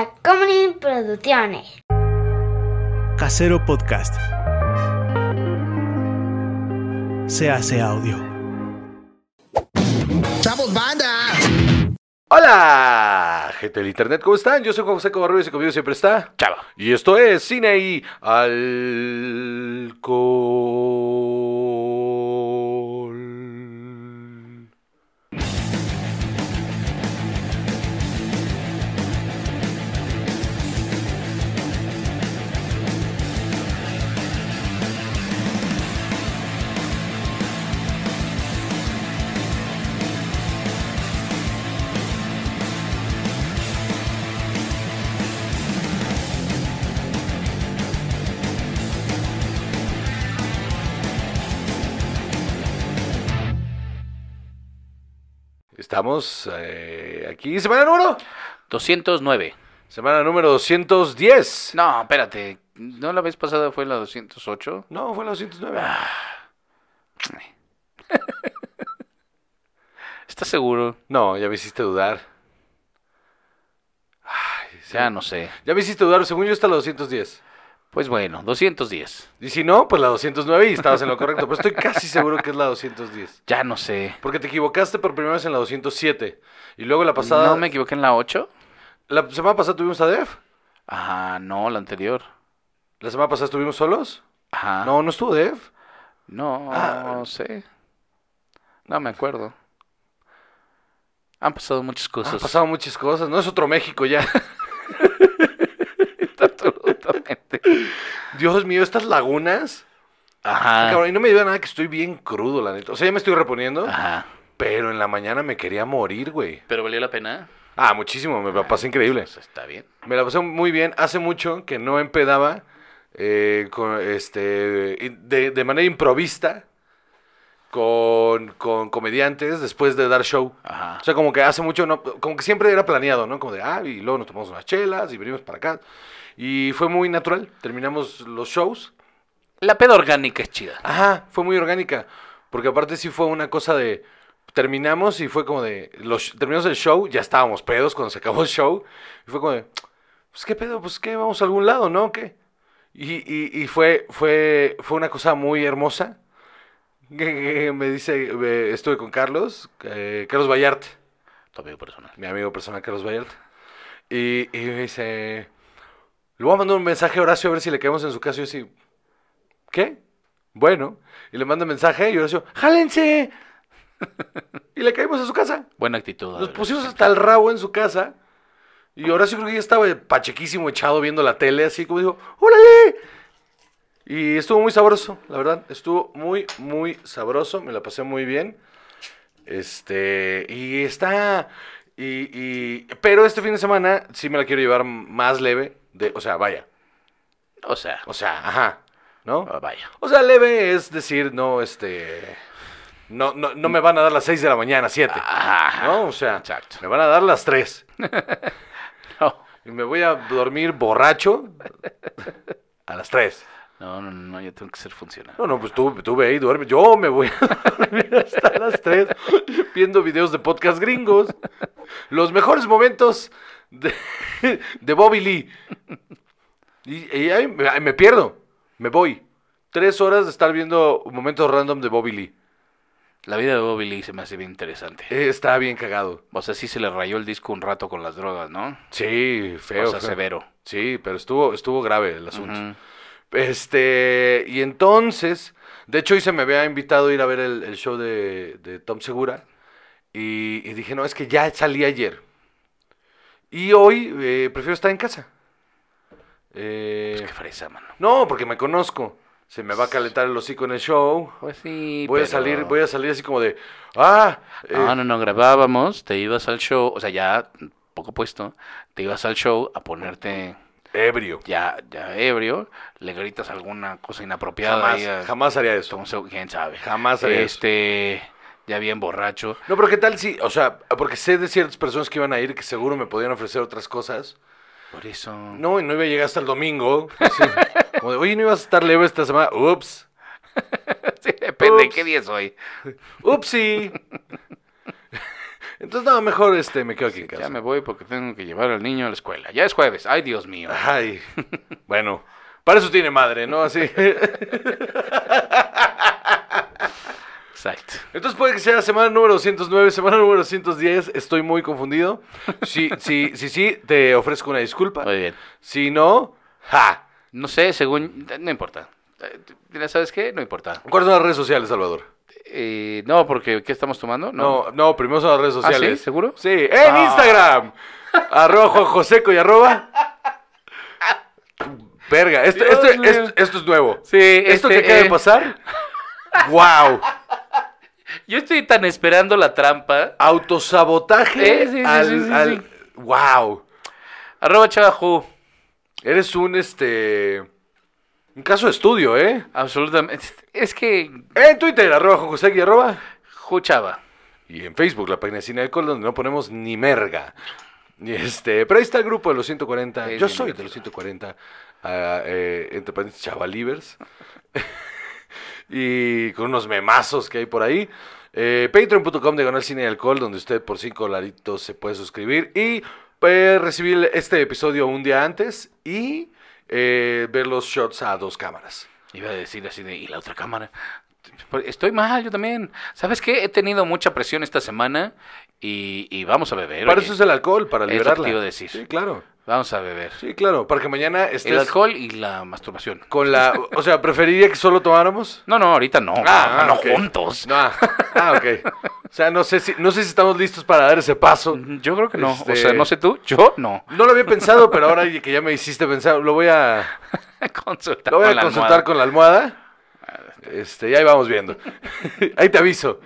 Tacomunin Producciones. Casero Podcast. Se hace audio. ¡Chavos, banda! Hola, gente del internet, ¿cómo están? Yo soy Juan José Covarrubias y conmigo siempre está Chava. Y esto es Cine y Alcohol. Estamos eh, aquí, semana número. 209. Semana número 210. No, espérate. ¿No la vez pasada fue la 208? No, fue la 209. ¿Estás seguro? No, ya me hiciste dudar. Ay, sí. Ya no sé. Ya me hiciste dudar, según yo está la 210. Pues bueno, 210. Y si no, pues la 209 y estabas en lo correcto. Pero estoy casi seguro que es la 210. Ya no sé. Porque te equivocaste por primera vez en la 207. Y luego la pasada. ¿No me equivoqué en la 8? La semana pasada tuvimos a Def. Ajá, no, la anterior. La semana pasada estuvimos Solos. Ajá. No, no estuvo Def. No, Ah. no sé. No me acuerdo. Han pasado muchas cosas. Han pasado muchas cosas. No es otro México ya. Absolutamente. Dios mío, estas lagunas. Ajá. Cabrón, y no me ayuda nada que estoy bien crudo, la neta. O sea, ya me estoy reponiendo. Ajá. Pero en la mañana me quería morir, güey. ¿Pero valió la pena? Ah, muchísimo. Me la pasé increíble. Pues está bien. Me la pasé muy bien. Hace mucho que no empedaba eh, con, este, de manera improvista con, con comediantes después de dar show. Ajá. O sea, como que hace mucho, no, como que siempre era planeado, ¿no? Como de, ah, y luego nos tomamos unas chelas y venimos para acá. Y fue muy natural. Terminamos los shows. La peda orgánica es chida. Ajá, fue muy orgánica. Porque aparte sí fue una cosa de. Terminamos y fue como de. Los, terminamos el show, ya estábamos pedos cuando se acabó el show. Y fue como de. Pues qué pedo, pues qué, vamos a algún lado, ¿no? ¿Qué? Y, y, y fue, fue, fue una cosa muy hermosa. Me dice, estuve con Carlos, eh, Carlos Vallarte, Tu amigo personal. mi amigo personal Carlos Vallarte. Y, y me dice, le voy a mandar un mensaje a Horacio a ver si le caemos en su casa. Y yo así, ¿qué? Bueno. Y le manda un mensaje y Horacio, ¡jálense! y le caímos a su casa. Buena actitud. Nos pusimos hasta el rabo en su casa. Y Horacio creo que ya estaba pachequísimo echado viendo la tele, así como dijo, ¡órale! Y estuvo muy sabroso, la verdad. Estuvo muy, muy sabroso. Me la pasé muy bien. Este, y está. Y, y- pero este fin de semana sí me la quiero llevar más leve. De, o sea, vaya. O sea, O sea, ajá. ¿No? ah, vaya. O sea, leve es decir, no, este. No, no, no me van a dar las 6 de la mañana, 7. Ajá. ¿No? O sea, Exacto. me van a dar las 3. No, Y me voy a dormir borracho a las 3. no, no, no, yo tengo que ser funcional. No, no, pues tú, tú ve y duerme. Yo me voy a dormir hasta las 3 viendo videos de podcast gringos. Los mejores momentos de, de Bobby Lee. Y, y ahí me, pierdo. Me voy. Tres horas de estar viendo momentos random de Bobby Lee. La vida de Bobby Lee se me hace bien interesante. Eh, está bien cagado. O sea, sí se le rayó el disco un rato con las drogas, ¿no? Sí, feo. o sea, feo. severo. Sí, pero estuvo, estuvo grave el asunto. Este, y entonces, de hecho hoy se me había invitado a ir a ver el, el show de, de Tom Segura. Y, y dije, no, es que ya salí ayer. Y hoy eh, prefiero estar en casa. Eh, Pues qué fresa, mano. no, porque me conozco. Se me va a calentar el hocico en el show. Pues sí, Voy a salir, voy a salir así como de, ah, eh, No, no, no, grabábamos, te ibas al show, o sea, ya poco puesto, te ibas al show a ponerte ebrio. ya, ya ebrio, le gritas alguna cosa inapropiada. Jamás, a- jamás haría eso. Quién sabe. Jamás haría eso. Este, ya bien borracho. No, pero ¿qué tal si, o sea, porque sé de ciertas personas que iban a ir que seguro me podían ofrecer otras cosas. Por eso. No, y no iba a llegar hasta el domingo. así, como de, oye, no ibas a estar leve esta semana. Ups. Sí, depende de qué día es hoy. Upsi. Entonces, no, mejor este, me quedo aquí en casa. Ya me voy porque tengo que llevar al niño a la escuela. Ya es jueves. Ay, Dios mío. Ay, bueno, para eso tiene madre, ¿no? Así. Exacto. Entonces puede que sea semana número 209, semana número 210, estoy muy confundido. Si sí, sí, sí, te ofrezco una disculpa. Muy bien. Si no, ja. No sé, según... No importa. ¿Sabes qué? No importa. ¿Cuáles son las redes sociales, Salvador? Eh, no, porque ¿qué estamos tomando? No, no, primero son las redes ¿Ah, sociales. sí? ¿Seguro? Sí, en Ah. Instagram. arroba Juan Joseco y arroba. Verga, esto, esto, esto, esto es nuevo. Sí, Esto este, que acaba de eh, pasar. ¡Wow! Yo estoy tan esperando la trampa. Autosabotaje Eh, sí, sí, al. ¡Wow! Arroba chavajú. Eres un este. Un caso de estudio, ¿eh? Absolutamente. Es que... En Twitter, arroba y arroba. Juchava. Y en Facebook, la página de Cine Alcohol, donde no ponemos ni merga. Y este, pero ahí está el grupo de los 140. Es Yo soy de los 140. ah, eh, entre paréntesis, chavalivers. y con unos memazos que hay por ahí. Eh, Patreon.com de Cine y Alcohol, donde usted por 5 dolaritos se puede suscribir y puede recibir este episodio un día antes y eh, ver los shots a dos cámaras. Iba a decir así de, ¿y la otra cámara? Estoy mal, yo también. ¿Sabes qué? He tenido mucha presión esta semana y, y vamos a beber. Para oye. eso es el alcohol, para Es lo que liberarla. te iba a decir. Sí, claro. Vamos a beber. Sí, claro, para que mañana estés El alcohol y la masturbación. con la... O sea, ¿preferiría que solo tomáramos? No, no, ahorita no. Ah, no, ok. juntos. No, ah, ok. O sea, no sé si, no sé si estamos listos para dar ese paso. Yo creo que no. Este- O sea, no sé tú, yo no. No lo había pensado, pero ahora que ya me hiciste pensar, lo voy a, Consultar lo voy con a la consultar almohada. con la almohada. Este, y ahí vamos viendo. Ahí te aviso.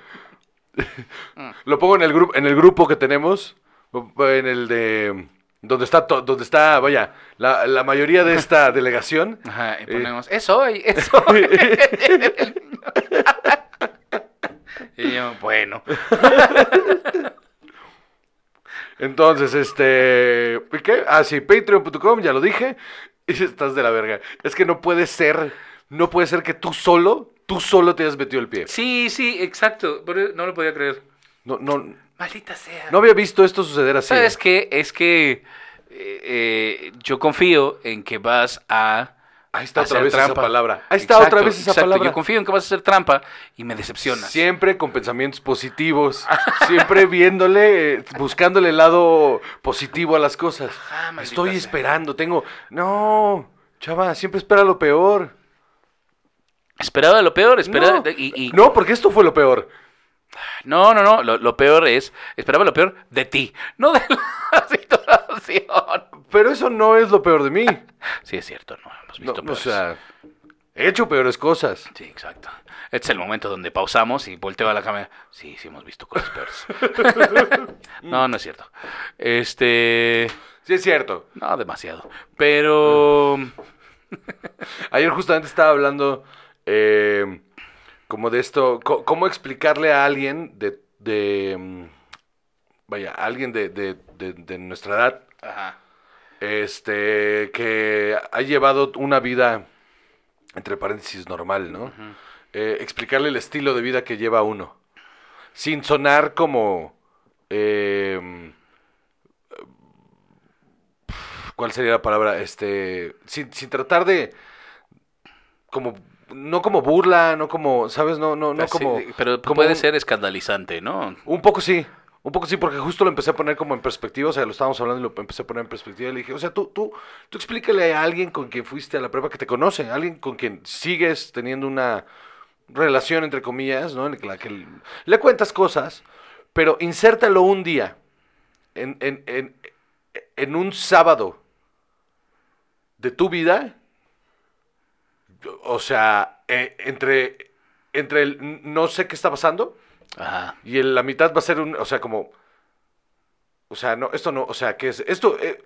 Lo pongo en el grupo, en el grupo que tenemos, en el de donde está, to- donde está, vaya, la, la mayoría de esta delegación. Ajá, y Eh, ponemos, es hoy, es hoy. y yo, bueno. Entonces, este. ¿Qué? Ah, sí, patreon.com, ya lo dije. Y estás de la verga. Es que no puede ser. No puede ser que tú solo, tú solo te hayas metido el pie. Sí, sí, exacto. Pero no lo podía creer. No, no, Maldita sea. no había visto esto suceder así. ¿Sabes qué? Es que eh, eh, yo confío en que vas a. Ahí está hacer otra vez trampa. esa palabra. Ahí está Exacto, otra vez esa exacto. palabra. Yo confío en que vas a hacer trampa y me decepcionas. Siempre con pensamientos positivos. siempre viéndole, eh, buscándole el lado positivo a las cosas. Ajá, Estoy sea. esperando, tengo. No, chava, siempre espera lo peor. Esperaba lo peor, esperaba. no, y- y- no, porque esto fue lo peor. No, no, no. Lo, lo peor es. Esperaba lo peor de ti, no de la situación. Pero eso no es lo peor de mí. Sí, es cierto, no hemos No, visto o peores. sea, he hecho peores cosas. Sí, exacto. Este es el momento donde pausamos y volteo a la cámara. Sí, sí hemos visto cosas peores. no, no es cierto. Este. Sí, es cierto. No, demasiado. Pero. Ayer justamente estaba hablando eh, como de esto, cómo explicarle a alguien de, de mm, vaya, a alguien de, de- de- de nuestra edad, Ajá. este, que ha llevado una vida, entre paréntesis, normal, ¿no? Eh, explicarle el estilo de vida que lleva uno, sin sonar como... eh, ¿Cuál sería la palabra? Este, sin, sin tratar de, como, no como burla, no como, ¿sabes? No, no, no sí, como, pero como puede un- ser escandalizante, ¿no? un poco sí, un poco sí, porque justo lo empecé a poner como en perspectiva, o sea, lo estábamos hablando y lo empecé a poner en perspectiva y le dije, o sea, tú, tú, tú explícale a alguien con quien fuiste a la prueba que te conoce, alguien con quien sigues teniendo una relación, entre comillas, ¿no? En la que le cuentas cosas, pero insértalo un día, en, en, en, en un sábado de tu vida, o sea, eh, entre, entre el no sé qué está pasando Ajá. y en la mitad va a ser un, o sea, como, o sea, no, esto no, o sea, ¿qué es? Esto, eh,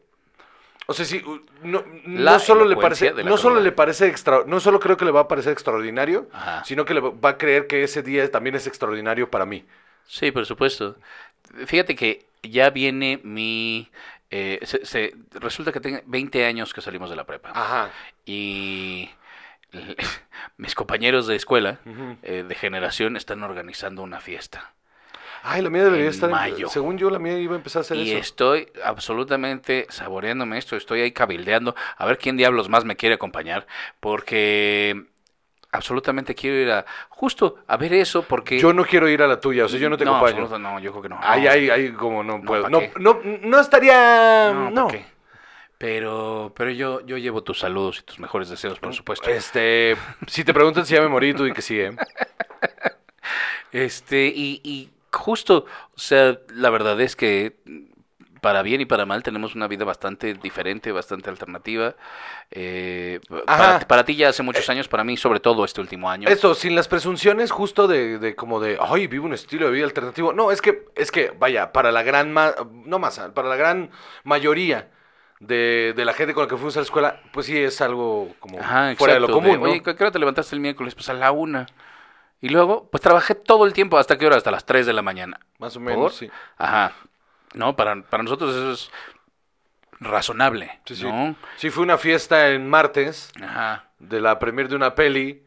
o sea, sí, no, no solo le parece, no solo le parece extra, no solo creo que le va a parecer extraordinario, Ajá. sino que le va va a creer que ese día también es extraordinario para mí. Sí, por supuesto. Fíjate que ya viene mi... eh, se- se- resulta que tengo 20 años que salimos de la prepa. Ajá. Y mis compañeros de escuela, eh, de generación, están organizando una fiesta. Ay, la mía debería estar. en- mayo. según yo, la mía iba a empezar a hacer Y eso. estoy absolutamente saboreándome esto, estoy ahí cabildeando, a ver quién diablos más me quiere acompañar, porque absolutamente quiero ir a, justo a ver eso, porque... Yo no quiero ir a la tuya, o sea, yo no te acompaño. no, yo creo que no. Ay, ay, ay, como no puedo. ¿pa' No, no, no estaría. No, No. Pero, pero yo, yo llevo tus saludos y tus mejores deseos, por supuesto. Este, si te preguntan si ya me morí, tú di que sí, ¿eh? Este, y, y justo, o sea, la verdad es que para bien y para mal tenemos una vida bastante diferente, bastante alternativa. Eh, para, para ti ya hace muchos años, para mí sobre todo este último año. Eso, sin las presunciones justo de, de como de, ay, vivo un estilo de vida alternativo. No, es que, es que, vaya, para la gran, ma- no masa, para la gran mayoría de, de la gente con la que fuimos a la escuela, pues sí es algo como Ajá, fuera de lo común, ¿no? Oye, ¿a qué hora te levantaste el miércoles? Pues a la una. Y luego, pues trabajé todo el tiempo. ¿Hasta qué hora? Hasta las 3 de la mañana. Más o ¿Por? menos, sí. Ajá. No, para, para nosotros eso es razonable, Sí, sí. ¿no? Sí, fue una fiesta en martes Ajá. de la premier de una peli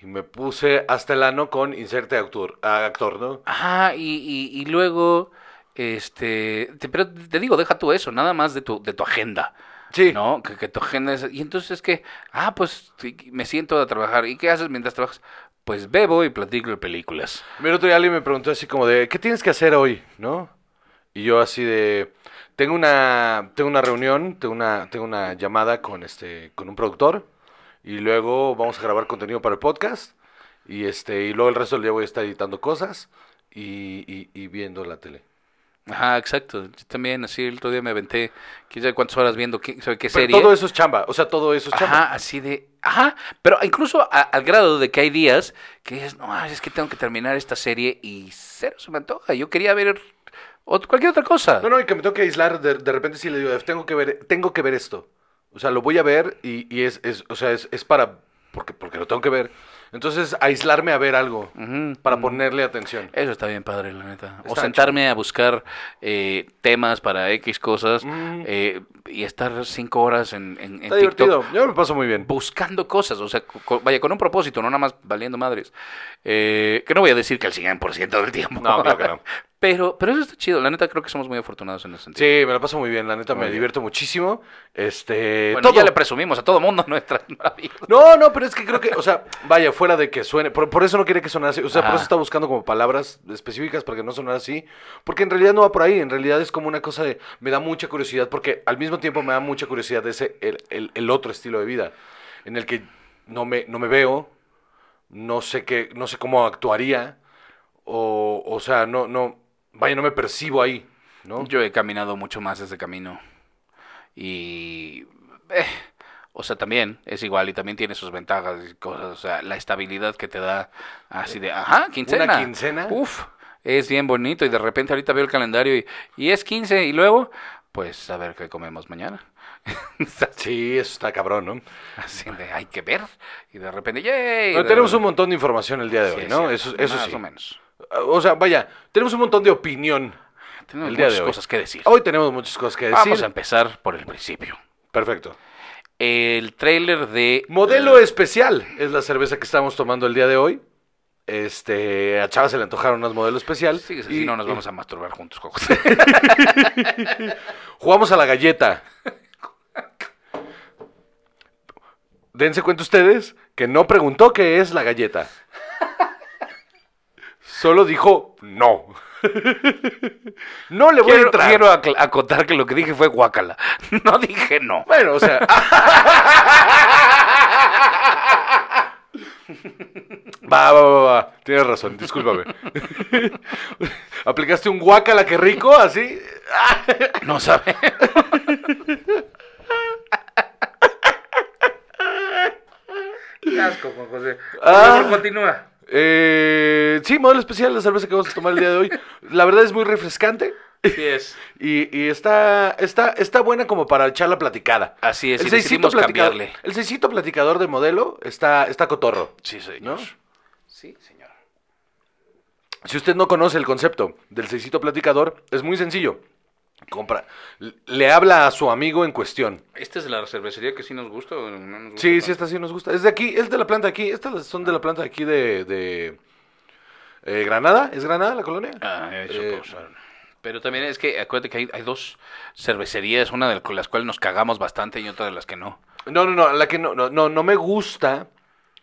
y me puse hasta el ano con inserte actor, a actor ¿no? Ajá, y, y, y luego, este, te, pero te digo, deja tú eso, nada más de tu, de tu agenda. Sí. ¿No? Que, que tu agenda es... Y entonces es que, ah, pues me siento a trabajar. ¿Y qué haces mientras trabajas? Pues bebo y platico de películas. El otro día alguien me preguntó así como de, ¿qué tienes que hacer hoy? ¿No? Y yo así de, tengo una, tengo una reunión, tengo una, tengo una llamada con este, con un productor y luego vamos a grabar contenido para el podcast y este, y luego el resto del día voy a estar editando cosas y, y, y viendo la tele. Ajá, exacto. Yo también, así el otro día me aventé, quién sabe cuántas horas viendo qué, qué Pero serie. todo eso es chamba, o sea, todo eso es chamba. Ajá, así de. Ajá, pero incluso a- al grado de que hay días que dices, no, es que tengo que terminar esta serie y cero se me antoja. Yo quería ver cualquier otra cosa. No, no, y que me tengo que aislar, de, de repente sí le digo, tengo que ver, tengo que ver esto. O sea, lo voy a ver y, y es, es, o sea, es, es para, porque, porque lo tengo que ver. Entonces, aislarme a ver algo, para ponerle atención. Eso está bien padre, la neta. o sentarme a buscar eh, temas para X cosas Mm. eh, y estar cinco horas en, en, en Está TikTok divertido, yo me paso muy bien. buscando cosas, o sea, co- vaya, con un propósito, no nada más valiendo madres. Eh, que no voy a decir que el 100% del tiempo. No, claro que no. Pero, pero eso está chido, la neta creo que somos muy afortunados en ese sentido. Sí, me la paso muy bien, la neta Muy me bien. divierto muchísimo. Este, Bueno, todo. ya le presumimos a todo mundo nuestras maravillas. No, no, pero es que creo que, o sea, vaya, fuera de que suene, por, por eso no quiere que sonara así, o sea, por eso está buscando como palabras específicas para que no sonara así, porque en realidad no va por ahí, en realidad es como una cosa de, me da mucha curiosidad, porque al mismo tiempo me da mucha curiosidad ese, el, el, el otro estilo de vida, en el que no me, no me veo, no sé qué, no sé cómo actuaría, o, o sea, no, no, vaya, no me percibo ahí, ¿no? Yo he caminado mucho más ese camino. Y. eh, o sea, también es igual y también tiene sus ventajas y cosas. O sea, la estabilidad que te da así de. Ajá, quincena. Una quincena. Uf, es bien bonito. Y de repente ahorita veo el calendario y, y es 15. Y luego, pues a ver qué comemos mañana. Sí, eso está cabrón, ¿no? Así de, hay que ver. Y de repente, ¡yay! Pero tenemos un montón de información el día de Sí, hoy, ¿no? Eso, eso más sí. o menos. O sea, vaya, tenemos un montón de opinión. Tenemos El día de muchas hoy. cosas que decir. Hoy tenemos muchas cosas que decir. Vamos a empezar por el principio. Perfecto. El trailer de... Modelo especial es la cerveza que estamos tomando el día de hoy. Este, a Chava se le antojaron unas modelo especial. Sí, si no nos vamos a masturbar juntos. Coco. Jugamos a la galleta. Dense cuenta ustedes que no preguntó qué es la galleta. Solo dijo no. no le voy a Quiero, entrar. quiero acotar que lo que dije fue guacala. No dije no. Bueno, o sea. Va, va, va, va. Tienes razón, discúlpame. ¿Aplicaste un guacala que rico así? No sabe. Qué asco, Juan José. Ah. Por favor, continúa. Eh, sí, modelo especial, la cerveza que vamos a tomar el día de hoy. La verdad es muy refrescante. Sí es. Y, y está, está, está buena como para echar la platicada. Así es, y seisito platicador- cambiarle. El seisito platicador de modelo está, está cotorro. Sí, señor. ¿No? Sí, señor. Si usted no conoce el concepto del seisito platicador, es muy sencillo. Compra, le habla a su amigo en cuestión. ¿Esta es la cervecería que sí nos gusta o no nos gusta? Sí, sí, esta sí nos gusta. Es de aquí, es de la planta de aquí. Estas son de la planta de aquí de, de, Eh, ¿Granada? ¿Es Granada la colonia? Ah, eso Eh. Pero también es que acuérdate que hay, hay dos cervecerías, una de las cuales nos cagamos bastante y otra de las que no. No, no, no, la que no, no, no, no me gusta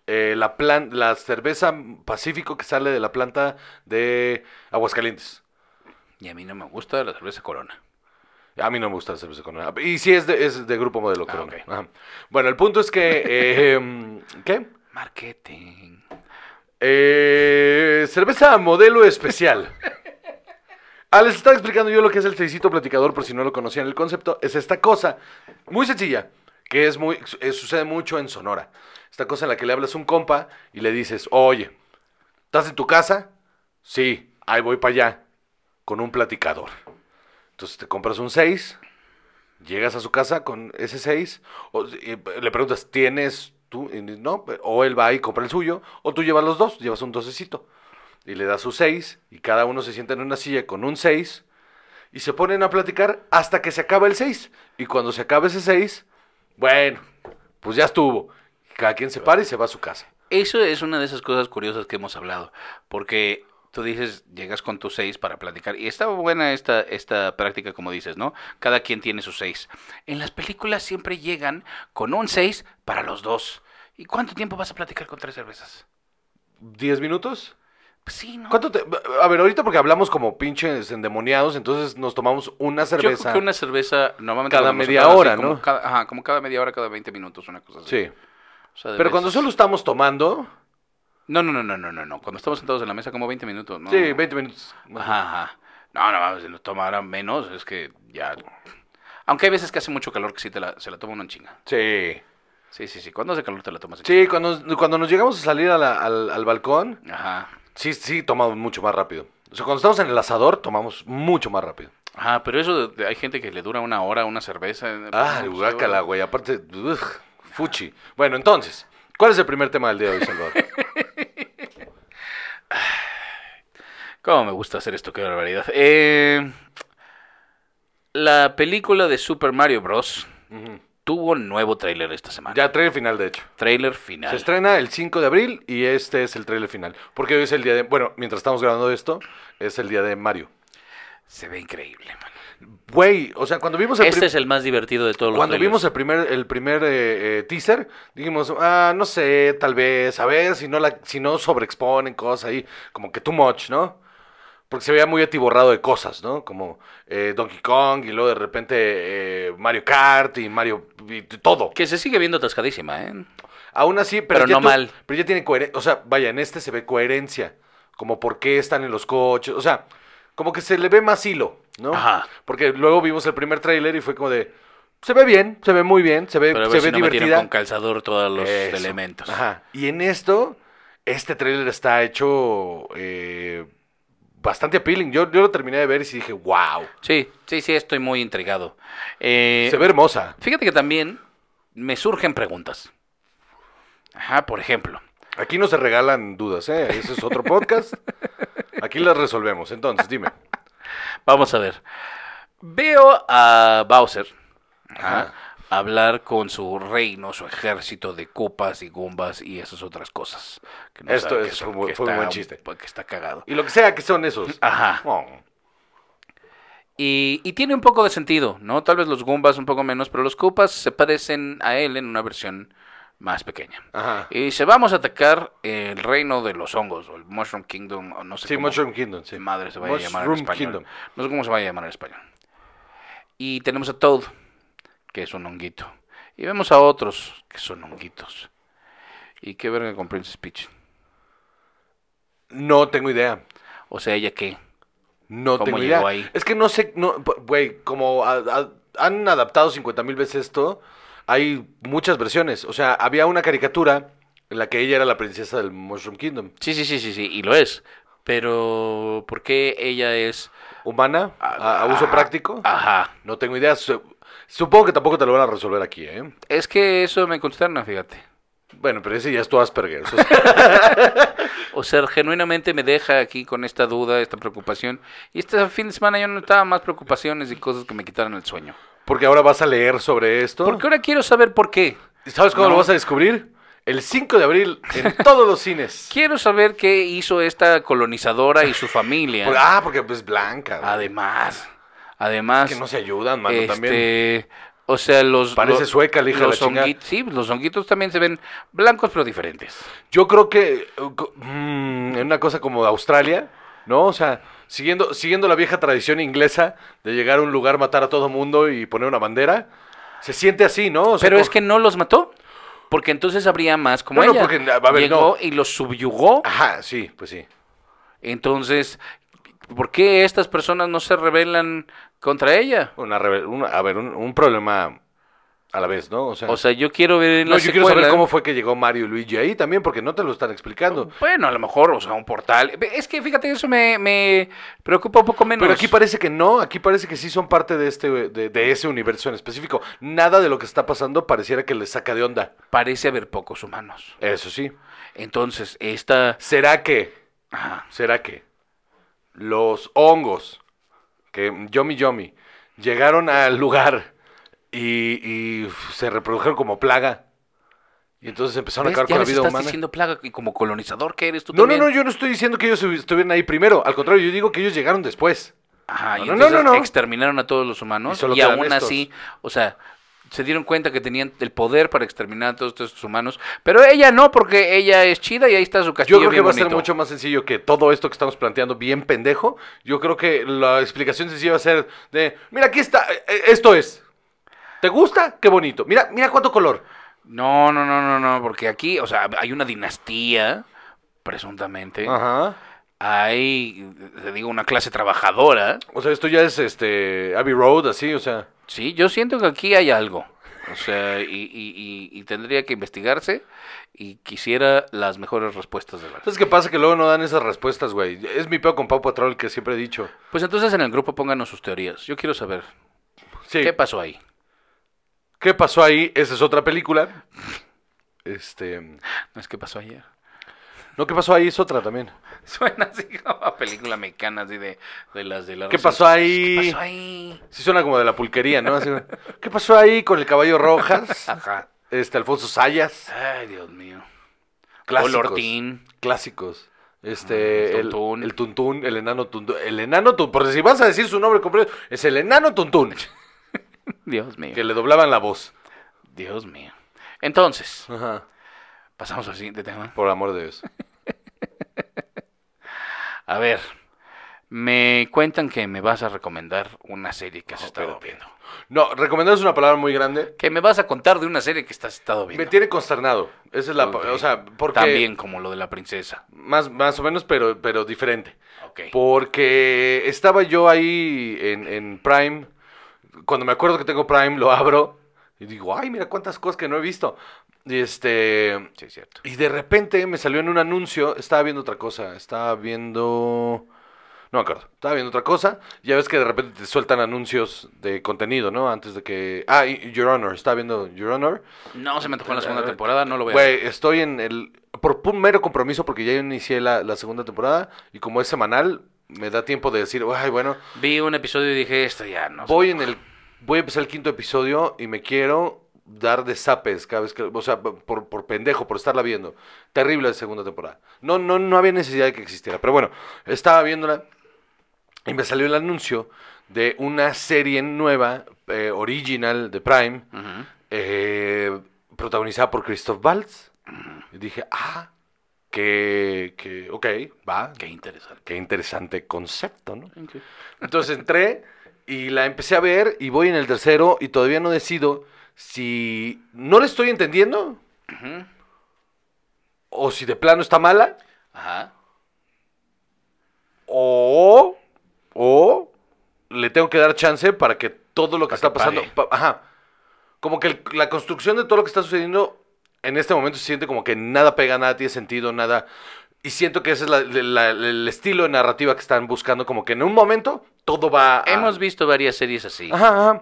eh, la plan, la cerveza Pacífico que sale de la planta de Aguascalientes. Y a mí no me gusta la cerveza Corona. A mí no me gusta la cerveza Corona. Y sí es de, es de Grupo Modelo Ah, Corona. Ajá. Bueno, el punto es que... eh, em, ¿Qué? Marketing. Eh, cerveza modelo especial. Ah, les estaba explicando yo lo que es el seisito platicador, por si no lo conocían. El concepto es esta cosa muy sencilla, que es muy, sucede mucho en Sonora. Esta cosa en la que le hablas a un compa y le dices, oye, ¿estás en tu casa? Sí, ahí voy para allá, con un platicador. Entonces te compras un 6, llegas a su casa con ese 6, o, y le preguntas, ¿tienes tú? No, o él va y compra el suyo, o tú llevas los dos, llevas un docecito. Y le das su 6, y cada uno se sienta en una silla con un 6, y se ponen a platicar hasta que se acaba el 6. Y cuando se acaba ese 6, bueno, pues ya estuvo. Cada quien se para y se va a su casa. Eso es una de esas cosas curiosas que hemos hablado, porque tú dices, llegas con tus seis para platicar, y está buena esta, esta práctica, como dices, ¿no? Cada quien tiene sus seis. En las películas siempre llegan con un seis para los dos. ¿Y cuánto tiempo vas a platicar con tres cervezas? ¿10 minutos? Pues sí, ¿no? ¿Cuánto te- A ver, ahorita porque hablamos como pinches endemoniados, entonces nos tomamos una Yo creo cerveza. que una cerveza normalmente Cada cuando media así hora, como ¿no? cada- ajá, como cada media hora, cada 20 minutos, una cosa así. Sí. O sea, Pero cuando veces- solo estamos tomando, No, no, no, no, no, no, no. Cuando estamos sentados en la mesa como 20 minutos, ¿no? sí, 20 minutos. Ajá, ajá. No, no, mames, si lo tomara menos, es que ya... Aunque hay veces que hace mucho calor que sí te la, se la toma uno en chinga. Sí. Sí, sí, sí. Cuando hace calor te la tomas en Sí, cuando, cuando nos llegamos a salir a la- al, al balcón, chinga. Ajá. sí, sí, tomamos mucho más rápido. O sea, cuando estamos en el asador, tomamos mucho más rápido. Ajá, pero eso, de- de- hay gente que le dura una hora una cerveza. eh, Ah, pues, guácala, güey. Aparte, ugh, fuchi. Bueno, entonces, ¿cuál es el primer tema del día de hoy, Salvador? ¿Cómo me gusta hacer esto? Qué barbaridad. Eh, la película de Super Mario Bros. Ujú. tuvo nuevo tráiler esta semana. Ya el final, de hecho. Tráiler final. Se estrena el 5 de abril y este es el trailer final. Porque hoy es el día de... Bueno, mientras estamos grabando esto, es el día de Mario. Se ve increíble, man. Güey, o sea, cuando vimos el Este es el más divertido de todos los Cuando trailers. vimos el primer, el primer eh, eh, teaser, dijimos, ah, no sé, tal vez, a ver si no, la, si no sobreexponen cosas ahí, como que too much, ¿no? Porque se veía muy atiborrado de cosas, ¿no? Como eh, Donkey Kong y luego de repente eh, Mario Kart y Mario... y todo. Que se sigue viendo atascadísima, ¿eh? Aún así, pero, Pero ya no mal. Pero ya tiene coherencia, o sea, vaya, en este se ve coherencia, como por qué están en los coches, o sea, como que se le ve más hilo, ¿no? Ajá. Porque luego vimos el primer tráiler y fue como de, se ve bien, se ve muy bien, se ve, Pero a se ver ve no metieron divertida. con calzador todos los Eso. elementos. Ajá. Y en esto, este tráiler está hecho eh, bastante appealing. Yo, yo lo terminé de ver y dije, wow, Sí, sí, sí, estoy muy intrigado. Eh, se ve hermosa. Fíjate que también me surgen preguntas. Ajá, por ejemplo. Aquí no se regalan dudas, ¿eh? Ese es otro podcast. Aquí las resolvemos. Entonces, dime. Vamos a ver. Veo a Bowser ajá, Ajá. Hablar con su reino, su ejército de copas y gumbas y esas otras cosas. que no Esto es- que son- fue un- que fue un está buen chiste. Que está cagado. Y lo que sea que son esos. Ajá. Oh. Y, y tiene un poco de sentido, ¿no? Tal vez los Goombas un poco menos, pero los Koopas se parecen a él en una versión más pequeña. Ajá. Y dice, vamos a atacar el reino de los hongos, o el Mushroom Kingdom, o no sé Sí, cómo Mushroom Kingdom, sí. madre se vaya a llamar en Mushroom español. Kingdom. No sé cómo se vaya a llamar en español. Y tenemos a Toad, que es un honguito. Y vemos a otros, que son honguitos. ¿Y qué verga con Princess Peach? No tengo idea. O sea, ¿ella qué? No ¿Cómo tengo idea. ahí? Es que no sé, no, güey, como a- a- han adaptado 50 mil veces esto, hay muchas versiones. O sea, había una caricatura en la que ella era la princesa del Mushroom Kingdom. Sí, sí, sí, sí, sí, y lo es. Pero, ¿por qué ella es... ¿Humana? ¿A, a uso Ajá, práctico? Ajá. No tengo idea. Su- Supongo que tampoco te lo van a resolver aquí, ¿eh? Es que eso me consterna, fíjate. Bueno, pero ese ya es tu Asperger. o sea, O sea, genuinamente me deja aquí con esta duda, esta preocupación. Y este fin de semana yo no estaba más preocupaciones y cosas que me quitaran el sueño. porque ahora vas a leer sobre esto. Porque ahora quiero saber por qué. ¿Sabes cómo No. lo vas a descubrir? el 5 de abril en todos los cines. Quiero saber qué hizo esta colonizadora y su familia. Ah, porque es blanca. además, además, que no se ayudan, mano, este, también. o sea, los Parece los- sueca la hija de los la chingada. honguit- sí, los honguitos también se ven blancos pero diferentes. Yo creo que mm, en una cosa como de Australia, ¿no? O sea, siguiendo, siguiendo la vieja tradición inglesa de llegar a un lugar, matar a todo mundo y poner una bandera, se siente así, ¿no? O sea, Pero es que no los mató. Porque entonces habría más como Bueno, ella. porque, a ver, Llegó no. y los subyugó. Ajá, sí, pues sí. Entonces, ¿por qué estas personas no se rebelan contra ella? Una, a ver, un, un problema a la vez, ¿no? O sea, O sea, yo quiero ver en no, la yo quiero saber cómo fue que llegó Mario y Luigi ahí también, porque no te lo están explicando. Bueno, a lo mejor, o sea, un portal. Es que fíjate, eso me, me preocupa un poco menos. Pero aquí parece que no, aquí parece que sí son parte de este, de, de ese universo en específico. Nada de lo que está pasando pareciera que les saca de onda. Parece haber pocos humanos. Eso sí. Entonces, esta... ¿Será que, Ajá. será que los hongos que Yomi Yomi llegaron al lugar y, y se reprodujeron como plaga y entonces empezaron a ¿Ves? acabar Ya con la vida estás humana? diciendo plaga y como colonizador que eres tú No, no, también. no, yo no estoy diciendo que ellos estuvieran ahí primero. Al contrario, yo digo que ellos llegaron después. Ajá, No, y no, entonces no, no. exterminaron a todos los humanos Y y, aún estos. así, o sea, se dieron cuenta que tenían el poder para exterminar a todos estos humanos, pero ella no, porque ella es chida y ahí está su castillo Yo creo que va a ser mucho más sencillo que todo esto que estamos planteando bien pendejo. Yo creo que la explicación sencilla va a ser de, mira, aquí está, eh, eh, esto es. ¿Te gusta? Qué bonito. Mira, mira cuánto color. No, no, no, no, no, porque aquí, o sea, hay una dinastía, presuntamente, Ajá. hay, te digo, una clase trabajadora, O sea, esto ya es este Abbey Road, así, o sea. Sí, yo siento que aquí hay algo, o sea, y, y- y- y tendría que investigarse y quisiera las mejores respuestas de verdad. ¿Sabes qué pasa? Que luego no dan esas respuestas, güey. Es mi peor con Pau Patrol que siempre he dicho. Pues entonces en el grupo pónganos sus teorías, yo quiero saber, Sí. ¿qué pasó ahí? ¿Qué pasó ahí? Esa es otra película. Este. No es que pasó ayer. No, ¿qué pasó ahí? Es otra también. Suena así como a película mexicana, así de, de las de la ¿Qué pasó ahí? ¿Qué pasó ahí? Sí suena como de la pulquería, ¿no? Así, ¿Qué pasó ahí con el caballo rojas? Ajá. Este, Alfonso Sayas. Ay, Dios mío. Clásicos. Olortín. Clásicos. Este, Mm, el, Tuntún. el Tuntún, el enano Tuntún. El enano Tuntún, porque si vas a decir su nombre completo, es el enano Tuntún, Dios mío. que le doblaban la voz. Dios mío. Entonces, Ajá, pasamos al siguiente tema. por amor de Dios. A ver, me cuentan que me vas a recomendar una serie que has estado espérate. viendo. No, recomendar es una palabra muy grande. Que me vas a contar de una serie que estás estado viendo. Me tiene consternado. Esa es la, o sea, porque También como lo de la princesa. más, más o menos, pero, pero diferente. Ok. Porque estaba yo ahí en, en Prime. Cuando me acuerdo que tengo Prime, lo abro y digo, ay, mira cuántas cosas que no he visto. Y este. Sí, es cierto. Y de repente me salió en un anuncio, estaba viendo otra cosa, estaba viendo... No me acuerdo, estaba viendo otra cosa. Ya ves que de repente te sueltan anuncios de contenido, ¿no? Antes de que... Ah, y Your Honor, estaba viendo Your Honor. No se me tocó en la segunda temporada, no lo veo. Güey, estoy en el... Por un mero compromiso, porque ya inicié la, la segunda temporada, y como es semanal, me da tiempo de decir, ay, bueno, Vi un episodio y dije, esto ya no. voy en antoja". el... Voy a empezar el quinto episodio y me quiero dar de zapes cada vez que... O sea, por, por pendejo, por estarla viendo. Terrible la segunda temporada. No, no, no había necesidad de que existiera. Pero bueno, estaba viéndola y me salió el anuncio de una serie nueva, eh, original de Prime, eh, protagonizada por Christoph Waltz. Y dije, ah, que, que, ok, va, Qué interesante. qué interesante concepto, ¿no? Entonces entré y la empecé a ver y voy en el tercero y todavía no decido si no le estoy entendiendo o si de plano está mala Ajá. o, o le tengo que dar chance para que todo lo que Para está que pasando... pa- ajá. Como que el- la construcción de todo lo que está sucediendo en este momento se siente como que nada pega, nada tiene sentido, nada... Y siento que ese es la- la- el estilo de narrativa que están buscando, como que en un momento todo va a... Hemos visto varias series así. Ajá, ajá.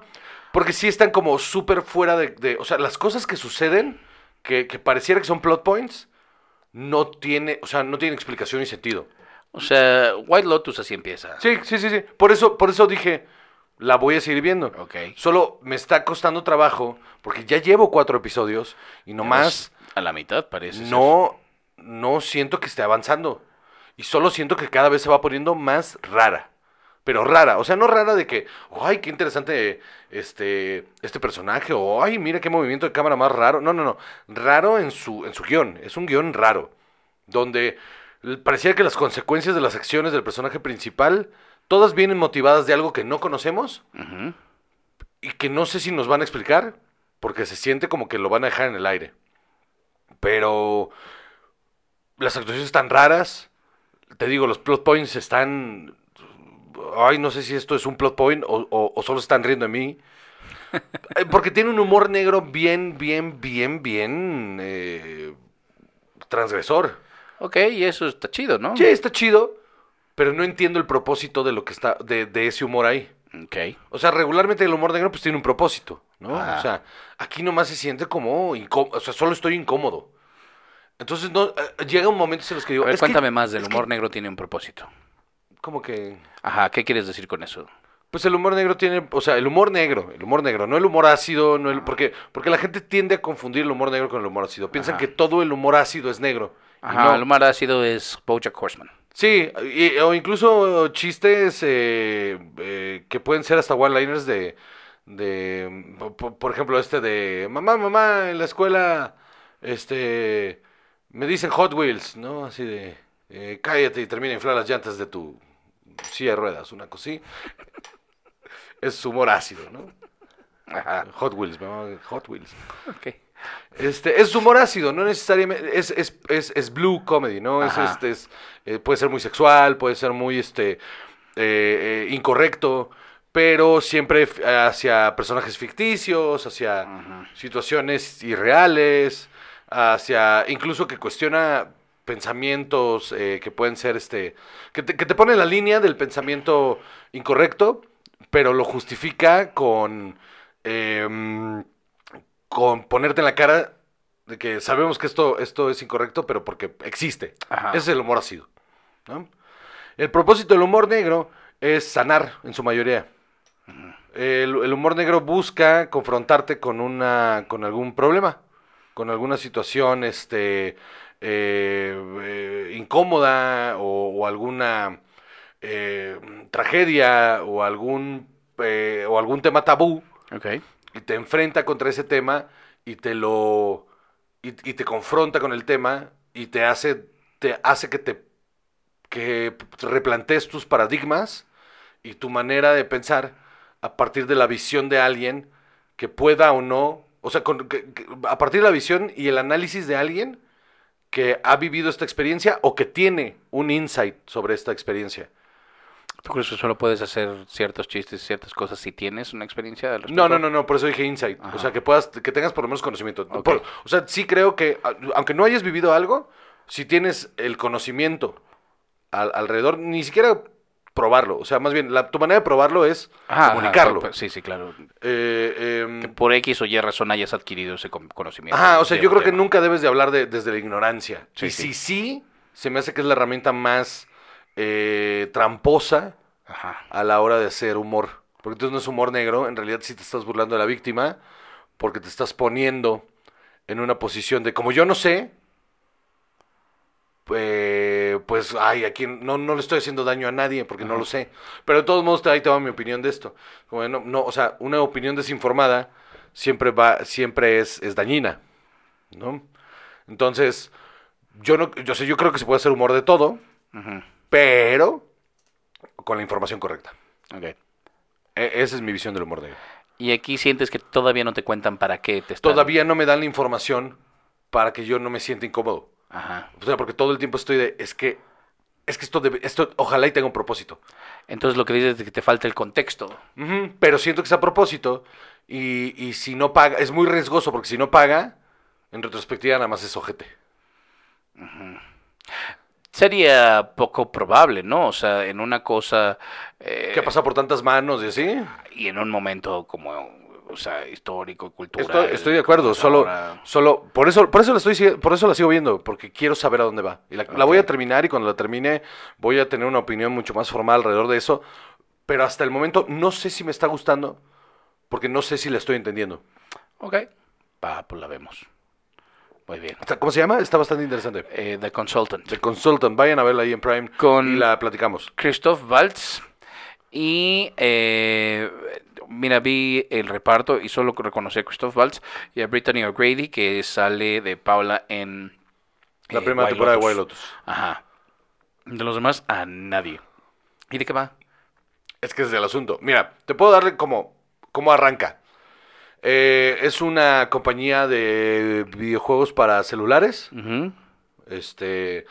Porque sí están como súper fuera de, de- O sea, las cosas que suceden, que, que pareciera que son plot points, no tiene, o sea, no tiene explicación ni sentido. O sea, White Lotus así empieza. Sí, sí, sí, sí. Por eso, por eso dije, la voy a seguir viendo. Ok. Solo me está costando trabajo porque ya llevo cuatro episodios y nomás A la mitad parece. ser. no, no siento que esté avanzando. Y solo siento que cada vez se va poniendo más rara. Pero rara, o sea, no rara de que, ay, qué interesante este, este personaje, o ay, mira qué movimiento de cámara más raro. No, no, no. Raro en su, en su guion. Es un guion raro. Donde parecía que las consecuencias de las acciones del personaje principal, todas vienen motivadas de algo que no conocemos y que no sé si nos van a explicar, porque se siente como que lo van a dejar en el aire. Pero las actuaciones están raras. Te digo, los plot points están... Ay, no sé si esto es un plot point o, o- o solo están riendo de mí. Eh, Porque tiene un humor negro bien, bien, bien, bien eh, transgresor. Ok, y eso está chido, ¿no? Sí, está chido, pero no entiendo el propósito de lo que está, de, de ese humor ahí. Ok. O sea, regularmente el humor negro pues tiene un propósito, ¿no? Ajá. O sea, aquí nomás se siente como incómodo, o sea, solo estoy incómodo. Entonces no eh, llega un momento en los que digo, A ver, es que- cuéntame más del que- humor negro tiene un propósito. Como que Ajá, ¿qué quieres decir con eso? pues el humor negro tiene, o sea, el humor negro, el humor negro, no el humor ácido, no el porque porque la gente tiende a confundir el humor negro con el humor ácido. Piensan Ajá. que todo el humor ácido es negro. Ajá, no. el humor ácido es Bojack Horseman. Sí, y- o incluso chistes eh, eh, que pueden ser hasta one-liners de, de por, por ejemplo, este de, mamá, mamá, en la escuela, este, me dicen Hot Wheels, ¿no? Así de, eh, cállate y termina de inflar las llantas de tu silla de ruedas, una cosa así. Es humor ácido, ¿no? Ajá. Hot Wheels, mamá, Hot Wheels. Ok. Este, es humor ácido, no necesariamente, es, es, es, es blue comedy, ¿no? Es, este, es, eh, puede ser muy sexual, puede ser muy este, eh, eh, incorrecto, pero siempre hacia personajes ficticios, hacia situaciones irreales, hacia incluso que cuestiona pensamientos eh, que pueden ser, este, que te, que te pone en la línea del pensamiento incorrecto, pero lo justifica con... em, con ponerte en la cara de que sabemos que esto, esto es incorrecto, pero porque existe. Ajá. Ese es el humor ácido. ¿no? El propósito del humor negro es sanar en su mayoría. El, el humor negro busca confrontarte con una con algún problema, con alguna situación este, eh, eh, incómoda o, o alguna eh, tragedia o algún, eh, o algún tema tabú Ok. y te enfrenta contra ese tema y te lo y, y te confronta con el tema y te hace te hace que te que replantees tus paradigmas y tu manera de pensar a partir de la visión de alguien que pueda o no, o sea, con- que- que- a partir de la visión y el análisis de alguien que ha vivido esta experiencia o que tiene un insight sobre esta experiencia. ¿Tú crees que solo puedes hacer ciertos chistes, ciertas cosas si tienes una experiencia respecto? No, no, no, no, por eso dije insight. Ajá. O sea, que puedas, que tengas por lo menos conocimiento. Por- o sea, sí creo que, aunque no hayas vivido algo, si tienes el conocimiento al- alrededor, ni siquiera probarlo. O sea, más bien, la, tu manera de probarlo es Ajá, comunicarlo. pues, sí, sí, claro. Eh, em, Que por X o Y razón hayas adquirido ese con- conocimiento. Ajá, o sea, yo creo que nunca debes de hablar de- desde la ignorancia. Sí, y sí. si sí, se me hace que es la herramienta más eh, tramposa Ajá. a la hora de hacer humor. Porque entonces no es humor negro, en realidad sí te estás burlando de la víctima, porque te estás poniendo en una posición de como yo no sé, eh, pues, ay, aquí no, no le estoy haciendo daño a nadie porque no lo sé. Pero de todos modos, ahí te va mi opinión de esto. No, o sea, una opinión desinformada siempre va, siempre es, es dañina, ¿no? Entonces, yo no, yo sé, yo creo que se puede hacer humor de todo, pero con la información correcta. Ok. E- esa es mi visión del humor negro. Y aquí sientes que todavía no te cuentan para qué te están... Todavía no me dan la información para que yo no me sienta incómodo. Ajá. O sea, porque todo el tiempo estoy de, es que, es que esto, debe- esto ojalá y tenga un propósito. Entonces lo que dices es que te falta el contexto. Pero siento que es a propósito y, y si no paga, es muy riesgoso porque si no paga, en retrospectiva nada más es ojete. Sería poco probable, ¿no? O sea, en una cosa... eh, ¿Qué pasa por tantas manos y así? Y en un momento como, o sea, histórico, cultural. Estoy, estoy de acuerdo, solo, ahora- solo por eso, por eso la estoy, por eso la sigo viendo, porque quiero saber a dónde va. Y la, la voy a terminar y cuando la termine voy a tener una opinión mucho más formal alrededor de eso. pero hasta el momento no sé si me está gustando, porque no sé si la estoy entendiendo. Ok. Va, pues la vemos. Muy bien. ¿Cómo se llama? Está bastante interesante. Eh, The Consultant. The Consultant, vayan a verla ahí en Prime Con- y la platicamos. Christoph Waltz. Y eh, mira, vi el reparto y solo reconocí a Christoph Waltz y a Brittany O'Grady, que sale de Paula en La eh, primera temporada de. White Lotus. Ajá. De los demás, a nadie. ¿Y de qué va? Es que es el asunto. Mira, te puedo darle como, como arranca. Eh, es una compañía de videojuegos para celulares. Este.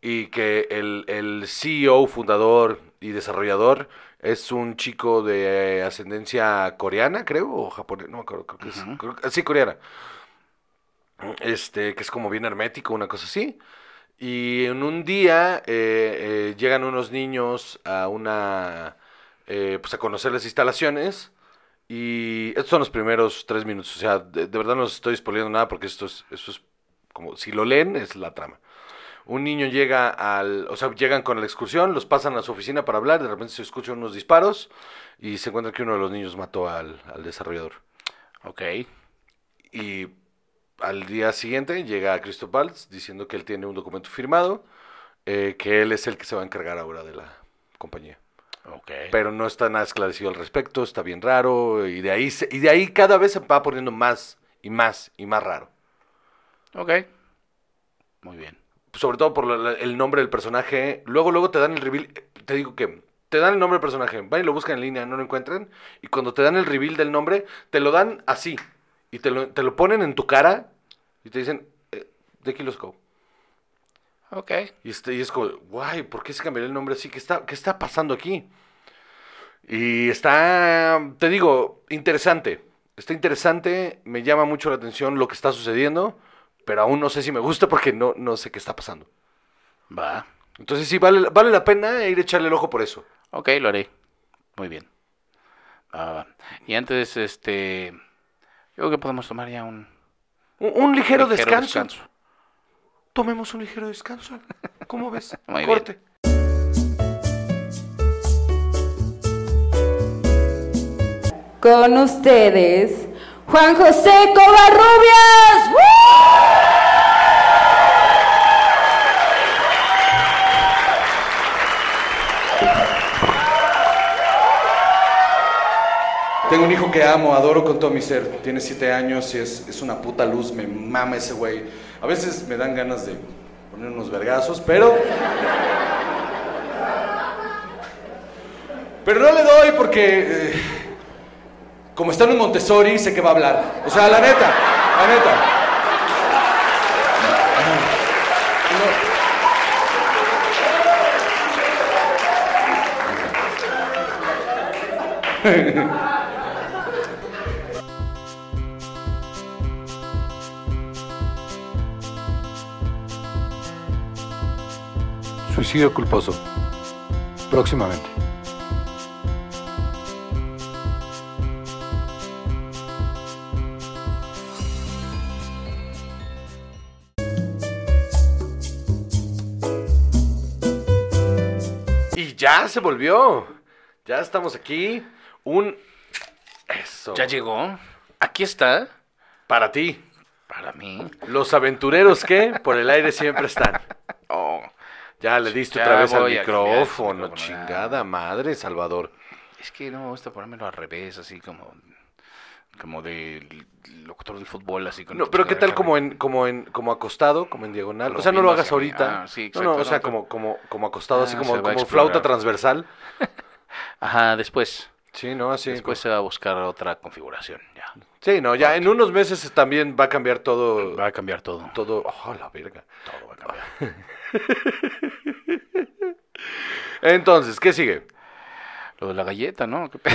Y que el, el CEO, fundador y desarrollador es un chico de ascendencia coreana, creo, o japonesa, no me acuerdo, creo que es. Creo que- sí, coreana. Este, que es como bien hermético, una cosa así. Y en un día eh, eh, llegan unos niños a una. eh, pues a conocer las instalaciones. Y estos son los primeros tres minutos. O sea, de, de verdad no os estoy spoileando nada porque esto es, esto es como. Si lo leen, es la trama. Un niño llega al. O sea, llegan con la excursión, los pasan a su oficina para hablar. De repente se escuchan unos disparos. Y se encuentra que uno de los niños mató al, al desarrollador. Ok. Y al día siguiente llega Christoph Waltz diciendo que él tiene un documento firmado, eh, que él es el que se va a encargar ahora de la compañía. Ok. Pero no está nada esclarecido al respecto, está bien raro, y de ahí, se- y de ahí cada vez se va poniendo más y más y más raro. Ok. Muy bien. Sobre todo por la- el nombre del personaje. Luego, luego te dan el reveal. Te digo que te dan el nombre del personaje. Van y lo buscan en línea, no lo encuentran. Y cuando te dan el reveal del nombre, te lo dan así. Y te lo, te lo ponen en tu cara. Y te dicen, eh, de Kiloscope. Ok. Y, este, y es como, guay, ¿por qué se cambiaría el nombre así? ¿Qué está, ¿Qué está pasando aquí? Y está, te digo, interesante. Está interesante, me llama mucho la atención lo que está sucediendo, pero aún no sé si me gusta porque no, no sé qué está pasando. Va. Entonces sí, vale, vale la pena ir a echarle el ojo por eso. Ok, lo haré. Muy bien. Va, va, va. Y antes, este... Yo creo que podemos tomar ya un Un, un ligero, ligero descanso. Tomemos un ligero descanso. ¿Cómo ves? Muy bien. Corte. Con ustedes, Juan José Covarrubias. Tengo un hijo que amo, adoro con todo mi ser. Tiene siete años y es, es una puta luz, me mama ese güey. A veces me dan ganas de poner unos vergazos, pero. Pero no le doy porque. eh, como está en Montessori, sé que va a hablar. O sea, la neta, la neta. Suicidio culposo. Próximamente. Se volvió. Ya estamos aquí. Un. Eso. ¿Ya llegó? Aquí está. Para ti. Para mí. Los aventureros que por el aire siempre están. Oh, Ya le diste Ya otra vez al micrófono, chingada madre, Salvador. es que no me gusta ponérmelo al revés, así como... Como de locutor del fútbol, así con No, pero qué tal como en, como en, como acostado, como en diagonal. Como O sea, no lo hagas ahorita. Ah, sí, no, no, exacto, o sea, no, pero- como, como, como acostado, así Ah, como, como flauta transversal. Ajá, después. Sí, no, así. Después se va a buscar otra configuración, ya. Sí, no, ya en unos meses también va a cambiar todo. Va a cambiar todo. Todo. Oh, la verga. Todo va a cambiar. Entonces, ¿qué sigue? Lo de la galleta, ¿no? ¿Qué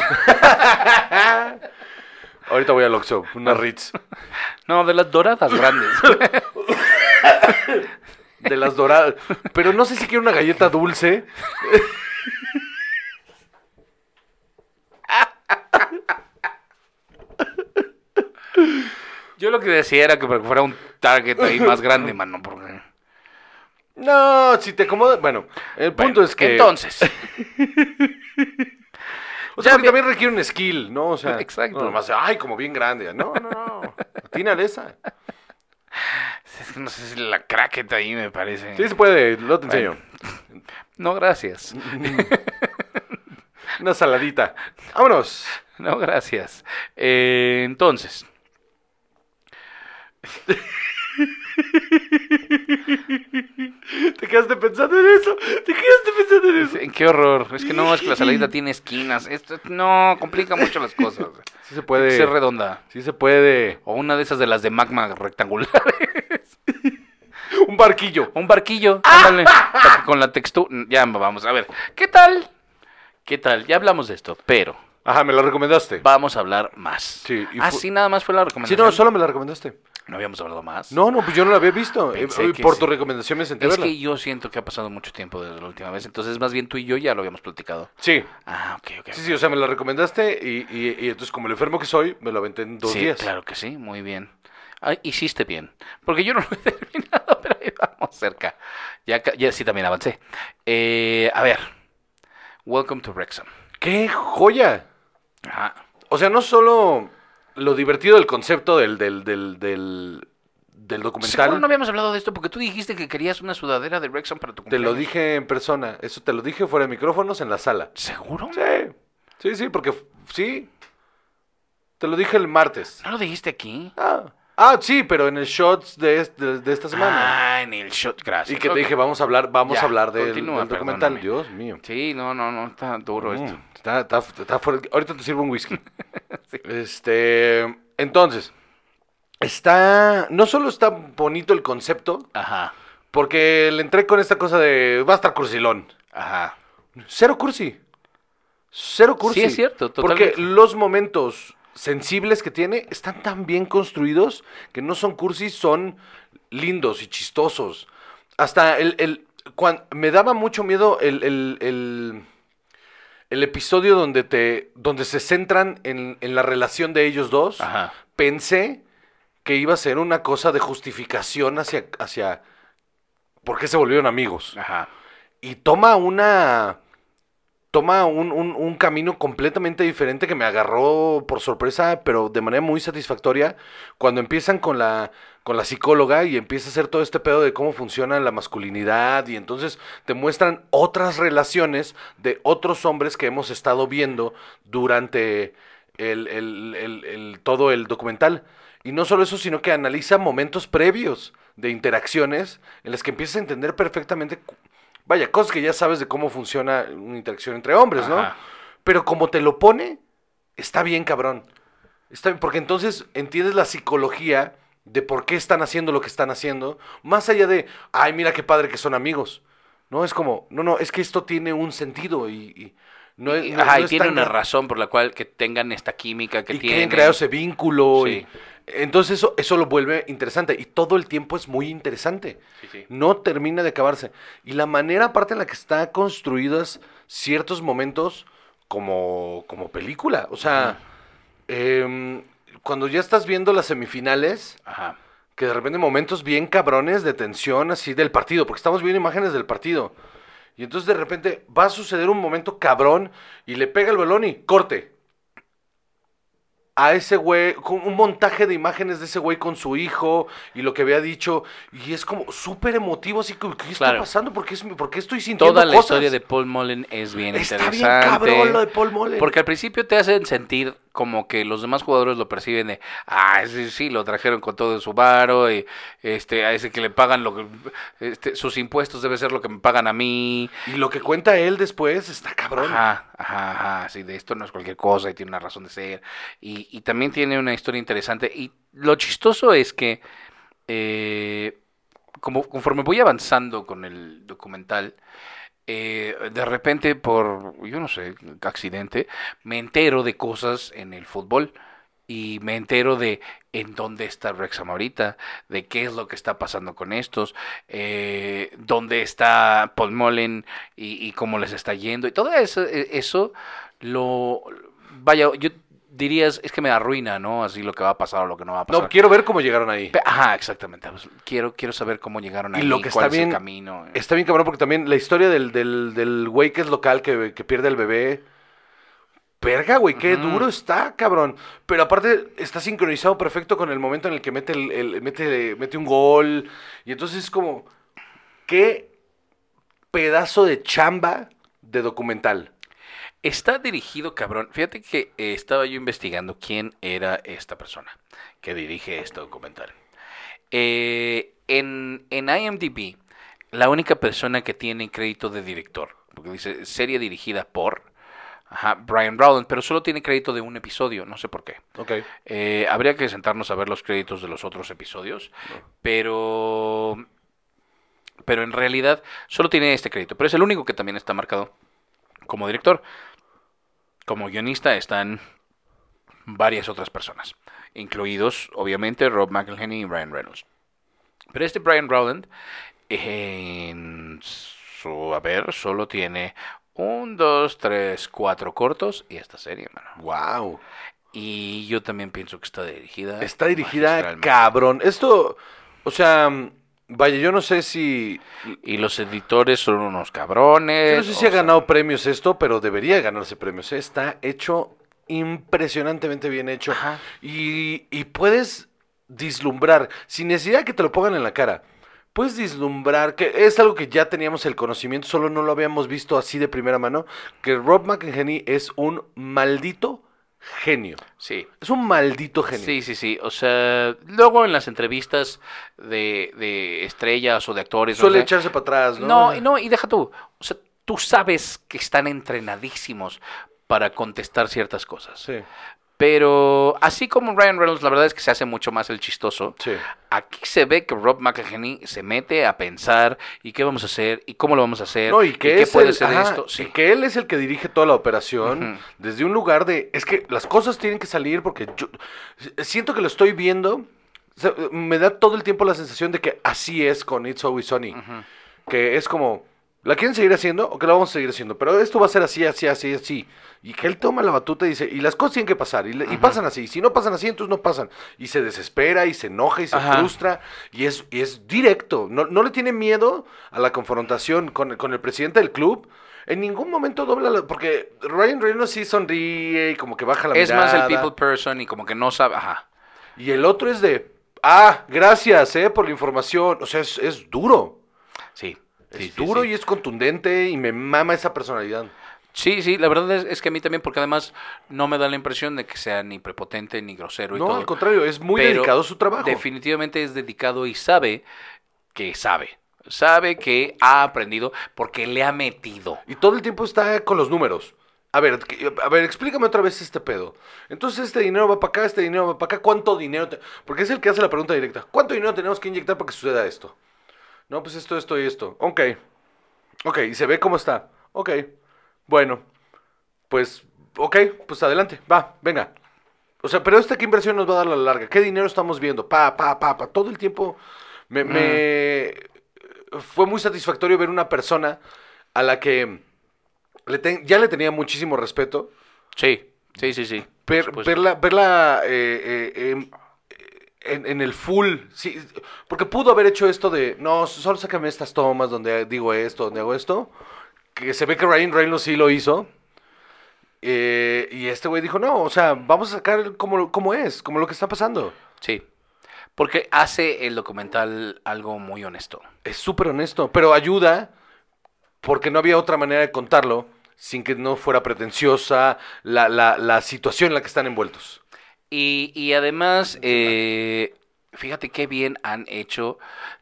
Ahorita voy al Oxxo, una Ritz. No, de las doradas grandes. De las doradas. Pero no sé si quiero una galleta dulce. Yo lo que decía era que fuera un target ahí más grande, mano. Porque... No, si te acomoda. Bueno, el punto Bueno, es que. Entonces. O sea, Ya porque vi- también requiere un skill, ¿no? O sea, Exacto. no nomás, ay, como bien grande. No, no, no. Atínale esa. Es que no sé si la craqueta ahí me parece. Sí, se puede, lo te enseño. No, gracias. Una saladita. Vámonos. No, gracias. Eh, entonces, Te quedaste pensando en eso. Te quedaste pensando en eso. qué horror. Es que no, es que la saladita tiene esquinas. Esto no complica mucho las cosas. Sí se puede. ser redonda. Sí se puede. O una de esas de las de magma rectangular. Un barquillo. Un barquillo, ándale, para que con la textura. Ya vamos, a ver. ¿Qué tal? ¿Qué tal? Ya hablamos de esto, pero Ajá, me lo recomendaste. vamos a hablar más. Sí, y ah, sí, nada más fue la Sí, recomendación. no, solo me la recomendaste. No habíamos hablado más. No, no, pues yo no la había visto. Pensé Eh, que por sí. tu recomendación me senté Es verla. que yo siento que ha pasado mucho tiempo desde la última vez, entonces más bien tú y yo ya lo habíamos platicado. Sí. Ah, ok, ok. Sí, sí, o sea, me la recomendaste y, y- y entonces como el enfermo que soy, me lo aventé en dos Sí, días. claro que sí, muy bien. Ah, hiciste bien, porque yo no lo he terminado, pero ahí vamos cerca. Ya, ya sí también avancé. Eh, a ver, Welcome to Wrexham. ¡Qué joya! Ajá. O sea, no solo lo divertido del concepto del, del, del, del, del documental. Seguro no habíamos hablado de esto porque tú dijiste que querías una sudadera de Wrexham para tu Te cumpleaños. lo dije en persona. Eso te lo dije fuera de micrófonos en la sala. ¿Seguro? Sí. Sí, sí, porque sí. Te lo dije el martes. ¿No lo dijiste aquí? Ah, ah sí, pero en el shots de, de, de esta semana. Ah, en el shot, gracias. y que te dije, vamos a hablar, vamos Ya, a hablar del, continúa, del documental. perdóname. Dios mío. Sí, no, no, no, está duro Mm, esto. Está, está. Ahorita te sirvo un whisky. Sí. Este, entonces, está, no solo está bonito el concepto, Ajá, porque le entré con esta cosa de, va a estar cursilón. ajá. Cero cursi. Cero cursi. Sí, es cierto, Porque totalmente. los momentos sensibles que tiene están tan bien construidos que no son cursis, son lindos y chistosos. Hasta el... el me daba mucho miedo el, el, el, el episodio donde, te, donde se centran en, en la relación de ellos dos. Ajá. Pensé que iba a ser una cosa de justificación hacia... hacia ¿Por qué se volvieron amigos? Ajá. y toma una toma un, un- camino completamente diferente que me agarró por sorpresa, pero de manera muy satisfactoria, cuando empiezan con la, con la psicóloga y empieza a hacer todo este pedo de cómo funciona la masculinidad y entonces te muestran otras relaciones de otros hombres que hemos estado viendo durante el, el- el- todo el documental. Y no solo eso, sino que analiza momentos previos de interacciones en las que empiezas a entender perfectamente Vaya, cosas que ya sabes de cómo funciona una interacción entre hombres, ¿no? Pero como te lo pone, está bien cabrón. Está bien, porque entonces entiendes la psicología de por qué están haciendo lo que están haciendo, más allá de, ay, mira qué padre que son amigos. No, es como, no, no, es que esto tiene un sentido y, y no, es- Y- no- Ajá, no y tiene una razón por la cual que tengan esta química que y que tienen. hayan creado ese vínculo. Sí. y- entonces eso, eso lo vuelve interesante y todo el tiempo es muy interesante. Sí, sí. No termina de acabarse. Y la manera aparte en la que están construidos ciertos momentos como, como película. O sea, em, cuando ya estás viendo las semifinales, Ajá. que de repente momentos bien cabrones de tensión así del partido, porque estamos viendo imágenes del partido. Y entonces de repente va a suceder un momento cabrón y le pega el balón y corte. A ese güey, con un montaje de imágenes de ese güey con su hijo y lo que había dicho. Y es como súper emotivo, así como, ¿qué está Claro. pasando? ¿Por qué, es- por qué estoy sintiendo Toda la cosas? historia de Paul Mullen es bien Está bien interesante. cabrón lo de Paul Mullen. Porque al principio te hacen sentir como que los demás jugadores lo perciben de, ah, sí, sí, lo trajeron con todo su varo y este, a ese que le pagan lo que, este, sus impuestos debe ser lo que me pagan a mí. Y lo que cuenta él después está cabrón. Ajá, ajá, ajá, sí, de esto no es cualquier cosa y tiene una razón de ser. Y, y también tiene una historia interesante. Y lo chistoso es que, eh, como, conforme voy avanzando con el documental, eh, de repente por, yo no sé, accidente, me entero de cosas en el fútbol. Y me entero de en dónde está Wrexham ahorita, de qué es lo que está pasando con estos, eh, dónde está Paul Mullen y, y cómo les está yendo. Y todo eso, eh, eso lo... Vaya, yo diría, es que me arruina, ¿no? Así lo que va a pasar o lo que no va a pasar. No, quiero ver cómo llegaron ahí. Ajá, exactamente. pues, quiero, quiero saber cómo llegaron Y ahí, lo que cuál está es el bien- camino. eh. Está bien cabrón porque también la historia del, del, del güey que es local que, que pierde al bebé. verga, güey, qué duro está, cabrón. Pero aparte está sincronizado perfecto con el momento en el que mete, el, el- mete, mete un gol. Y entonces es como, qué pedazo de chamba de documental. Está dirigido, cabrón. Fíjate que eh, estaba yo investigando quién era esta persona que dirige este documental. Eh, en, en IMDb, la única persona que tiene crédito de director, porque dice serie dirigida por ajá, Brian Rowland, pero solo tiene crédito de un episodio, no sé por qué. Ok. Eh, habría que sentarnos a ver los créditos de los otros episodios, pero pero en realidad solo tiene este crédito, pero es el único que también está marcado como director. Como guionista están varias otras personas, incluidos obviamente Rob McElhenney y Ryan Reynolds. Pero este Brian Rowland en su haber solo tiene un, dos, tres, cuatro cortos y esta serie, mano. Wow. Y yo también pienso que está dirigida. Está dirigida cabrón. Esto, o sea, vaya, yo no sé si... Y los editores son unos cabrones. Yo no sé si ha sea, ganado premios esto, pero debería ganarse premios. Está hecho impresionantemente bien hecho. Ajá. Y, y puedes vislumbrar, sin necesidad que te lo pongan en la cara, puedes vislumbrar, que es algo que ya teníamos el conocimiento, solo no lo habíamos visto así de primera mano, que Rob McElhenney es un maldito genio. Sí. Es un maldito genio. Sí, sí, sí. O sea, luego en las entrevistas de, de estrellas o de actores. no Suele sé, echarse para atrás, ¿no? No, no, y deja tú. O sea, tú sabes que están entrenadísimos para contestar ciertas cosas. Sí, Pero así como Ryan Reynolds, la verdad es que se hace mucho más el chistoso. sí. Aquí se ve que Rob McElhenney se mete a pensar y qué vamos a hacer y cómo lo vamos a hacer No, y que qué es puede el- ser ajá, esto. y Sí. que él es el que dirige toda la operación desde un lugar de es que las cosas tienen que salir porque yo siento que lo estoy viendo o sea, me da todo el tiempo la sensación de que así es con It's Always Sunny Ujú. que es como ¿la quieren seguir haciendo o que la vamos a seguir haciendo? Pero esto va a ser así, así, así, así. Y que él toma la batuta y dice, y las cosas tienen que pasar, y, y pasan así. Si no pasan así, entonces no pasan. Y se desespera, y se enoja, y se Ajá. frustra, y es, y es directo. No, no le tiene miedo a la confrontación con, con el presidente del club. En ningún momento dobla la... Porque Ryan Reynolds sí sonríe y como que baja la Es más el mirada. people person y como que no sabe. Ajá. Y el otro es de, ah, gracias, eh, por la información. O sea, es, es duro. Sí. Es sí, duro sí. y es contundente y me mama esa personalidad. Sí, sí, la verdad es, es que a mí también, porque además no me da la impresión de que sea ni prepotente ni grosero y No, todo. al contrario, es muy Pero dedicado a su trabajo. Definitivamente es dedicado y sabe que sabe. Sabe que ha aprendido porque le ha metido. Y todo el tiempo está con los números. A ver, a ver, explícame otra vez este pedo. Entonces este dinero va para acá, este dinero va para acá. ¿Cuánto dinero? te- Porque es el que hace la pregunta directa. ¿Cuánto dinero tenemos que inyectar para que suceda esto? No, pues esto, esto y esto. Ok. Ok, y se ve cómo está. Ok. Bueno. Pues, ok, pues adelante. Va, venga. O sea, pero esta qué inversión nos va a dar a la larga. ¿Qué dinero estamos viendo? Pa, pa, pa, pa. Todo el tiempo me, me- fue muy satisfactorio ver una persona a la que le ten- ya le tenía muchísimo respeto. Sí, sí, sí, sí. Ver- verla verla eh, eh, em, en, en el full. Sí, porque pudo haber hecho esto de, no, solo sácame estas tomas donde digo esto, donde hago esto. Que se ve que Ryan Reynolds sí lo hizo. Eh, y este güey dijo, no, o sea, vamos a sacar como, como es, como lo que está pasando. Sí. Porque hace el documental algo muy honesto. Es súper honesto, pero ayuda porque no había otra manera de contarlo sin que no fuera pretenciosa la, la, la situación en la que están envueltos. Y, y además, eh, fíjate qué bien han hecho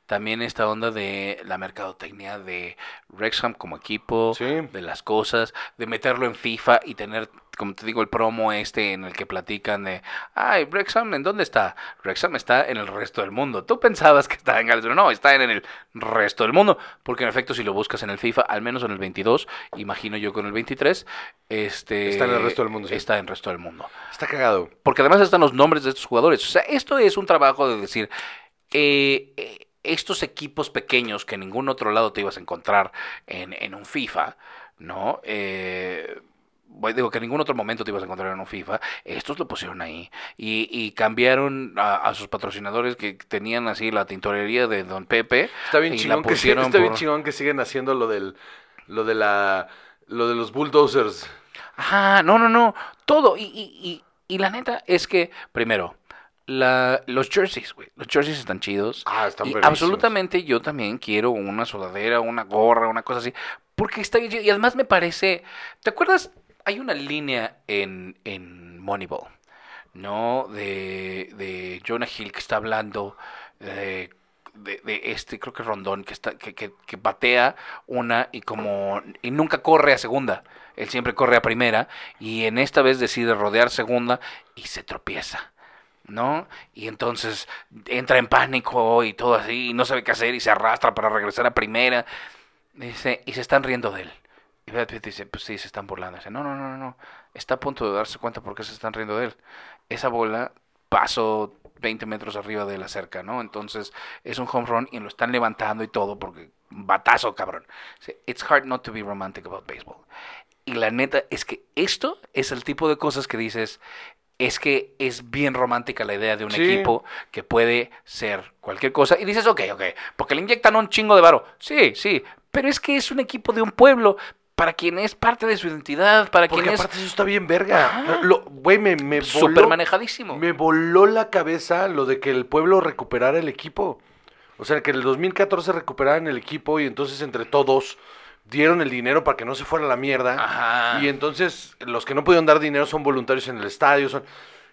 también esta onda de la mercadotecnia de Wrexham como equipo, Sí. de las cosas, de meterlo en FIFA y tener, como te digo, el promo este en el que platican de, ay, Wrexham, ¿en dónde está? Wrexham está en el resto del mundo. Tú pensabas que estaba en Gales, pero no, está en el resto del mundo, porque en efecto si lo buscas en el FIFA, al menos en el 22, imagino yo con el 23, este... Está en el resto del mundo, sí. Está en el resto del mundo. Está cagado. Porque además están los nombres de estos jugadores. O sea, esto es un trabajo de decir, eh, eh, estos equipos pequeños que en ningún otro lado te ibas a encontrar en, en un FIFA, ¿no? Eh, digo que en ningún otro momento te ibas a encontrar en un FIFA, estos lo pusieron ahí y, y cambiaron a, a sus patrocinadores que tenían así la tintorería de Don Pepe Está bien chingón que, está bien chingón que siguen haciendo lo del lo de la lo de los bulldozers. Ajá, no, no, no. Todo. Y, y, y, y la neta es que, primero, la, los jerseys, güey. Los jerseys están chidos. Ah, están y absolutamente yo también quiero una sudadera, una gorra, una cosa así. Porque está. Y además me parece. ¿Te acuerdas? Hay una línea en, en Moneyball, ¿no? De, de Jonah Hill que está hablando de, de, de este, creo que Rondón, que, está, que, que, que batea una y como. Y nunca corre a segunda. Él siempre corre a primera. Y en esta vez decide rodear segunda y se tropieza. ¿no? Y entonces entra en pánico y todo así, y no sabe qué hacer y se arrastra para regresar a primera. Dice, y se están riendo de él. Y Brad Pitt dice, pues sí, se están burlando. Dice, no, no, no, no, no. Está a punto de darse cuenta por qué se están riendo de él. Esa bola pasó 20 metros arriba de la cerca, ¿no? Entonces es un home run y lo están levantando y todo porque batazo, cabrón. Dice, It's hard not to be romantic about baseball. Y la neta es que esto es el tipo de cosas que dices, es que es bien romántica la idea de un Sí. equipo que puede ser cualquier cosa. Y dices, ok, ok, porque le inyectan un chingo de varo. Sí, sí, pero es que es un equipo de un pueblo para quien es parte de su identidad, para Porque quien es aparte eso está bien verga. Güey, me, me voló, súper manejadísimo. me voló la cabeza lo de que el pueblo recuperara el equipo. O sea, que en el 2014 recuperaran el equipo y entonces entre todos dieron el dinero para que no se fuera a la mierda. Ajá. Y entonces los que no pudieron dar dinero son voluntarios en el estadio. Son,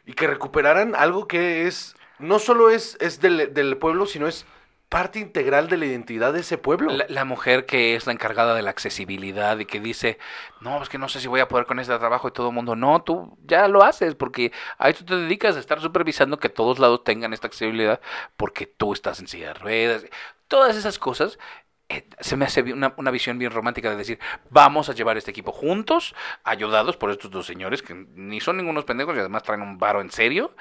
y que recuperaran algo que es, no solo es, es del, del pueblo, sino es parte integral de la identidad de ese pueblo. La, mujer que es la encargada de la accesibilidad y que dice, no, es que no sé si voy a poder con este trabajo y todo el mundo, no, tú ya lo haces porque a esto te dedicas a estar supervisando que todos lados tengan esta accesibilidad porque tú estás en silla de ruedas. Todas esas cosas eh, se me hace una, una visión bien romántica de decir, vamos a llevar este equipo juntos, ayudados por estos dos señores que ni son ningunos pendejos y además traen un varo en serio,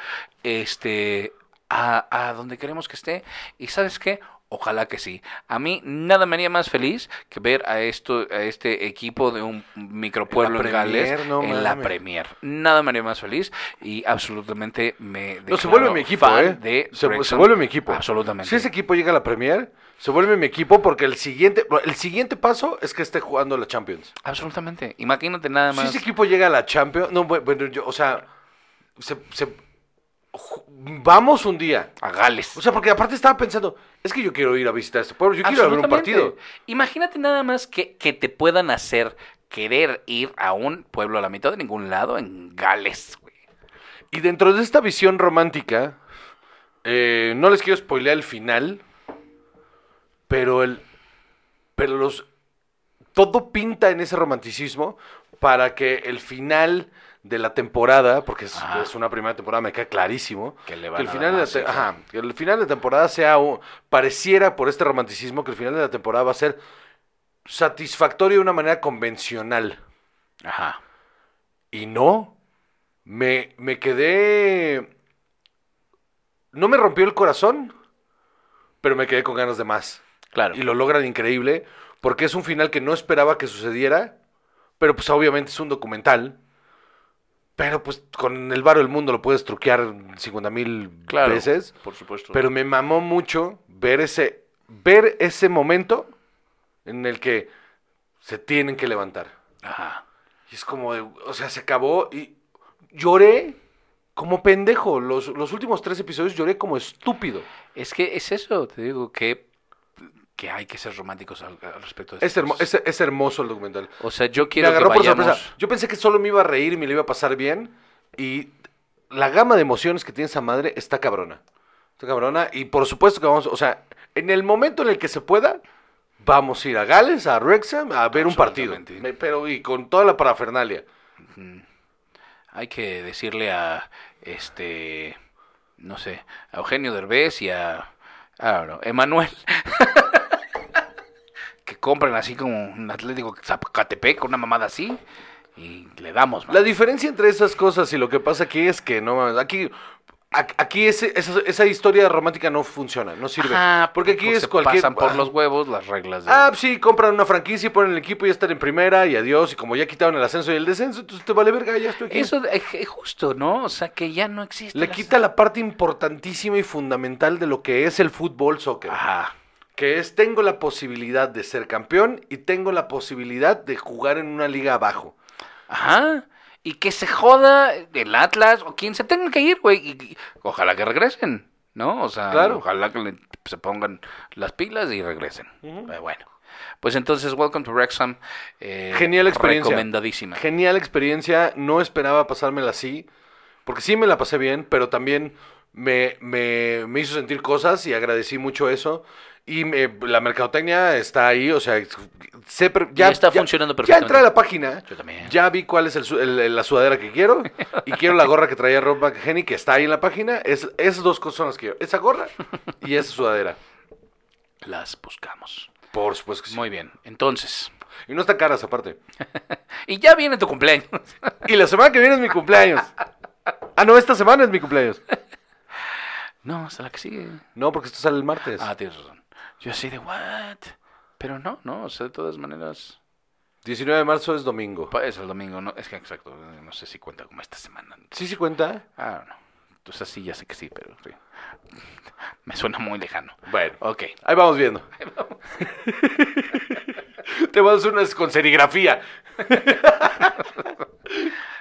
este, a, a donde queremos que esté. Y sabes qué, ojalá que sí. A mí nada me haría más feliz que ver a esto, a este equipo de un micropueblo en, Gales Premier, no en la. Premier. Nada me haría más feliz y absolutamente me No, se vuelve mi equipo, ¿eh? de Se, vuelve mi equipo. Absolutamente. Si ese equipo llega a la Premier, se vuelve mi equipo porque el siguiente, el siguiente paso es que esté jugando la Champions. Absolutamente. Imagínate nada Si más. ese equipo llega a la Champions, no, bu- bueno, yo, o sea, se- se- vamos un día. a Gales. O sea, porque aparte estaba pensando, es que yo quiero ir a visitar este pueblo, yo quiero ir a ver un partido. Imagínate nada más que, que te puedan hacer querer ir a un pueblo a la mitad de ningún lado en Gales, güey. Y dentro de esta visión romántica, eh, no les quiero spoilear el final, pero el, pero los, todo pinta en ese romanticismo para que el final de la temporada, porque es, Ajá. es una primera temporada, me queda clarísimo, Que le que van el a final de la ajá, que el final de temporada sea un- pareciera por este romanticismo que el final de la temporada va a ser satisfactorio de una manera convencional. Ajá. Y no, me, me quedé... No me rompió el corazón, pero me quedé con ganas de más. Claro. Y lo logran increíble, porque es un final que no esperaba que sucediera, pero pues obviamente es un documental. Pero pues con el varo del mundo lo puedes truquear 50 mil Claro, veces. por supuesto. Pero me mamó mucho ver ese, ver ese momento en el que se tienen que levantar. Ajá. Y es como, de, o sea, se acabó y lloré como pendejo. Los, los últimos tres episodios lloré como estúpido. Es que es eso, te digo, que, que hay que ser románticos al, al respecto de Es, hermo- es, es hermoso el documental. O sea, yo Me quiero que agarró por vayamos... sorpresa. Yo pensé que solo me iba a reír y me lo iba a pasar bien. Y la gama de emociones que tiene esa madre está cabrona. Está cabrona. Y por supuesto que vamos, o sea, en el momento en el que se pueda, vamos a ir a Gales, a Wrexham, a ver un partido. Me- Pero y con toda la parafernalia. Hay que decirle a, este, no sé, a Eugenio Derbez y a, I don't know, Emanuel, que compren así como un Atlético Zacatepec, una mamada así, y le damos, man. La diferencia entre esas cosas y lo que pasa aquí es que no mames, aquí aquí ese- esa, esa historia romántica no funciona, no sirve. Ajá, porque aquí es se cualquier pasan por los huevos las reglas de... Ah, sí, compran una franquicia y ponen el equipo y ya están en primera y adiós. Y como ya quitaron el ascenso y el descenso, entonces te vale verga, ya estoy aquí. Eso es eh, justo, ¿no? O sea, que ya no existe. Le las- quita la parte importantísima y fundamental de lo que es el fútbol soccer. Ajá. Que es, tengo la posibilidad de ser campeón y tengo la posibilidad de jugar en una liga abajo. Ajá. Y que se joda el Atlas o quien se tenga que ir, güey. Y, ojalá que regresen, ¿no? O sea, Claro. ojalá que le- se pongan las pilas y regresen. Eh, bueno. Pues entonces, Welcome to Wrexham. eh, Genial experiencia. Recomendadísima. Genial experiencia. No esperaba pasármela así. Porque sí me la pasé bien, pero también me, me, me hizo sentir cosas y agradecí mucho eso. Y me- la mercadotecnia está ahí, o sea, sé per- ya Y está funcionando Ya perfectamente. entré a la página, Yo también. ya vi cuál es el el- la sudadera que quiero y quiero la gorra que traía Rob McHenny, que está ahí en la página. Es, esas dos cosas son las que quiero, esa gorra y esa sudadera. Las buscamos. Por supuesto que sí. Muy bien. Entonces. Y no están caras aparte. Y ya viene tu cumpleaños. Y la semana que viene es mi cumpleaños. Ah, no, esta semana es mi cumpleaños. No, hasta la que sigue. No, porque esto sale el martes. Ah, tienes razón. Yo así de, ¿what? Pero no, no, o sea, de todas maneras. 19 de marzo es domingo. Es el domingo, no, es que exacto, no sé si cuenta como esta semana. Sí, sí cuenta. Ah, no. Entonces sí, ya sé que sí, pero sí. Me suena muy lejano. Bueno, Ok. ahí vamos viendo. Te vamos a hacer una con serigrafía.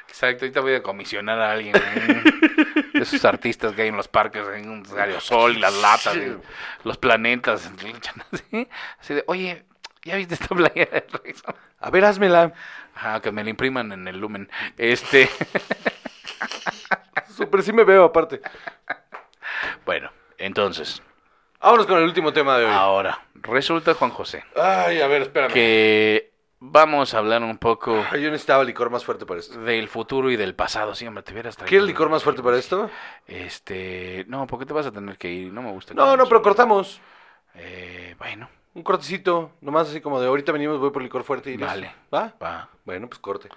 Exacto, ahorita voy a comisionar a alguien. ¿eh? Esos artistas que hay en los parques, en un aerosol, las latas, y los planetas. Así, así de, oye, ¿ya viste esta playa de Rexon? A ver, házmela. Ajá, que me la impriman en el lumen. Este. Súper sí me veo aparte. Bueno, entonces, Vámonos con el último tema de hoy. ahora, resulta, Juan José, Ay, a ver, espérame. que vamos a hablar un poco Ay, yo necesitaba licor más fuerte para esto. del futuro y del pasado. Sí, hombre, te hubieras traído. ¿Quieres licor más fuerte para esto? Este. No, porque te vas a tener que ir. No me gusta. No, no, pero cortamos. Eh, bueno, Un cortecito, nomás así como de ahorita venimos, voy por licor fuerte y. Vale. ¿Va? va. Bueno, pues corte.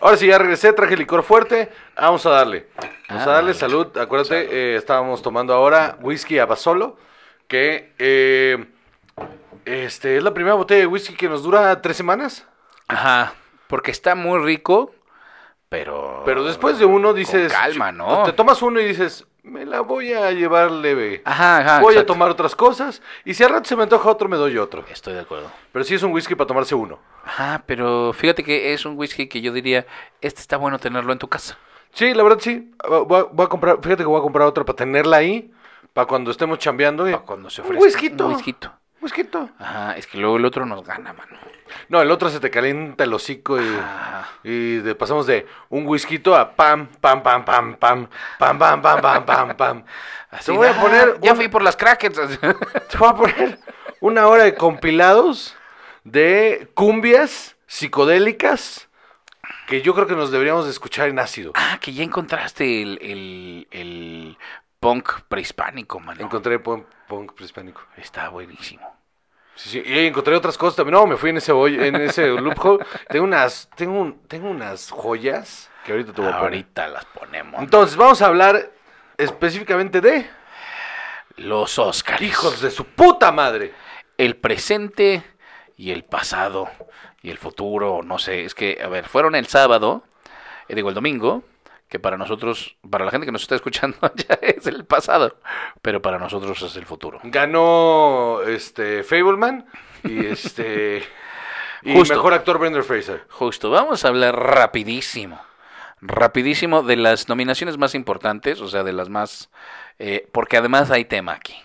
Ahora sí, ya regresé, traje licor fuerte. Vamos a darle. Vamos Ah, a darle vale. salud. Acuérdate, Salud. eh, estábamos tomando ahora whisky Abasolo, que eh, este, es la primera botella de whisky que nos dura tres semanas. Ajá, porque está muy rico, pero. Pero después de uno dices... Con calma, ¿no? Te tomas uno y dices, me la voy a llevar leve. Ajá, ajá. voy a tomar otras cosas. Y si al rato se me antoja otro, me doy otro. Estoy de acuerdo. Pero sí es un whisky para tomarse uno. Ajá, pero fíjate que es un whisky que yo diría, este está bueno tenerlo en tu casa. Sí, la verdad sí. Voy a, voy a comprar, fíjate que voy a comprar otro para tenerla ahí. Para cuando estemos chambeando. y- Para cuando se Un ofrezca. whisky. Un whisky. Whisky. Ajá, es que luego el otro nos gana, mano. No, el otro se te calienta el hocico y, Ajá. y de- pasamos de un whisky a pam, pam, pam, pam, pam, pam, pam, pam, pam, pam, pam. Así Te voy a poner "Ah, Ya un- fui por las crackets. Te voy a poner una hora de compilados de cumbias psicodélicas que yo creo que nos deberíamos de escuchar en ácido. ah, que ya encontraste el, el, el punk prehispánico, mano. Encontré punk, punk prehispánico. Está buenísimo. Sí, sí, y encontré otras cosas también. No, me fui en ese en ese loophole. Tengo unas, tengo, un- tengo unas joyas que ahorita te voy a poner. Ahorita las ponemos. Entonces, vamos a hablar específicamente de Los Oscars. hijos de su puta madre. El presente y el pasado y el futuro, no sé, es que, a ver, fueron el sábado, eh, digo el domingo, que para nosotros, para la gente que nos está escuchando ya es el pasado, pero para nosotros es el futuro. Ganó este Fableman y este y Justo. mejor actor Brendan Fraser. Justo, vamos a hablar rapidísimo, rapidísimo de las nominaciones más importantes, o sea, de las más, eh, porque además hay tema aquí.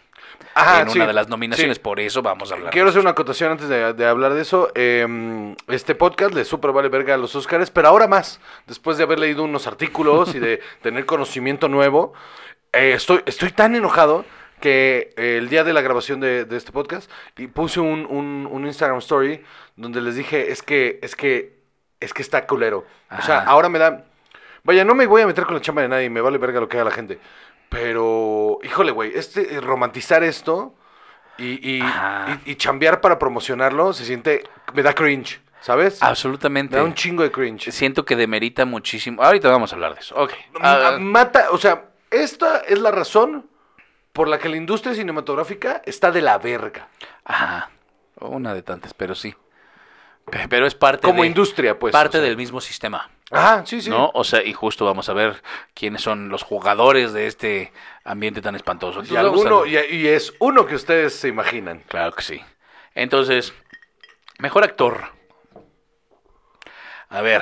Ajá, en sí, una de las nominaciones, sí. por eso vamos a hablar. Quiero hacer una acotación antes de, de hablar de eso. Eh, este podcast le super vale verga a los Oscars, pero ahora más, después de haber leído unos artículos y de tener conocimiento nuevo, eh, estoy, estoy tan enojado que eh, el día de la grabación de, de este podcast y puse un, un- un Instagram story donde les dije es que es que es que está culero. O sea, ahora me da Vaya, no me voy a meter con la chamba de nadie, me vale verga lo que haga la gente. Pero, híjole, güey, este, eh, romantizar esto y, y, y- y chambear para promocionarlo se siente, me da cringe, ¿sabes? Absolutamente. Me da un chingo de cringe. Siento que demerita muchísimo. Ahorita vamos a hablar de eso. Ok. Ah, Mata, o sea, esta es la razón por la que la industria cinematográfica está de la verga. ajá. Una de tantas, pero sí. Pe- Pero es parte Como de- industria, pues. parte o sea. del mismo sistema. Ajá, sí, sí. ¿no? O sea, y justo vamos a ver quiénes son los jugadores de este ambiente tan espantoso. Y, Entonces, vamos a alguno, ver. y, y es uno que ustedes se imaginan. Claro que sí. Entonces, mejor actor. A ver.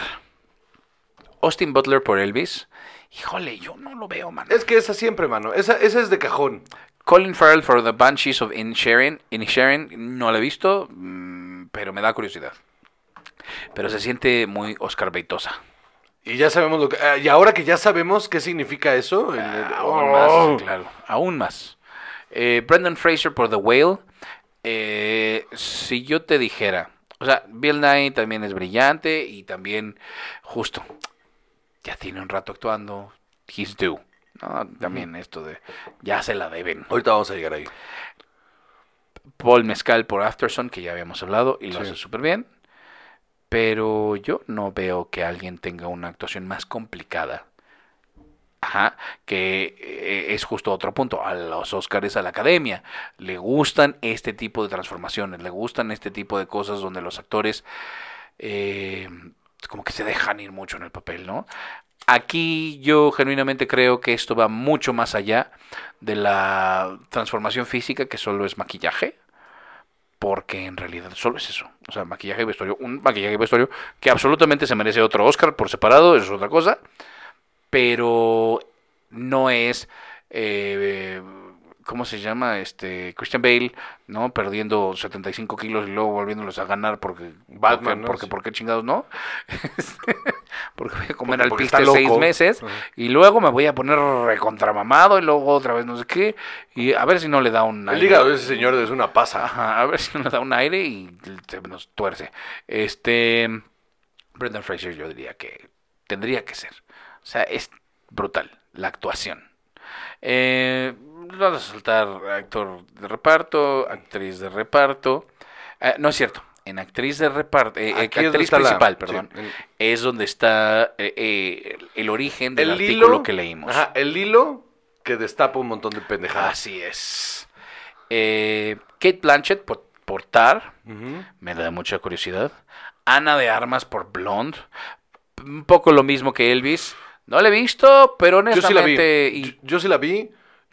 Austin Butler por Elvis. Híjole, yo no lo veo, man. Es que esa siempre, mano. Esa, esa es de cajón. Colin Farrell for The Banshees of Inisherin. Inisherin, no lo he visto, mm, pero me da curiosidad. Pero se siente muy Oscar Beitosa. Y ya sabemos lo que. ah, y ahora que ya sabemos qué significa eso. el- Aún Oh. más, claro. Aún más. Eh, Brendan Fraser por The Whale. Eh, si yo te dijera, o sea, Bill Nye también es brillante y también justo, ya tiene un rato actuando, he's due. ¿no? También esto de, ya se la deben. Ahorita vamos a llegar ahí. Paul Mezcal por Afterson, que ya habíamos hablado y lo Sí. hace súper bien. Pero yo no veo que alguien tenga una actuación más complicada. Ajá, que eh, es justo otro punto. A los Oscars, a la academia, le gustan este tipo de transformaciones, le gustan este tipo de cosas donde los actores eh, como que se dejan ir mucho en el papel, ¿no? Aquí yo genuinamente creo que esto va mucho más allá de la transformación física, que solo es maquillaje porque en realidad solo es eso. O sea, maquillaje y vestuario. Un maquillaje y vestuario que absolutamente se merece otro Oscar por separado, eso es otra cosa. Pero no es. eh, ¿Cómo se llama? Este Christian Bale, ¿no? Perdiendo 75 kilos y luego volviéndolos a ganar porque. Batman, porque, ¿no? porque, Sí. ¿por qué chingados no? porque voy a comer Porque- al porque piste seis meses y luego me voy a poner recontramamado y luego otra vez no sé qué. Y a ver si no le da un. El aire. hígado de ese señor es una pasa. Ajá, a ver si nos da un aire y se nos tuerce. Este. Brendan Fraser, yo diría que tendría que ser. O sea, es brutal la actuación. Eh, vamos a saltar actor de reparto, actriz de reparto. Eh, no es cierto. En actriz de reparto, eh, Aquí es donde actriz está la- principal, sí, es donde está eh, el, el origen del el artículo hilo que leímos. Ajá, el hilo que destapa un montón de pendejadas. Así es. Eh, Kate Blanchett por, por Tar, me da mucha curiosidad. Ana de Armas por Blonde, un poco lo mismo que Elvis. No la he visto, pero Yo sí la vi. honestamente... y- Yo, yo sí la vi.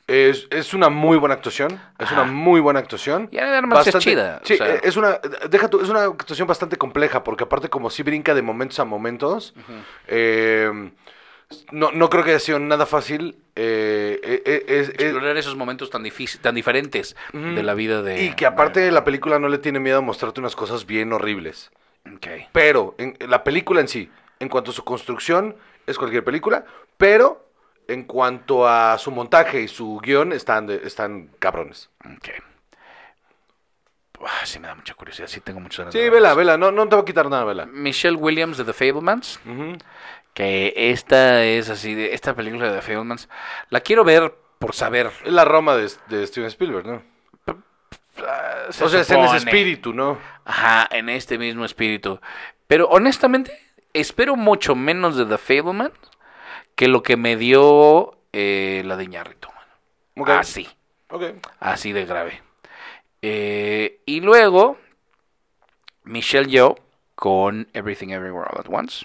Es, es una muy buena actuación. Es Ajá. una muy buena actuación. Y Ana de Armas es chida, Sí, o sea. es una. Deja es una actuación bastante compleja. Porque aparte, como si brinca de momentos a momentos. eh, no, no creo que haya sido nada fácil. eh, eh, es- explorar esos momentos tan difíciles, tan diferentes de la vida de... y que aparte la película no le tiene miedo a mostrarte unas cosas bien horribles. Ok. Pero en, la película en sí, en cuanto a su construcción, es cualquier película, pero en cuanto a su montaje y su guion, están, están cabrones. ok. Ah, sí me da mucha curiosidad, sí tengo muchas ganas Sí, de vela, vela, no, no te va a quitar nada, vela. Michelle Williams de The Fablemans. Que esta es así, de esta película de The Fablemans. La quiero ver por saber. Es la Roma de, de Steven Spielberg, ¿no? Ah, se o sea, es en ese espíritu, ¿no? Ajá, en este mismo espíritu. Pero honestamente, espero mucho menos de The Fableman que lo que me dio eh, la de Iñárritu. Ok. Así, Ok. así de grave. Eh, y luego, Michelle Yeoh con Everything Everywhere All at Once.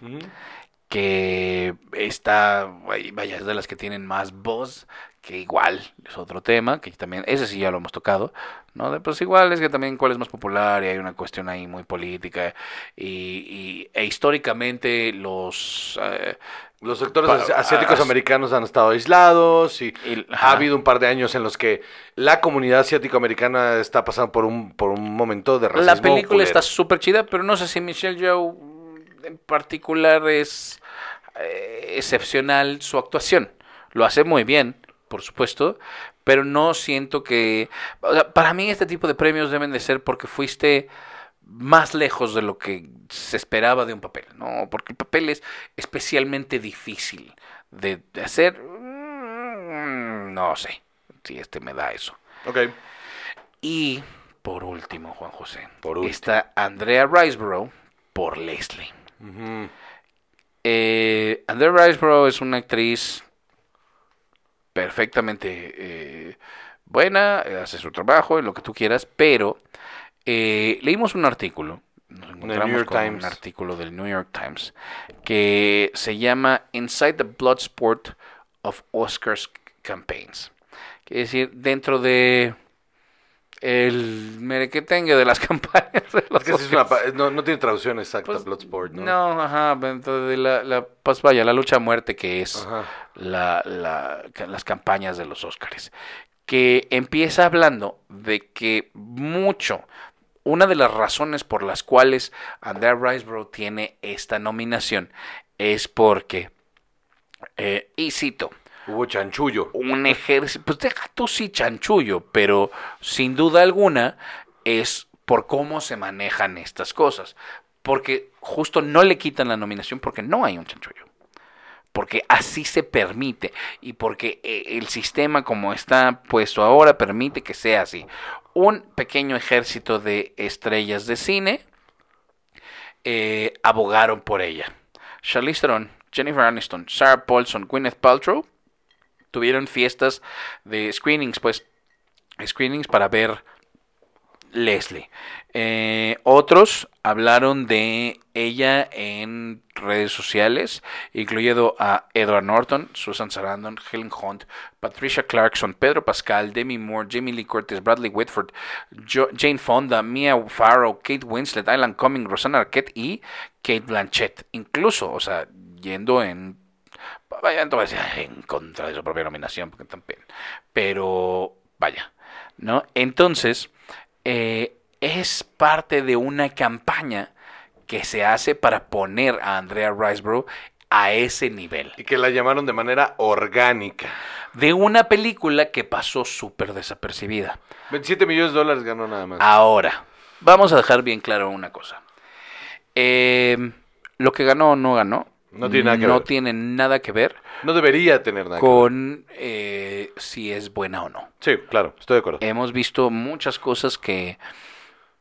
Que está, vaya, es de las que tienen más voz, que igual es otro tema, que también, ese sí ya lo hemos tocado, ¿no? De, pues igual es que también cuál es más popular y hay una cuestión ahí muy política y, y- e históricamente los... eh, Los sectores Pa- asiáticos americanos han estado aislados y y- ha habido un par de años en los que la comunidad asiático-americana está pasando por un, por un momento de racismo La película culero. está súper chida, pero no sé si Michelle Yeoh en particular es eh, excepcional su actuación. Lo hace muy bien, por supuesto, pero no siento que... o sea, para mí este tipo de premios deben de ser porque fuiste más lejos de lo que se esperaba de un papel, ¿no? Porque el papel es especialmente difícil de, de hacer. Mm, No sé si este me da eso. Ok. Y por último, Juan José, Por último. está Andrea Riseborough por Leslie. Eh, Andrea Riseborough es una actriz perfectamente eh, buena, eh, hace su trabajo, lo que tú quieras, pero eh, leímos un artículo nos encontramos con un artículo del New York Times que se llama Inside the Bloodsport of Oscars Campaigns. Quiere decir, dentro de el merequetengue de las campañas de los Es que sí es una Oscars. pa- no, no tiene traducción exacta, Pues, Bloodsport, ¿no? No, ajá, dentro de la, la- pues vaya, la lucha a muerte que es la, la- las campañas de los Óscares, que empieza hablando de que mucho, una de las razones por las cuales Andrea Riseborough tiene esta nominación es porque, eh, y cito, Hubo chanchullo. un ejército, pues deja tú sí chanchullo, pero sin duda alguna es por cómo se manejan estas cosas. Porque justo no le quitan la nominación porque no hay un chanchullo. Porque así se permite y porque eh, el sistema como está puesto ahora permite que sea así. Un pequeño ejército de estrellas de cine eh, abogaron por ella. Charlize Theron, Jennifer Aniston, Sarah Paulson, Gwyneth Paltrow tuvieron fiestas de screenings, pues, screenings para ver Leslie. Eh, otros hablaron de ella en redes sociales, incluyendo a Edward Norton, Susan Sarandon, Helen Hunt, Patricia Clarkson, Pedro Pascal, Demi Moore, Jamie Lee Curtis, Bradley Whitford, Jane Fonda, Mia Farrow, Kate Winslet, Alan Cumming, Rosanna Arquette y Kate Blanchett. Incluso, o sea, yendo en vaya, decir en contra de su propia nominación, porque también, pero vaya, ¿no? Entonces, eh, es parte de una campaña que se hace para poner a Andrea Riseborough a ese nivel. Y que la llamaron de manera orgánica. De una película que pasó súper desapercibida. 27 millones de dólares ganó nada más. Ahora, vamos a dejar bien claro una cosa. Eh, lo que ganó o no ganó, No tiene nada que no ver. tiene nada que ver No debería tener nada que ver. con eh, si es buena o no. Sí, claro, estoy de acuerdo. Hemos visto muchas cosas que...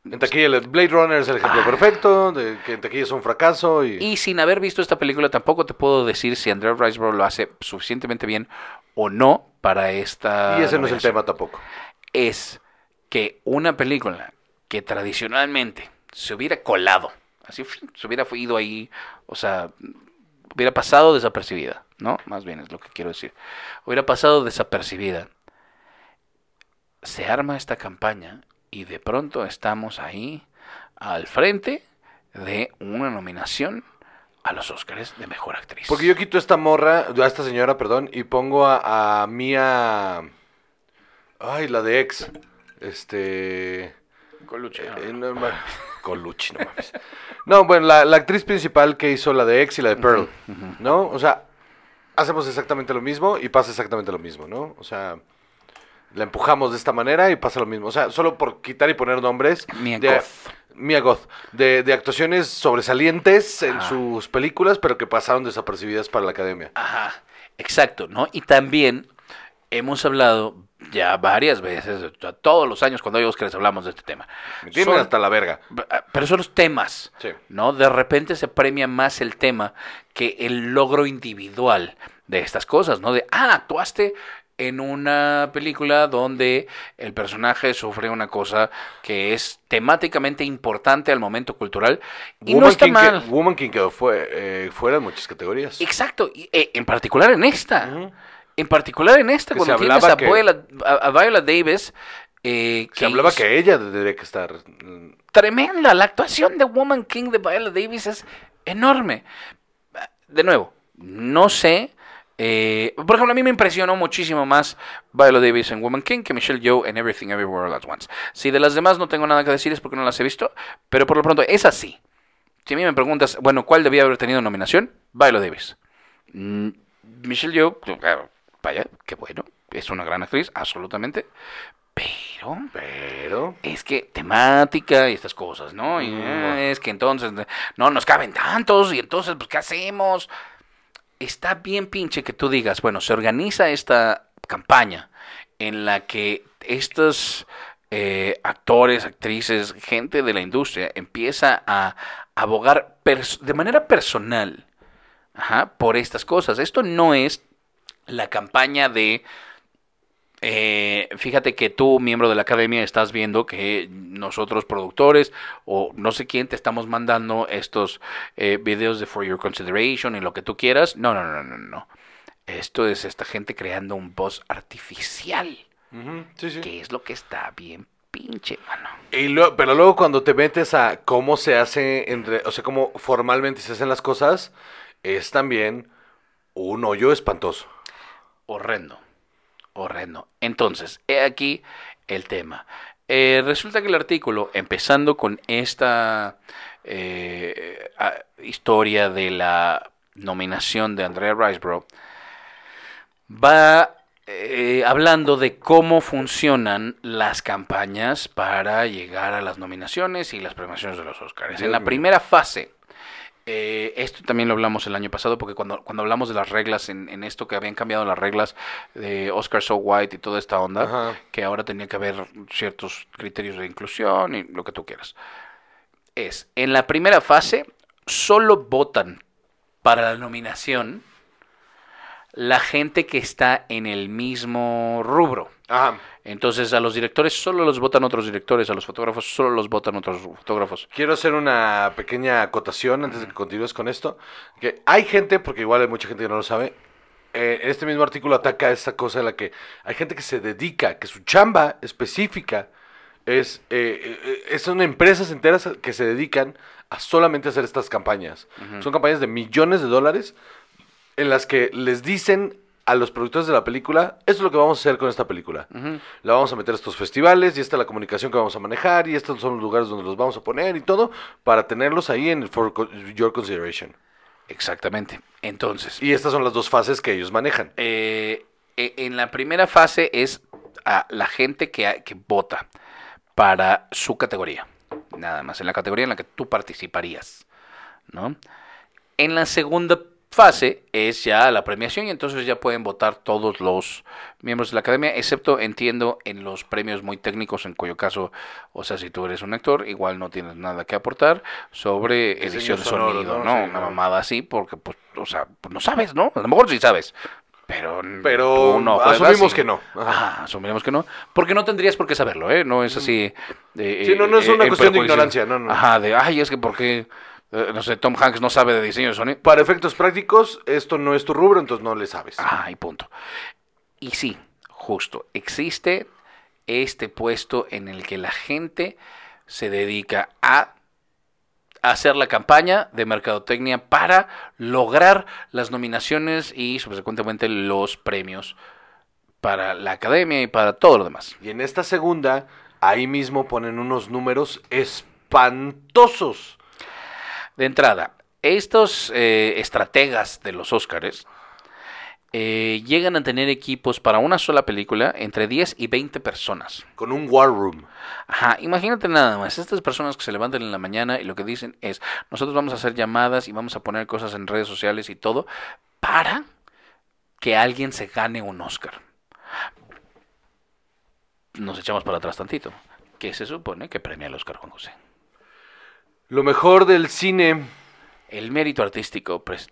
En taquilla, Blade Runner es el ejemplo Ah. perfecto, de que en taquilla es un fracaso y... Y sin haber visto esta película tampoco te puedo decir si Andrea Riseborough lo hace suficientemente bien o no para esta... y ese no es el tema tampoco. Es que una película que tradicionalmente se hubiera colado, así se hubiera ido ahí, o sea, hubiera pasado desapercibida, ¿no? Más bien es lo que quiero decir. Hubiera pasado desapercibida. Se arma esta campaña y de pronto estamos ahí al frente de una nominación a los Óscares de Mejor Actriz. Porque yo quito esta morra, a esta señora, perdón, y pongo a, a Mía... Ay, la de ex. Este... Colucci, ¿no? eh, no, Colucci, no mames. No, bueno, la, la actriz principal que hizo la de ex y la de Pearl, ¿no? O sea, hacemos exactamente lo mismo y pasa exactamente lo mismo, ¿no? O sea, la empujamos de esta manera y pasa lo mismo. O sea, solo por quitar y poner nombres. Mia de, Goth. Mia Goth. De, de actuaciones sobresalientes en sus películas, pero que pasaron desapercibidas para la academia. Ajá, exacto, ¿no? Y también hemos hablado ya varias veces, todos los años cuando hay Oscars hablamos de este tema. Me Son- hasta la verga. Pero son los temas, Sí. ¿no? De repente se premia más el tema que el logro individual de estas cosas, ¿no? De, ah, actuaste en una película donde el personaje sufre una cosa que es temáticamente importante al momento cultural y no Woman está King mal. que- Woman King quedó fue, eh, fuera en muchas categorías. Exacto, y, eh, en particular en esta. En particular en esta, Que cuando tienes a, que- Viola, a, a Viola Davis. eh, Se hablaba hizo- que ella debería que estar. mm, Tremenda, la actuación de Woman King de Viola Davis es enorme. De nuevo, no sé. eh, por ejemplo, a mí me impresionó muchísimo más Viola Davis en Woman King que Michelle Yeoh en Everything Everywhere All At Once. Si de las demás no tengo nada que decir es porque no las he visto, pero por lo pronto es así. Si a mí me preguntas, bueno, ¿cuál debía haber tenido nominación? Viola Davis. Mm, Michelle Yeoh, claro, vaya, qué bueno, es una gran actriz, absolutamente. Pero Pero. es que temática y estas cosas, ¿no? Y Mm. eh, es que entonces no nos caben tantos y entonces, pues, ¿qué hacemos? Está bien pinche que tú digas, bueno, se organiza esta campaña en la que estos eh, actores, actrices, gente de la industria empieza a abogar de manera personal ajá, por estas cosas. Esto no es la campaña de eh, fíjate que tú, miembro de la academia, estás viendo que nosotros, productores, o no sé quién, te estamos mandando estos eh, videos de For Your Consideration y lo que tú quieras. No, no, no, no, no. Esto es esta gente creando un voz artificial, Sí, sí. que es lo que está bien pinche, mano. Y luego- pero luego cuando te metes a cómo se hace, en re- o sea, cómo formalmente se hacen las cosas, es también un hoyo espantoso. Horrendo. Horrendo. Entonces, he aquí el tema. Eh, resulta que el artículo, empezando con esta eh, historia de la nominación de Andrea Riseborough, va eh, hablando de cómo funcionan las campañas para llegar a las nominaciones y las premiaciones de los Oscars. En la primera fase, eh, esto también lo hablamos el año pasado, porque cuando, cuando hablamos de las reglas, en, en esto que habían cambiado las reglas de Oscar So White y toda esta onda, Ajá. que ahora tenía que haber ciertos criterios de inclusión y lo que tú quieras. Es, en la primera fase, solo votan para la nominación la gente que está en el mismo rubro. Ajá. Entonces a los directores solo los votan otros directores, a los fotógrafos solo los votan otros fotógrafos. Quiero hacer una pequeña acotación antes de que continúes con esto. Que hay gente, porque igual hay mucha gente que no lo sabe, eh, este mismo artículo ataca esta cosa en la que hay gente que se dedica, que su chamba específica es, eh, eh, eh, son empresas enteras que se dedican a solamente hacer estas campañas. Son campañas de millones de dólares en las que les dicen a los productores de la película, esto es lo que vamos a hacer con esta película. La vamos a meter a estos festivales y esta es la comunicación que vamos a manejar y estos son los lugares donde los vamos a poner y todo para tenerlos ahí en el For Your Consideration. Exactamente. Entonces, Y estas son las dos fases que ellos manejan. eh, e- en la primera fase es a la gente que, que vota para su categoría. Nada más, en la categoría en la que tú participarías. ¿no? En la segunda fase es ya la premiación y entonces ya pueden votar todos los miembros de la academia, excepto entiendo en los premios muy técnicos, en cuyo caso, o sea, si tú eres un actor, igual no tienes nada que aportar sobre edición de sonido, ¿no? ¿no? Sí, Una mamada así, porque, pues, o sea, pues no sabes, ¿no? A lo mejor sí sabes. Pero, Pero no asumimos que no. Ajá. Asumiremos que no. Porque no tendrías por qué saberlo, ¿eh? No es así. de- Sí, no, no es una en cuestión de ignorancia, no, no. Ajá, de, ay, es que porque, eh, no sé, Tom Hanks no sabe de diseño de sonido. Para efectos prácticos, esto no es tu rubro, entonces no le sabes. Ajá, y punto. Y sí, justo, existe este puesto en el que la gente se dedica a hacer la campaña de mercadotecnia para lograr las nominaciones y subsecuentemente los premios para la academia y para todo lo demás. Y en esta segunda, ahí mismo ponen unos números espantosos. De entrada, estos eh, estrategas de los Óscares eh, llegan a tener equipos para una sola película entre 10 y 20 personas. Con un war room. Ajá, imagínate nada más, estas personas que se levantan en la mañana y lo que dicen es, nosotros vamos a hacer llamadas y vamos a poner cosas en redes sociales y todo para que alguien se gane un Oscar. Nos echamos para atrás tantito. ¿Qué se supone que premia el Oscar Juan José? Lo mejor del cine El mérito artístico, pres-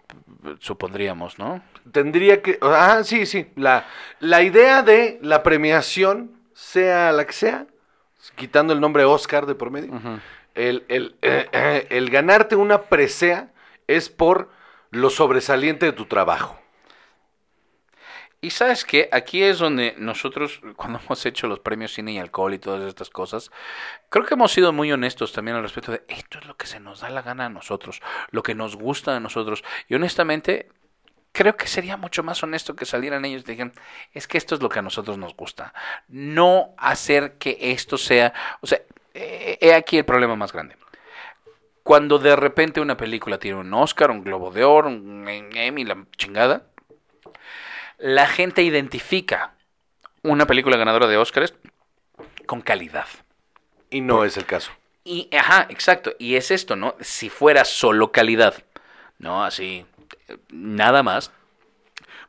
supondríamos, ¿no? tendría que... Ah, sí, sí. La, la idea de la premiación, sea la que sea, quitando el nombre Oscar de por medio, el, el, eh, eh, el ganarte una presea es por lo sobresaliente de tu trabajo. Y sabes que aquí es donde nosotros, cuando hemos hecho los premios cine y alcohol y todas estas cosas, creo que hemos sido muy honestos también al respecto de esto es lo que se nos da la gana a nosotros, lo que nos gusta a nosotros. Y honestamente, creo que sería mucho más honesto que salieran ellos y dijeran, es que esto es lo que a nosotros nos gusta. No hacer que esto sea, o sea, he aquí el problema más grande. Cuando de repente una película tiene un Oscar, un Globo de Oro, un Emmy, la chingada, la gente identifica una película ganadora de Oscars con calidad. Y no es el caso. Y, ajá, exacto. Y es esto, ¿no? Si fuera solo calidad, ¿no? Así, nada más.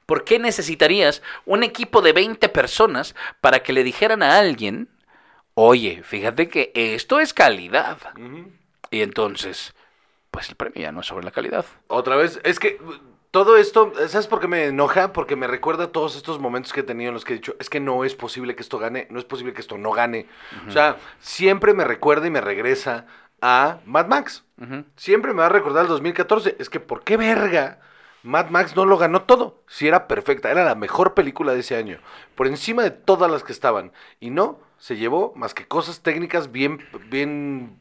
¿Por qué necesitarías un equipo de 20 personas para que le dijeran a alguien, oye, fíjate que esto es calidad? Y entonces, pues el premio ya no es sobre la calidad. Otra vez, es que todo esto, ¿sabes por qué me enoja? Porque me recuerda a todos estos momentos que he tenido en los que he dicho, es que no es posible que esto gane, no es posible que esto no gane. O sea, siempre me recuerda y me regresa a Mad Max. Siempre me va a recordar el 2014. Es que, ¿por qué verga? Mad Max no lo ganó todo. Si era perfecta, era la mejor película de ese año. Por encima de todas las que estaban. Y no, se llevó más que cosas técnicas bien, bien...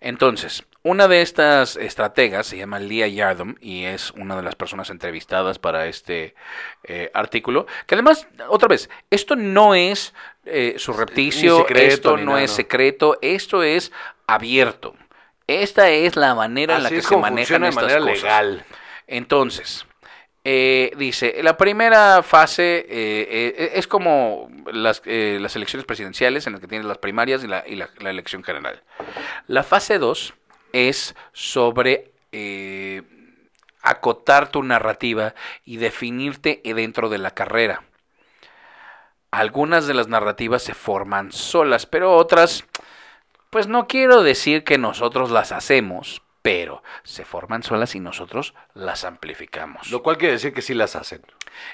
Entonces, una de estas estrategas se llama Leah Yardom y es una de las personas entrevistadas para este eh, artículo. Que además, otra vez, esto no es eh, surrepticio, secreto, esto no nada, es no. secreto, esto es abierto. Esta es la manera en la que es se manejan de estas manera cosas. legal. Entonces, eh, dice, la primera fase eh, es como las, eh, las elecciones presidenciales en las que tienes las primarias y la, y la- la elección general. La fase 2 es sobre eh, acotar tu narrativa y definirte dentro de la carrera. Algunas de las narrativas se forman solas, pero otras, pues no quiero decir que nosotros las hacemos, pero se forman solas y nosotros las amplificamos. Lo cual quiere decir que sí las hacen.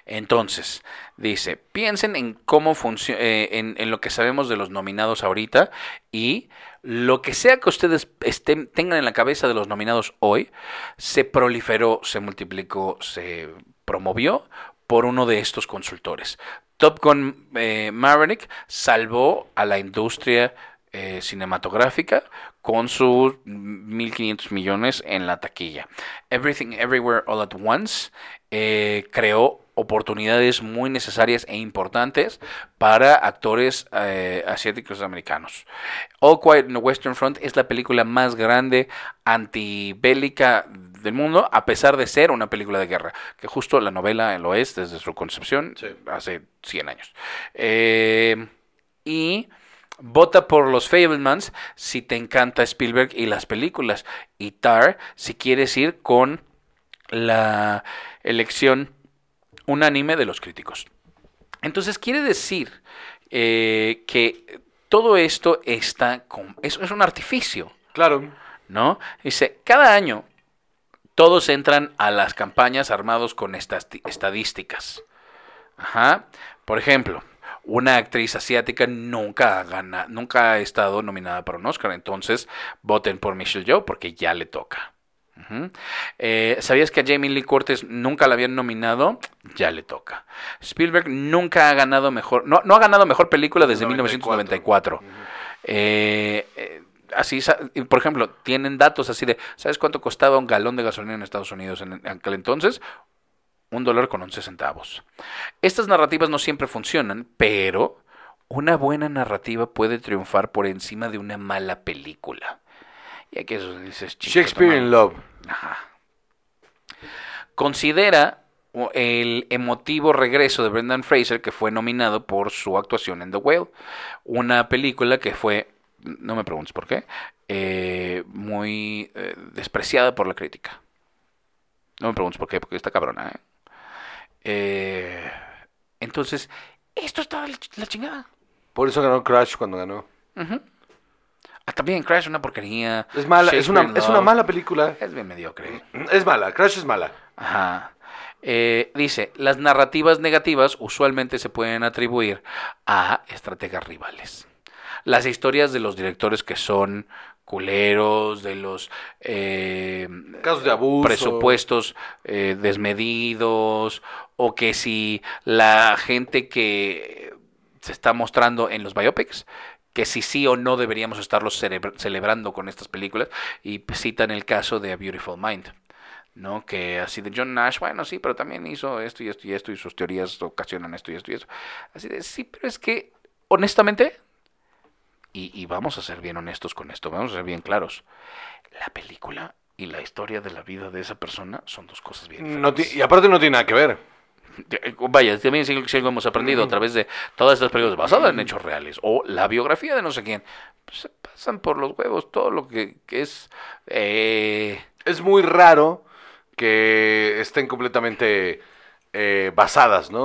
Entonces, dice, piensen en cómo funciona, en, en lo que sabemos de los nominados ahorita y lo que sea que ustedes estén, tengan en la cabeza de los nominados hoy, se proliferó, se multiplicó, se promovió por uno de estos consultores. Top Gun eh, Maverick salvó a la industria eh, cinematográfica con sus 1.500 millones en la taquilla. Everything Everywhere All at Once eh, creó oportunidades muy necesarias e importantes para actores eh, asiáticos americanos. All Quiet on the Western Front es la película más grande antibélica del mundo, a pesar de ser una película de guerra, que justo la novela lo es desde su concepción Sí. hace 100 años. Eh, y vota por los Fablemans si te encanta Spielberg y las películas. Y Tar si quieres ir con la elección unánime de los críticos. Entonces quiere decir eh, que todo esto está con, es, es un artificio. Claro. ¿no? Dice, cada año todos entran a las campañas armados con estas ti- estadísticas. Ajá. Por ejemplo, una actriz asiática nunca ha, gana- nunca ha estado nominada para un Oscar, entonces voten por Michelle Yeoh porque ya le toca. Eh, ¿Sabías que a Jamie Lee Curtis nunca la habían nominado? Ya le toca. Spielberg nunca ha ganado mejor, no, no ha ganado mejor película desde 1994. Eh, eh, así, por ejemplo, tienen datos así de, ¿sabes cuánto costaba un galón de gasolina en Estados Unidos en, en aquel entonces? Un dólar con 11 centavos. Estas narrativas no siempre funcionan, pero una buena narrativa puede triunfar por encima de una mala película. Y aquí eso dices, "Chico, Shakespeare toma". in Love. Ajá. Considera el emotivo regreso de Brendan Fraser que fue nominado por su actuación en The Whale, una película que fue, no me preguntes por qué, eh, muy eh, despreciada por la crítica. No me preguntes por qué, porque está cabrona. ¿eh? Eh, entonces, esto está de la ch- la chingada. Por eso ganó Crash cuando ganó. También Crash, una porquería. Es mala, es una, es una mala película. Es bien mediocre. Es mala, Crash es mala. Ajá. Eh, dice, las narrativas negativas usualmente se pueden atribuir a estrategas rivales. Las historias de los directores que son culeros, de los eh, Casos de abuso. presupuestos eh, desmedidos, o que si la gente que se está mostrando en los biopics, que si sí o no deberíamos estarlos celebra- celebrando con estas películas, y citan el caso de A Beautiful Mind. ¿no? Que así de John Nash, bueno, sí, pero también hizo esto y esto y esto, y sus teorías ocasionan esto y esto y eso. Así de, sí, pero es que, honestamente, y, y vamos a ser bien honestos con esto, vamos a ser bien claros, la película y la historia de la vida de esa persona son dos cosas bien No diferentes. y aparte no tiene nada que ver. Eh, Vaya, también si, algo hemos aprendido a través de todas estas películas basadas en hechos reales o la biografía de no sé quién, pues, se pasan por los huevos todo lo que, que es... eh, Es muy raro que estén completamente eh, basadas, ¿no?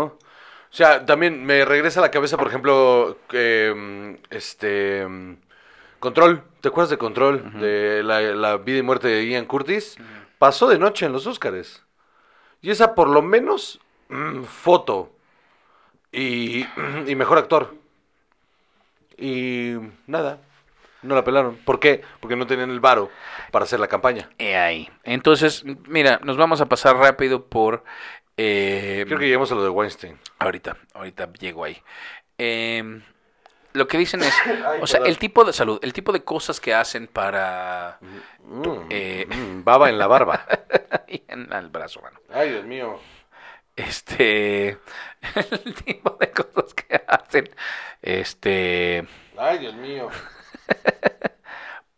O sea, también me regresa a la cabeza, por ejemplo, mm, este... mm, Control, ¿te acuerdas de Control? De la, la vida y muerte de Ian Curtis. Pasó de noche en los Óscares. Y esa por lo menos foto y, y mejor actor. Y nada, no la pelaron. ¿Por qué? Porque no tenían el varo para hacer la campaña. Ahí. Entonces, mira, nos vamos a pasar rápido por... eh, Creo que llegamos a lo de Weinstein. Ahorita, ahorita llego ahí. Eh, lo que dicen es, Ay, o sea, perdón. el tipo de salud, el tipo de cosas que hacen para... Mm, Eh. mm, baba en la barba. y en el brazo, mano. Ay, Dios mío. Este... El tipo de cosas que hacen, este... Ay, Dios mío.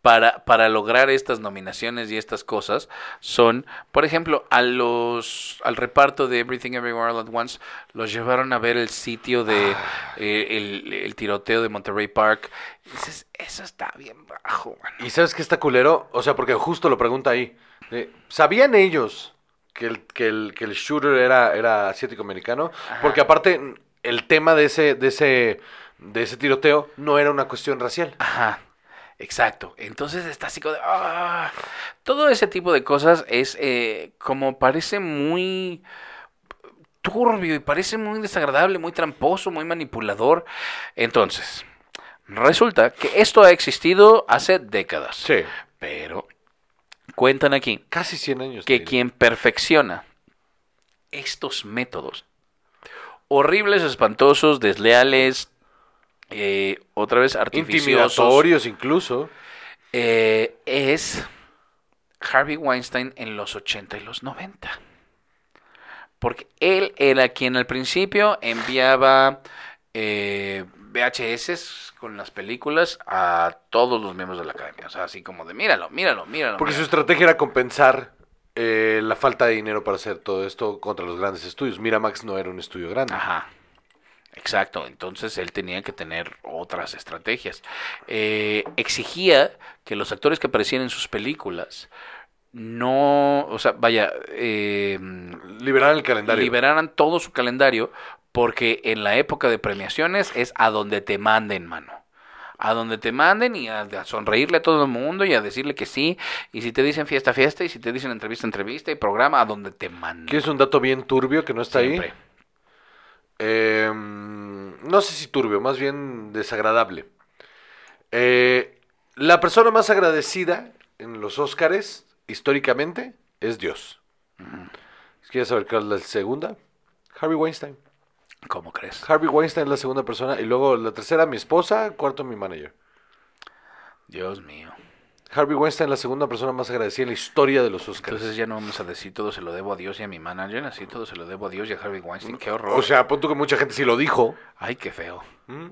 para, para lograr estas nominaciones y estas cosas son, por ejemplo, a los al reparto de Everything Everywhere All at Once los llevaron a ver el sitio de eh, el, el tiroteo de Monterey Park. Y dices, eso está bien bajo, mano". ¿Y sabes qué está culero? O sea, porque justo lo pregunta ahí. Eh, ¿Sabían ellos que el, que el, que el shooter era, era asiático americano? Porque aparte, el tema de ese, de ese, de ese tiroteo no era una cuestión racial. Ajá. Exacto. Entonces está así como de, "Ah". Todo ese tipo de cosas es eh, como parece muy turbio y parece muy desagradable, muy tramposo, muy manipulador. Entonces, resulta que esto ha existido hace décadas. Sí. Pero cuentan aquí Casi 100 años. que quien perfecciona estos métodos horribles, espantosos, desleales, eh, otra vez artificiosos, Intimidatorios incluso. eh, es Harvey Weinstein en los 80 y los 90. Porque él era quien al principio enviaba eh, VHS con las películas a todos los miembros de la academia. O sea, así como de míralo, míralo, míralo. Porque su míralo". estrategia era compensar eh, la falta de dinero para hacer todo esto contra los grandes estudios. Miramax no era un estudio grande. Ajá. Exacto, entonces él tenía que tener otras estrategias. Eh, exigía que los actores que aparecían en sus películas no, o sea, vaya, eh, Liberar el calendario. liberaran todo su calendario porque en la época de premiaciones es a donde te manden, mano. A donde te manden y a, a sonreírle a todo el mundo y a decirle que sí. Y si te dicen fiesta, fiesta. Y si te dicen entrevista, entrevista. Y programa a donde te manden. ¿Quieres un dato bien turbio que no está Siempre. ahí? Eh, no sé si turbio, más bien desagradable. Eh, la persona más agradecida en los Óscares, históricamente, es Dios. ¿Quieres saber cuál es la segunda? Harvey Weinstein. ¿Cómo crees? Harvey Weinstein es la segunda persona. Y luego la tercera, mi esposa. Cuarto, mi manager. Dios mío. Harvey Weinstein es la segunda persona más agradecida en la historia de los Óscares. Entonces ya no vamos a decir todo se lo debo a Dios y a mi manager, así todo se lo debo a Dios y a Harvey Weinstein. Qué horror. o sea, punto que mucha gente sí lo dijo. Ay, qué feo. Mm.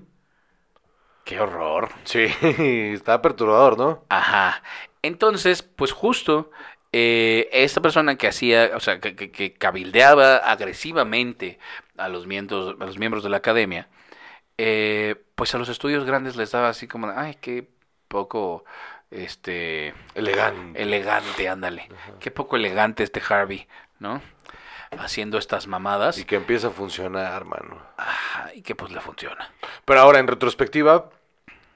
Qué horror. Sí, está perturbador, ¿no? Ajá. Entonces, pues justo eh, esta persona que hacía, o sea, que, que- que cabildeaba agresivamente a los miembros, a los miembros de la academia, eh, pues a los estudios grandes les daba así como, ay, qué poco, este, Elegante. elegante, ándale. Qué poco elegante este Harvey, ¿no? Haciendo estas mamadas. Y que empieza a funcionar, mano. Ajá, y que pues le funciona. Pero ahora, en retrospectiva,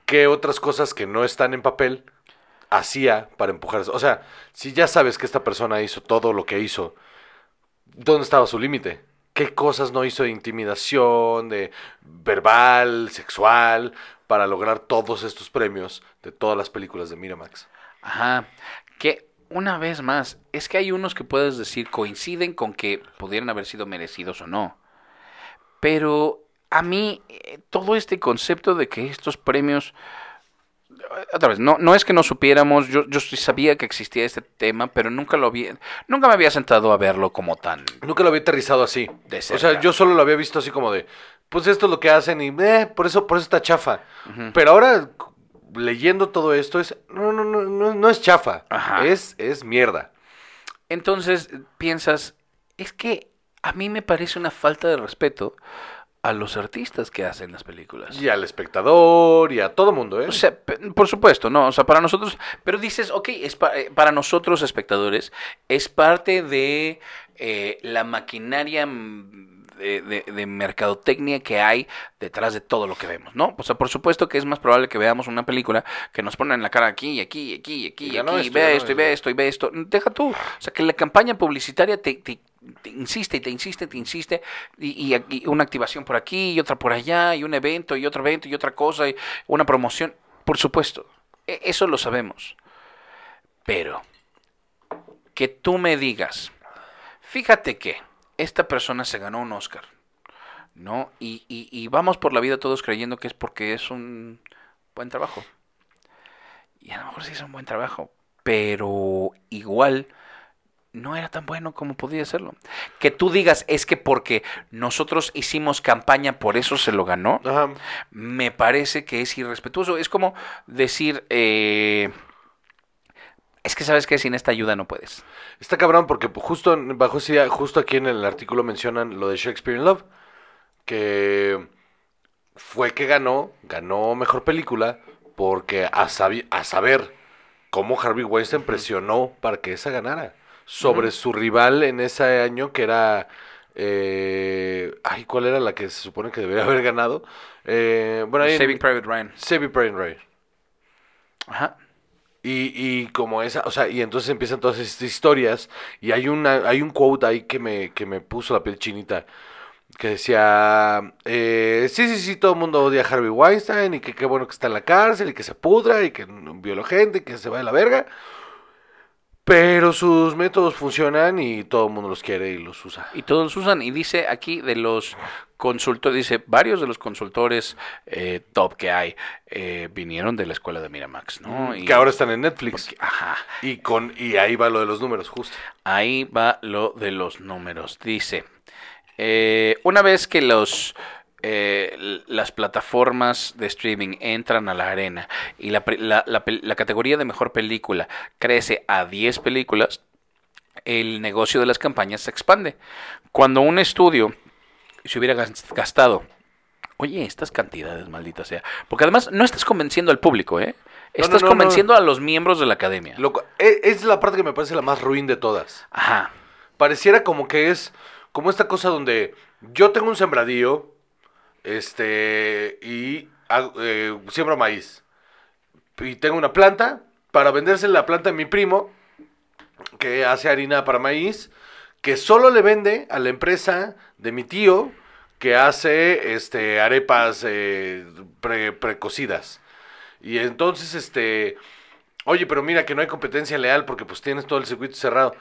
¿qué otras cosas que no están en papel hacía para empujar? O sea, si ya sabes que esta persona hizo todo lo que hizo, ¿dónde estaba su límite? ¿Qué cosas no hizo de intimidación, de verbal, sexual, para lograr todos estos premios de todas las películas de Miramax? Ajá. Que una vez más, es que hay unos que puedes decir coinciden con que pudieran haber sido merecidos o no. Pero a mí, eh, todo este concepto de que estos premios. Otra vez, no, no es que no supiéramos, yo, yo sabía que existía este tema, pero nunca lo había, nunca me había sentado a verlo como tan. Nunca lo había aterrizado así. De o sea, yo solo lo había visto así como de, pues esto es lo que hacen y eh, por eso por eso está chafa. Pero ahora leyendo todo esto es no no no no, no es chafa, Ajá. es es mierda. Entonces piensas, es que a mí me parece una falta de respeto a los artistas que hacen las películas. Y al espectador y a todo mundo, ¿eh? O sea, por supuesto, no, o sea, para nosotros, pero dices, ok, es pa- eh, para nosotros espectadores, es parte de eh, la maquinaria mm, de, de- de mercadotecnia que hay detrás de todo lo que vemos, ¿no? O sea, por supuesto que es más probable que veamos una película que nos ponen en la cara aquí, y aquí, y aquí, y aquí, Y y aquí, y esto, ve ganó esto, y ve esto, y ve esto. Deja tú, o sea, que la campaña publicitaria te, te, te insiste y te insiste, te insiste, y, y una activación por aquí y otra por allá, y un evento y otro evento y otra cosa, y una promoción. Por supuesto, e- eso lo sabemos. Pero que tú me digas, fíjate que esta persona se ganó un Oscar, ¿no? Y, y- y vamos por la vida todos creyendo que es porque es un buen trabajo. Y a lo mejor sí es un buen trabajo, pero igual no era tan bueno como podía serlo. Que tú digas es que porque nosotros hicimos campaña, por eso se lo ganó, Ajá. me parece que es irrespetuoso. Es como decir, eh, es que sabes que sin esta ayuda no puedes. Está cabrón porque justo bajo ese- justo aquí en el artículo mencionan lo de Shakespeare in Love, que fue que ganó, ganó mejor película porque a, sabi- a saber cómo Harvey Weinstein presionó para que esa ganara sobre su rival en ese año que era eh, ay, ¿cuál era la que se supone que debería haber ganado? Eh, bueno, ahí en- Saving Private Ryan. Saving Private Ryan. Ajá. Y, y como esa, o sea, y entonces empiezan todas estas historias y hay una, hay un quote ahí que me, que me puso la piel chinita, que decía, eh, sí, sí, sí, todo el mundo odia a Harvey Weinstein y que qué bueno que está en la cárcel y que se pudra y que violó gente y que se va de la verga, pero sus métodos funcionan y todo el mundo los quiere y los usa. Y todos los usan. Y dice aquí de los consultores, dice, varios de los consultores eh, top que hay eh, vinieron de la escuela de Miramax, ¿no? Y- Que ahora están en Netflix. porque- ajá. Y, con, y ahí va lo de los números, justo. Ahí va lo de los números. Dice, eh, una vez que los eh, las plataformas de streaming entran a la arena y la, pre- la- la pel- la categoría de mejor película crece a 10 películas, el negocio de las campañas se expande. Cuando un estudio se hubiera gas- gastado, oye, estas cantidades, maldita sea, porque además no estás convenciendo al público, ¿eh? Estás no, no, no. convenciendo a los miembros de la academia. Lo e- es la parte que me parece la más ruin de todas. Ajá. pareciera como que es como esta cosa donde yo tengo un sembradío este y hago- eh, siembro maíz y tengo una planta para venderse la planta a mi primo que hace harina para maíz que solo le vende a la empresa de mi tío que hace este arepas eh, pre- precocidas y entonces este Oye, pero mira que no hay competencia leal porque pues tienes todo el circuito cerrado.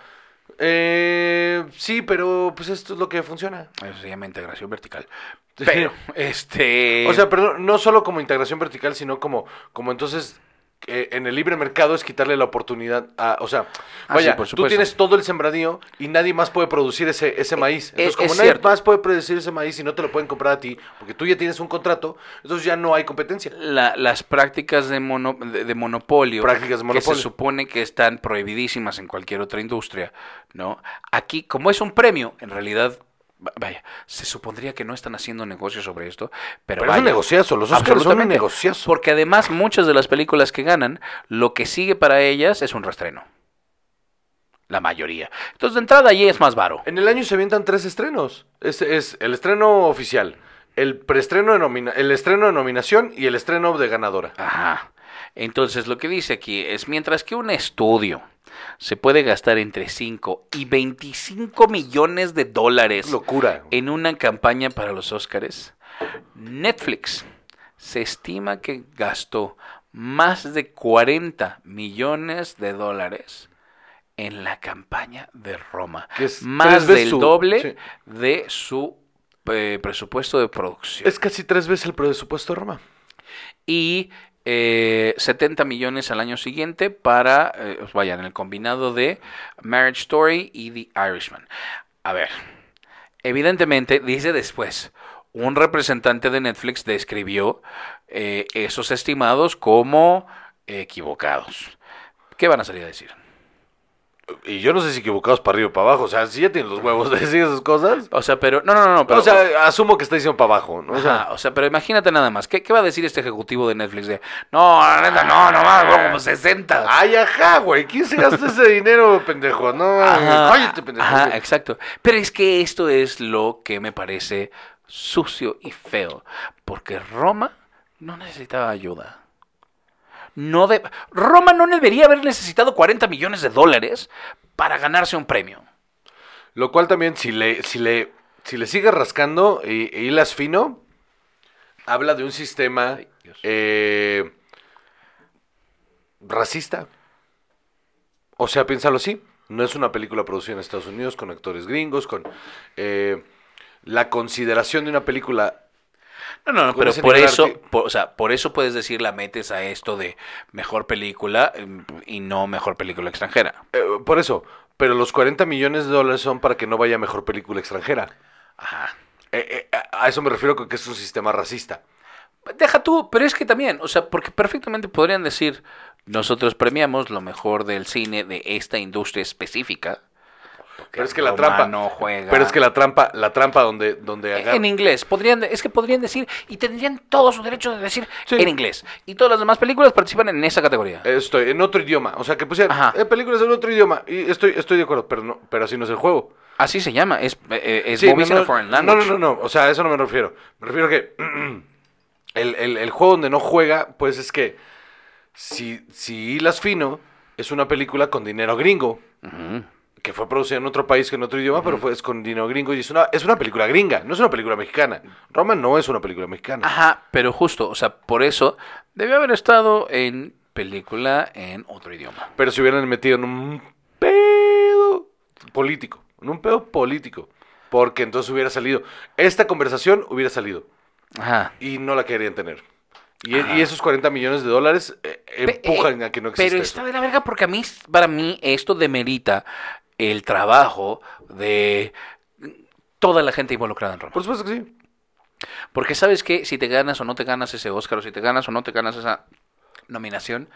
Eh, sí, pero pues esto es lo que funciona. Eso se llama integración vertical. Pero, este. O sea, pero no solo como integración vertical, sino como, como entonces eh, en el libre mercado es quitarle la oportunidad a, o sea, Ah, vaya, sí, por tú tienes todo el sembradío y nadie más puede producir ese, ese maíz. Entonces, es- como es nadie cierto. más puede producir ese maíz y no te lo pueden comprar a ti, porque tú ya tienes un contrato, entonces ya no hay competencia. la- las prácticas de, mono- de, de monopolio, Prácticas de que monopolio. se supone que están prohibidísimas en cualquier otra industria, ¿no? Aquí, como es un premio, en realidad, vaya, se supondría que no están haciendo negocio sobre esto, pero, Pero es un negociazo, los Oscars son un negociazo. Porque además muchas de las películas que ganan, lo que sigue para ellas es un restreno. La mayoría. Entonces, de entrada, allí es más varo. En el año se avientan tres estrenos. Es, es el estreno oficial, el preestreno de nomina- el estreno de nominación y el estreno de ganadora. Ajá. Entonces, lo que dice aquí es, mientras que un estudio se puede gastar entre 5 y 25 millones de dólares Es locura. en una campaña para los Óscares, Netflix se estima que gastó más de 40 millones de dólares en la campaña de Roma. Que es más del su- doble sí. de su eh, presupuesto de producción. Es casi tres veces el presupuesto de Roma. y eh, 70 millones al año siguiente para, eh, vaya, en el combinado de Marriage Story y The Irishman. A ver, evidentemente, dice después, un representante de Netflix describió eh, esos estimados como equivocados. ¿Qué van a salir a decir? Y yo no sé si equivocados para arriba o para abajo. O sea, si ya tienen los huevos de decir esas cosas. O sea, pero, no, no, no, pero, o sea, asumo que está diciendo para abajo. ¿no? O sea, Ajá, o sea, pero imagínate nada más. ¿Qué, qué va a decir este ejecutivo de Netflix? De, no, la neta, no, no más, como 60. Ay, ajá, güey. ¿Quién se gasta ese dinero, pendejo? No, Ajá, cállate, pendejo. ajá, exacto. Pero es que esto es lo que me parece sucio y feo. Porque Roma no necesitaba ayuda. No de... Roma no debería haber necesitado 40 millones de dólares para ganarse un premio. Lo cual también, si le, si le, si le sigues rascando y, y hilas fino, habla de un sistema eh, racista. O sea, piénsalo así. No es una película producida en Estados Unidos con actores gringos, con eh, la consideración de una película. No, no, no, pero por eso, por, o sea, por eso puedes decir la metes a esto de mejor película em, y no mejor película extranjera. eh, por eso. Pero los 40 millones de dólares son para que no vaya mejor película extranjera. Ajá. Eh, eh, a a eso me refiero con que es un sistema racista. Deja tú, pero es que también, o sea, porque perfectamente podrían decir, nosotros premiamos lo mejor del cine de esta industria específica. Porque Pero es que la trampa. no juega. Pero es que la trampa, la trampa donde, donde agar- En inglés, podrían, es que podrían decir, y tendrían todo su derecho de decir Sí. en inglés. Y todas las demás películas participan en esa categoría. Estoy en otro idioma. O sea, que pusieran eh, películas en otro idioma. Y estoy, estoy de acuerdo, pero no, pero así no es el juego. Así se llama, es, eh, es Sí, movies no, no, foreign no, language. no, no, no. O sea, a eso no me refiero. Me refiero a que el, el- el juego donde no juega, pues es que si, si hilas fino, es una película con dinero gringo. Que fue producida en otro país que en otro idioma, pero fue es con dinero gringo y es una, es una película gringa, no es una película mexicana. Roma no es una película mexicana. Ajá, pero justo, o sea, por eso debió haber estado en película en otro idioma. Pero se hubieran metido en un pedo político, en un pedo político. Porque entonces hubiera salido, esta conversación hubiera salido Ajá. y no la querían tener. Y, esos 40 millones de dólares eh, Pe- empujan eh, a que no exista Pero eso. está de la verga porque a mí, para mí, esto demerita el trabajo de toda la gente involucrada en Roma. Por supuesto que sí. Porque sabes que si te ganas o no te ganas ese Oscar, o si te ganas o no te ganas esa nominación,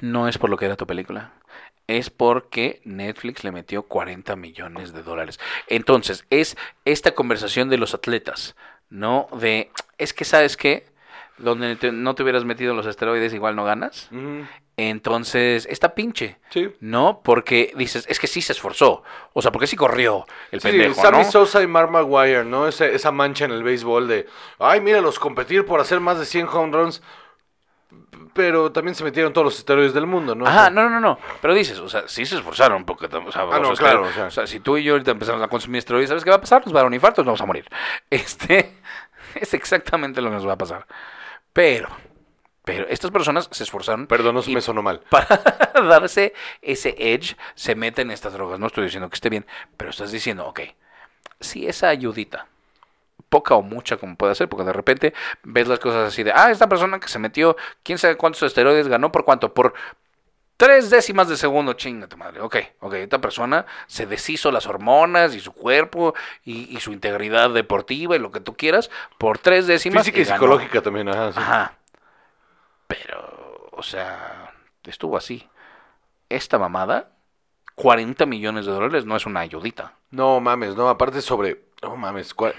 no es por lo que era tu película. Es porque Netflix le metió 40 millones de dólares. Entonces, es esta conversación de los atletas, ¿no? De, es que, ¿sabes qué? Donde te- no te hubieras metido los esteroides, igual no ganas. Entonces, está pinche. Sí. ¿No? Porque dices, es que sí se esforzó. O sea, porque sí corrió el Sí, pendejo, Sammy ¿no? Sosa y Mark Maguire, ¿no? Ese- esa mancha en el béisbol de, ay, míralos competir por hacer más de 100 home runs. Pero también se metieron todos los esteroides del mundo, ¿no? O Ajá, sea, no, no, no. Pero dices, o sea, sí se esforzaron porque, o sea, Ah, no, o sea, claro, o sea. si tú y yo ahorita empezamos a consumir esteroides, ¿sabes qué va a pasar? Nos va a dar un infarto, nos vamos a morir. Este es exactamente lo que nos va a pasar. Pero, pero estas personas se esforzaron Perdón, no y me sonó mal. para darse ese edge, se meten en estas drogas. No estoy diciendo que esté bien, pero estás diciendo, ok, si esa ayudita, poca o mucha como puede ser, porque de repente ves las cosas así de, ah, esta persona que se metió, quién sabe cuántos esteroides ganó, por cuánto, por tres décimas de segundo, chinga tu madre. Ok, ok, esta persona se deshizo las hormonas y su cuerpo y, y su integridad deportiva y lo que tú quieras por tres décimas. Física y ganó. psicológica también, ajá. sí. Ajá. Pero, o sea, estuvo así. Esta mamada, 40 millones de dólares no es una ayudita. No mames, no, aparte sobre, no mames, cua-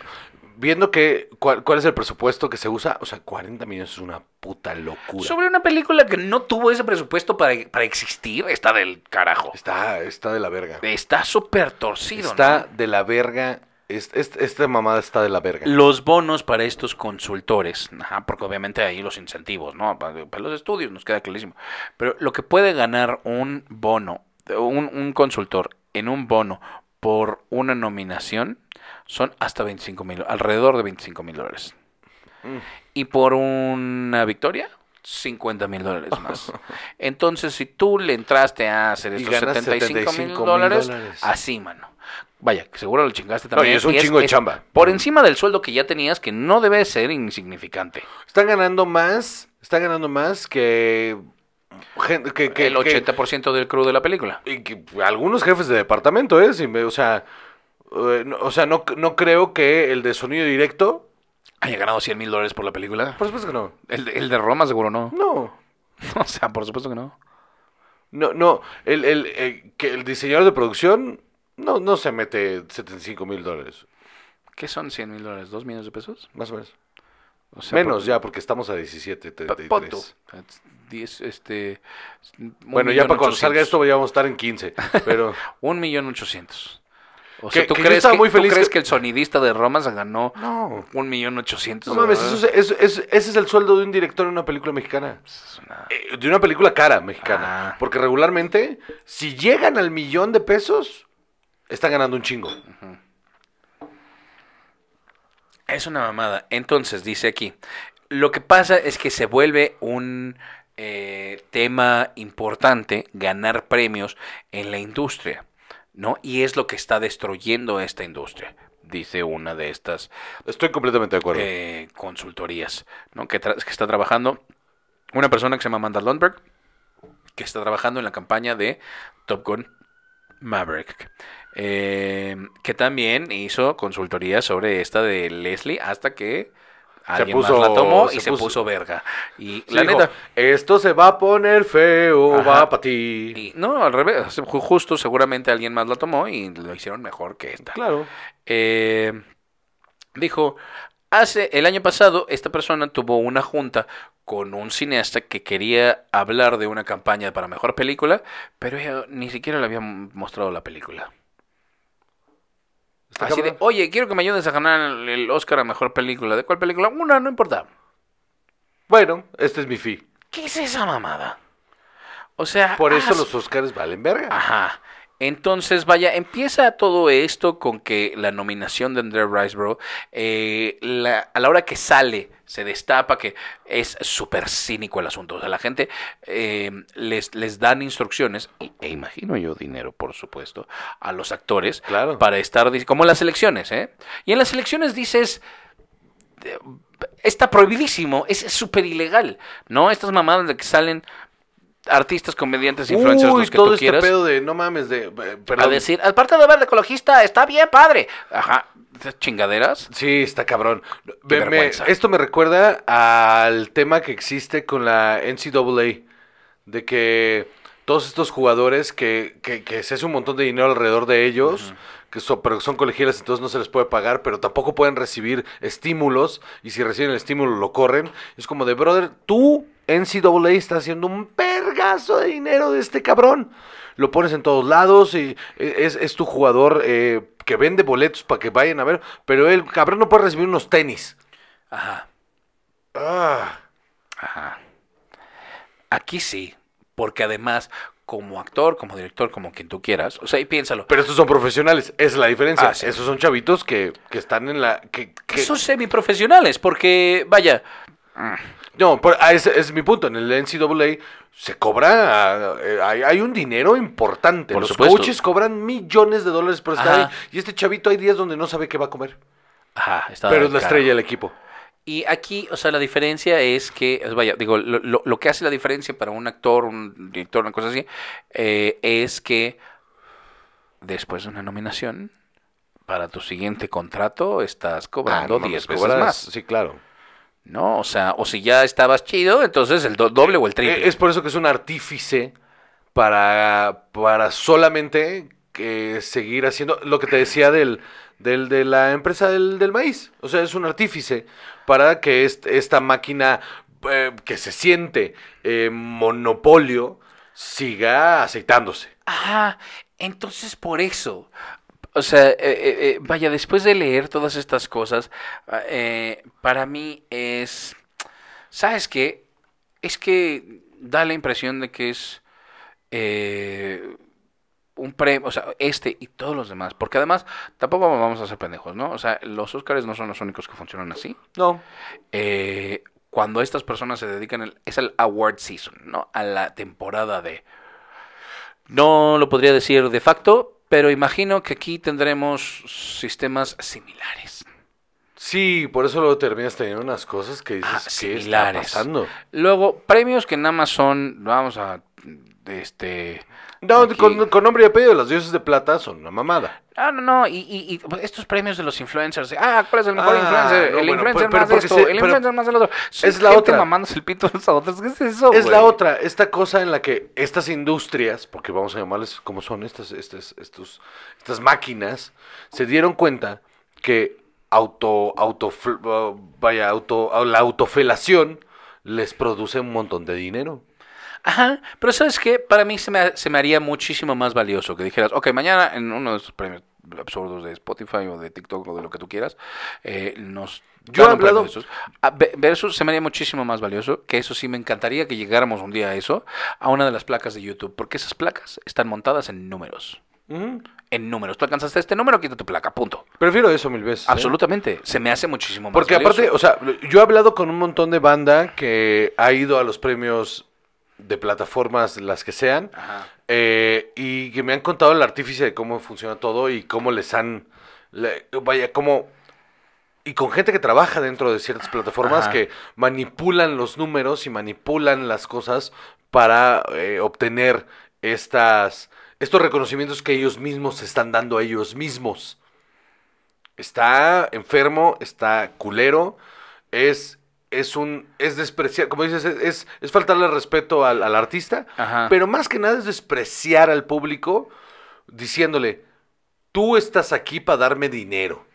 viendo que cuál, cuál es el presupuesto que se usa, o sea, 40 millones es una puta locura. Sobre una película que no tuvo ese presupuesto para, para existir, está del carajo. Está, está de la verga. Está súper torcido. Está ¿no? de la verga. Es- es- esta mamada está de la verga. Los bonos para estos consultores, ajá, porque obviamente ahí los incentivos, ¿no? Para, para los estudios, nos queda clarísimo. Pero lo que puede ganar un bono, un, un consultor en un bono por una nominación son hasta 25 mil, alrededor de 25 mil dólares. Mm. Y por una victoria, 50 mil dólares más. Entonces, si tú le entraste a hacer estos ganas 75 mil 75,000 dólares, dólares. así, mano. Vaya, que seguro lo chingaste No, también. y es un y chingo de chamba. Por encima del sueldo que ya tenías, que no debe ser insignificante. Están ganando más, están ganando más que, que, que- el que- 80% del crew de la película. y que algunos jefes de departamento, ¿eh? Si me- o sea, eh, no, o sea no, no creo que el de sonido directo, ¿Haya ganado 100 mil dólares por la película? por supuesto que no. El de, el de Roma seguro no. No, O sea, por supuesto que no. no, no. El, el, el- que el diseñador de producción no, no se mete 75 mil dólares, ¿Qué son 100 mil dólares? ¿Dos millones de pesos? más o menos. O sea, Menos por- ya, porque estamos a 17, pa- 33. pon tú. Diez, este, Bueno, ya para cuando salga esto ya vamos a estar en 15, pero... Un millón ochocientos. O sea, ¿tú, que crees que, muy tú crees que- que el sonidista de Roma se ganó No. un millón ochocientos? No mames, eso es- eso es- ese es el sueldo de un director en una película mexicana. Es una- Eh, de una película cara mexicana. Ah. Porque regularmente, si llegan al millón de pesos, Están ganando un chingo. Es una mamada. Entonces, dice aquí, lo que pasa es que se vuelve un eh, tema importante ganar premios en la industria, ¿no? Y es lo que está destruyendo esta industria, dice una de estas Estoy completamente de acuerdo. eh, consultorías, ¿no? Que, tra- que está trabajando una persona que se llama Amanda Lundberg, que está trabajando en la campaña de Top Gun Maverick, eh, que también hizo consultoría sobre esta de Leslie hasta que alguien puso- más la tomó y se se puso- puso, verga. Y la dijo, neta, esto se va a poner feo, Ajá. va para ti. y- no, al revés, ju- justo seguramente alguien más la tomó y lo hicieron mejor que esta. Claro. Eh, dijo, hace el año pasado esta persona tuvo una junta con un cineasta que quería hablar de una campaña para mejor película, pero ella ni siquiera le había mostrado la película. Está Así de, oye, quiero que me ayudes a ganar el- Oscar a mejor película. ¿De cuál película? Una, no importa. Bueno, este es mi fee. ¿Qué es esa mamada? O sea, Por eso los Oscars valen verga. Ajá. Entonces, vaya, empieza todo esto con que la nominación de André Riseborough, eh, la- a la hora que sale, se destapa que es súper cínico el asunto. O sea, la gente eh, les, les dan instrucciones, y- e imagino yo dinero, por supuesto, a los actores Claro. para estar, como en las elecciones, ¿eh? Y en las elecciones dices, está prohibidísimo, es súper ilegal, ¿no? Estas mamadas de que salen artistas, comediantes, influencers, Uy, los que todo tú este quieras, pedo de, no mames, de, eh, a decir, al Partido Verde Ecologista está bien padre. Ajá, esas chingaderas. Sí, está cabrón. Qué Me- me- vergüenza. esto me recuerda al tema que existe con la NCAA, de que todos estos jugadores que, que, que se hace un montón de dinero alrededor de ellos, que son, pero son colegiales, entonces no se les puede pagar, pero tampoco pueden recibir estímulos, y si reciben el estímulo lo corren. Es como de, brother, tú, NCAA, está haciendo un pergazo de dinero de este cabrón. Lo pones en todos lados y e, es, es tu jugador eh, que vende boletos para que vayan a ver, pero el cabrón no puede recibir unos tenis. Ajá, Ah, ajá. Aquí sí, porque además, como actor, como director, como quien tú quieras, o sea, y piénsalo. pero estos son profesionales, esa es la diferencia. Ah, sí. Esos son chavitos que, que están en la... Que, que- Son semiprofesionales, porque, vaya, No, por- ah, ese, es mi punto. En el NCAA se cobra, eh, hay, hay un dinero importante. Por Los supuesto. coaches cobran millones de dólares por estar Ajá. ahí. Y este chavito hay días donde no sabe qué va a comer. ajá, está pero es la caro. estrella del equipo. Y aquí, o sea, la diferencia es que, vaya, digo, lo, lo- lo que hace la diferencia para un actor, un director, una cosa así, eh, es que después de una nominación, para tu siguiente contrato estás cobrando Ah, no 10 mames, veces más, Sí, claro. ¿No? O sea, o si ya estabas chido, entonces el do- doble o el triple. Eh, Es por eso que es un artífice para, para solamente seguir haciendo lo que te decía del, del, de la empresa del, del maíz. O sea, es un artífice para que est- esta máquina eh, que se siente eh, monopolio siga aceitándose. Ajá, entonces por eso, o sea, eh, eh, eh, vaya, después de leer todas estas cosas, ah, eh, para mí es, ¿sabes qué? Es que da la impresión de que es un premio, o sea, este y todos los demás, porque además tampoco vamos a ser pendejos, ¿no? O sea, los Óscares no son los únicos que funcionan así. No. Eh, cuando estas personas se dedican, el- es el award season, ¿no? A la temporada de... No lo podría decir de facto, pero imagino que aquí tendremos sistemas similares. Sí, por eso luego terminas teniendo unas cosas que dices, Ah, ¿qué está pasando? Luego, premios que nada más son, vamos a, este... No, aquí- con, con nombre y apellido, los dioses de plata son una mamada. Ah, no, no, y, y- y estos premios de los influencers, ah, ¿cuál es el mejor Ah, influencer? no, el bueno, influencer pero- pero más de porque esto, se- el pero- influencer más del otro. es la otra. mamándose el pito a los otros, ¿qué es eso, Es la otra, esta cosa en la que estas industrias, porque vamos a llamarles como son estas, estas, estos, estas máquinas, se dieron cuenta que auto, auto, vaya, auto, la autofelación les produce un montón de dinero. Ajá, pero ¿sabes qué? Para mí se me, se me haría muchísimo más valioso que dijeras, ok, mañana en uno de estos premios absurdos de Spotify o de TikTok o de lo que tú quieras, eh, nos... Yo he hablado- esos. Ah, ve- Versus se me haría muchísimo más valioso, que eso sí me encantaría que llegáramos un día a eso, a una de las placas de YouTube, porque esas placas están montadas en números. En números. Tú alcanzaste este número, quita tu placa, punto. Prefiero eso mil veces. ¿eh? Absolutamente. Se me hace muchísimo más Porque valioso. aparte, o sea, yo he hablado con un montón de banda que ha ido a los premios de plataformas, las que sean, Ajá. eh, y que me han contado el artífice de cómo funciona todo y cómo les han, le- vaya, cómo, y con gente que trabaja dentro de ciertas plataformas Ajá. que manipulan los números y manipulan las cosas para eh, obtener estas, estos reconocimientos que ellos mismos se están dando a ellos mismos está enfermo, está culero, es, es un, es despreciar, como dices, es, es, faltarle respeto al, al artista, Ajá. pero más que nada es despreciar al público diciéndole, tú estás aquí para darme dinero.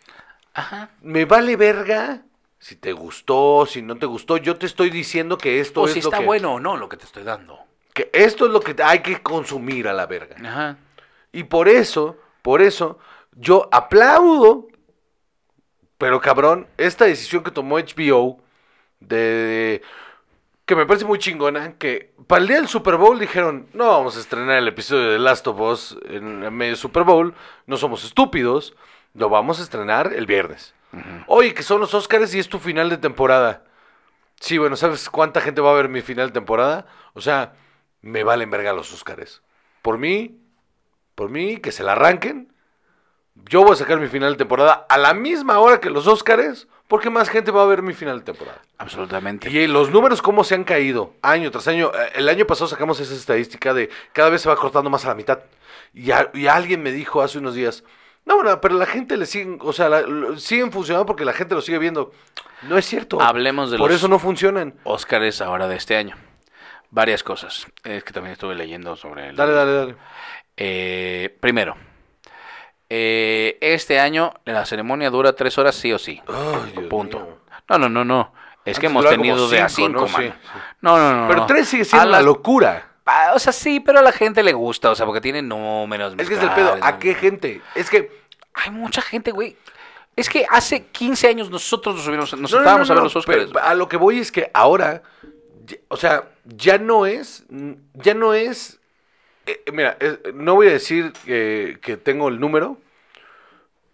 Ajá. Me vale verga si te gustó, si no te gustó, yo te estoy diciendo que esto O es si lo está que, bueno o no lo que te estoy dando. que esto es lo que hay que consumir a la verga. Ajá. Y por eso, por eso, yo aplaudo, pero cabrón, esta decisión que tomó HBO de... que me parece muy chingona, que para el día del Super Bowl dijeron, no vamos a estrenar el episodio de Last of Us en, en medio del Super Bowl, no somos estúpidos, lo vamos a estrenar el viernes. Oye, que son los Oscars y es tu final de temporada. Sí, bueno, ¿sabes cuánta gente va a ver mi final de temporada? O sea, me valen verga los Oscars. Por mí, por mí, que se la arranquen. Yo voy a sacar mi final de temporada a la misma hora que los Oscars, porque más gente va a ver mi final de temporada. Absolutamente. Y los números cómo se han caído año tras año. Eh, El año pasado sacamos esa estadística de cada vez se va cortando más a la mitad. Y, a- y alguien me dijo hace unos días, no, bueno, pero la gente le siguen, o sea, la- lo- siguen funcionando porque la gente lo sigue viendo. No es cierto. Hablemos de Por los- eso no funcionan. Óscares ahora de este año. Varias cosas. Es que también estuve leyendo sobre el... Dale, dale, dale. Eh, primero, eh, este año la ceremonia dura tres horas sí o sí. Dios Punto. mío. No, no, no, no. Es que hemos tenido de a cinco, ¿no? mano. Sí, sí. No, no, no. Pero tres sigue siendo A una las- locura. Ah, o sea, sí, pero a la gente le gusta, o sea, porque tiene números. Es que es el pedo. ¿A qué gente? Es que. Hay mucha gente, güey. Es que hace 15 años nosotros nos, subimos- nos No, no, sentábamos no, a ver los Oscars. pero a lo que voy es que ahora. O sea, ya no es. Ya no es. eh, mira, es- no voy a decir que tengo el número.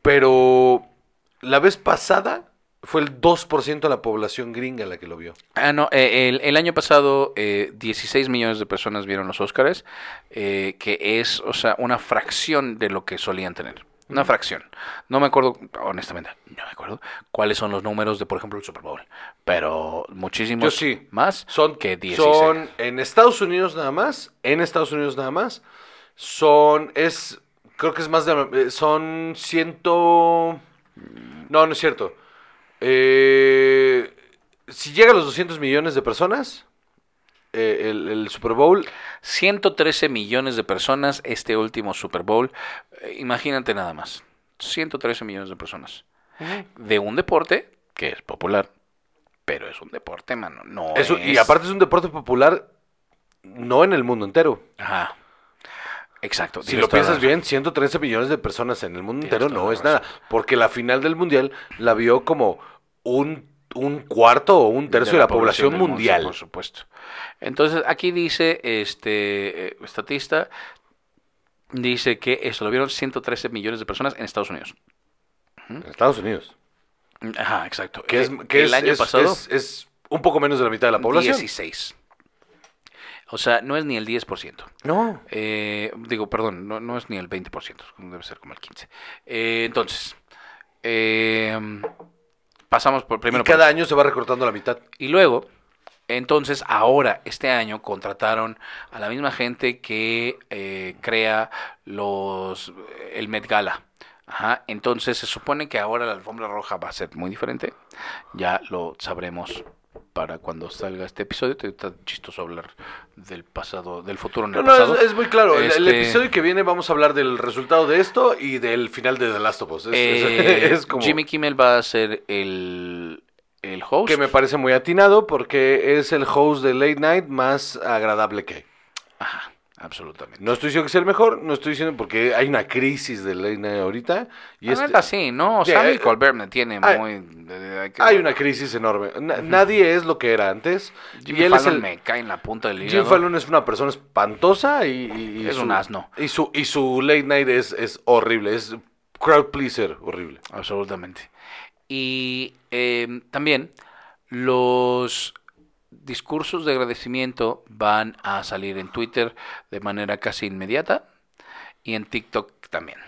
Pero. La vez pasada. Fue el 2% de la población gringa la que lo vio. Ah, no, eh, el, el año pasado eh, 16 millones de personas vieron los Óscares, eh, que es, o sea, una fracción de lo que solían tener. Una fracción. No me acuerdo, honestamente, no me acuerdo cuáles son los números de, por ejemplo, el Super Bowl. Pero muchísimos Yo sí. más Son, que 16. son en Estados Unidos nada más, en Estados Unidos nada más, son, es, creo que es más de, eh, son ciento, no, no es cierto. Eh, si llega a los 200 millones de personas, eh, el, el Super Bowl, 113 millones de personas este último Super Bowl. Eh, imagínate nada más. 113 millones de personas. De un deporte que es popular, pero es un deporte, mano. No eso, y es- aparte es un deporte popular, no en el mundo entero. Ajá. Exacto. Si lo la piensas razón. bien, 113 millones de personas en el mundo Tienes entero no la es nada. Porque la final del mundial la vio como un, un cuarto o un tercio de la, población, mundo, mundial. por supuesto. Entonces, aquí dice este eh, estatista, dice que eso lo vieron 113 millones de personas en Estados Unidos. En Estados Unidos. Ajá, exacto. Que es, Eh, que el es- año es- pasado, es, es un poco menos de la mitad de la población. 16. O sea, no es ni el 10%. No. Eh, digo, perdón, no, no es ni el 20%, debe ser como el 15%. Eh, entonces, eh, pasamos por primero y cada año se va recortando la mitad. Y luego, entonces, ahora, este año, contrataron a la misma gente que eh, crea los el Met Gala. Ajá, entonces se supone que ahora la alfombra roja va a ser muy diferente. Ya lo sabremos para cuando salga este episodio. Te- Está chistoso hablar del pasado, del futuro en No, el no, pasado. es, es muy claro. El- El, Este- episodio que viene vamos a hablar del resultado de esto y del final de The Last of Us. Es- Eh, es como Jimmy Kimmel va a ser el, el host. que me parece muy atinado porque es el host de Late Night más agradable que hay. Ajá, Absolutamente. No estoy diciendo que sea el mejor, no estoy diciendo porque hay una crisis de late night ahorita. Y La este- neta, sí, ¿no? Sí, Sammy eh, Colbert me tiene hay- muy... hay una crisis enorme. Na- Nadie es lo que era antes. Jimmy y él es Fallon el, me cae en la punta del Jim hígado. Fallon es una persona espantosa y, y- y Es su- un asno. Y su, y su late night es, es horrible, es crowd pleaser horrible. Absolutamente. Y eh, también los discursos de agradecimiento van a salir en Twitter de manera casi inmediata y en TikTok también.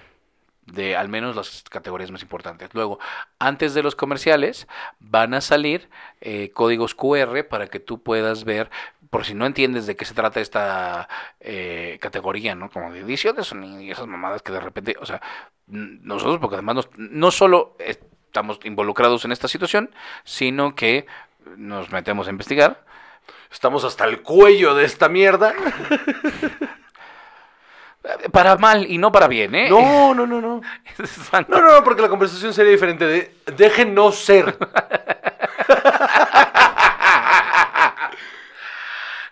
De al menos las categorías más importantes. Luego, antes de los comerciales, van a salir eh, códigos QR para que tú puedas ver, por si no entiendes de qué se trata esta eh, categoría, ¿no? Como de sonido y esas mamadas que de repente, o sea, nosotros, porque además nos- no solo estamos involucrados en esta situación, sino que nos metemos a investigar. Estamos hasta el cuello de esta mierda. Para mal y no para bien, ¿eh? No, no, no, no. No, no, no, porque la conversación sería diferente de déjenos ser.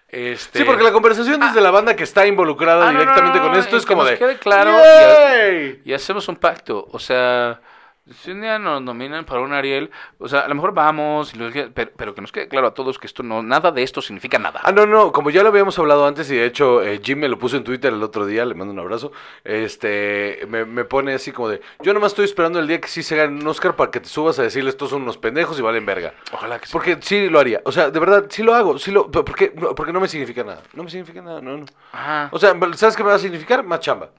Este- Sí, porque la conversación desde la banda que está involucrada Ah, directamente no, no, con esto es que como nos de. quede claro y hacemos un pacto. O sea, si un día nos nominan para un Ariel, o sea, a lo mejor vamos, y lo que- pero, pero que nos quede claro a todos que esto no, nada de esto significa nada. Ah, no, no, como ya lo habíamos hablado antes y de hecho eh, Jim me lo puso en Twitter el otro día, le mando un abrazo, este, me, me pone así como de, yo nomás estoy esperando el día que sí se gane un Oscar para que te subas a decirles estos son unos pendejos y valen verga. Ojalá que sí. Porque sí lo haría, o sea, de verdad, sí lo hago, sí lo, porque, porque no me significa nada, no me significa nada, no, no. Ajá. O sea, ¿sabes qué me va a significar? Más chamba.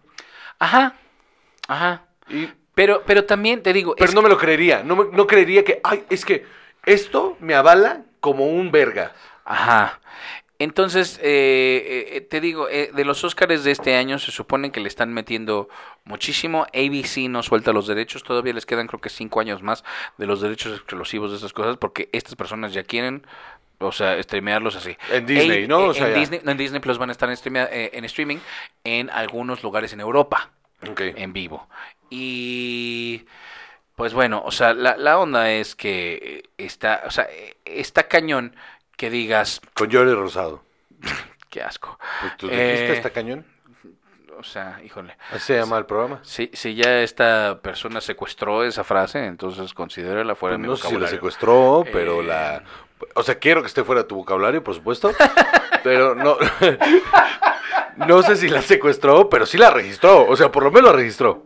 Ajá. Ajá. Y, Pero, pero también te digo, pero no me lo creería, no, me- no creería que, ay, es que esto me avala como un verga. Ajá. Entonces, eh, eh, te digo, eh, de los Óscares de este año se supone que le están metiendo muchísimo. ABC no suelta los derechos, todavía les quedan creo que cinco años más de los derechos exclusivos de esas cosas porque estas personas ya quieren, o sea, streamearlos así. En Disney, ¿no? O en, sea, ya. Disney, no, en Disney Plus van a estar en, streamea- eh, en streaming en algunos lugares en Europa Ok. en vivo. Y pues bueno, o sea, la, la onda es que eh, está, o sea, eh, está cañón que digas, Con Jordi Rosado. qué asco. Pues, ¿Tú dijiste Eh, está cañón? O sea, híjole. Así se llama el programa. Si, si ya esta persona secuestró esa frase, entonces considérala fuera Pues de mi no sé si la vocabulario. secuestró, pero Eh. la... O sea, quiero que esté fuera de tu vocabulario, por supuesto. pero no... no sé si la secuestró, pero sí la registró. O sea, por lo menos la registró.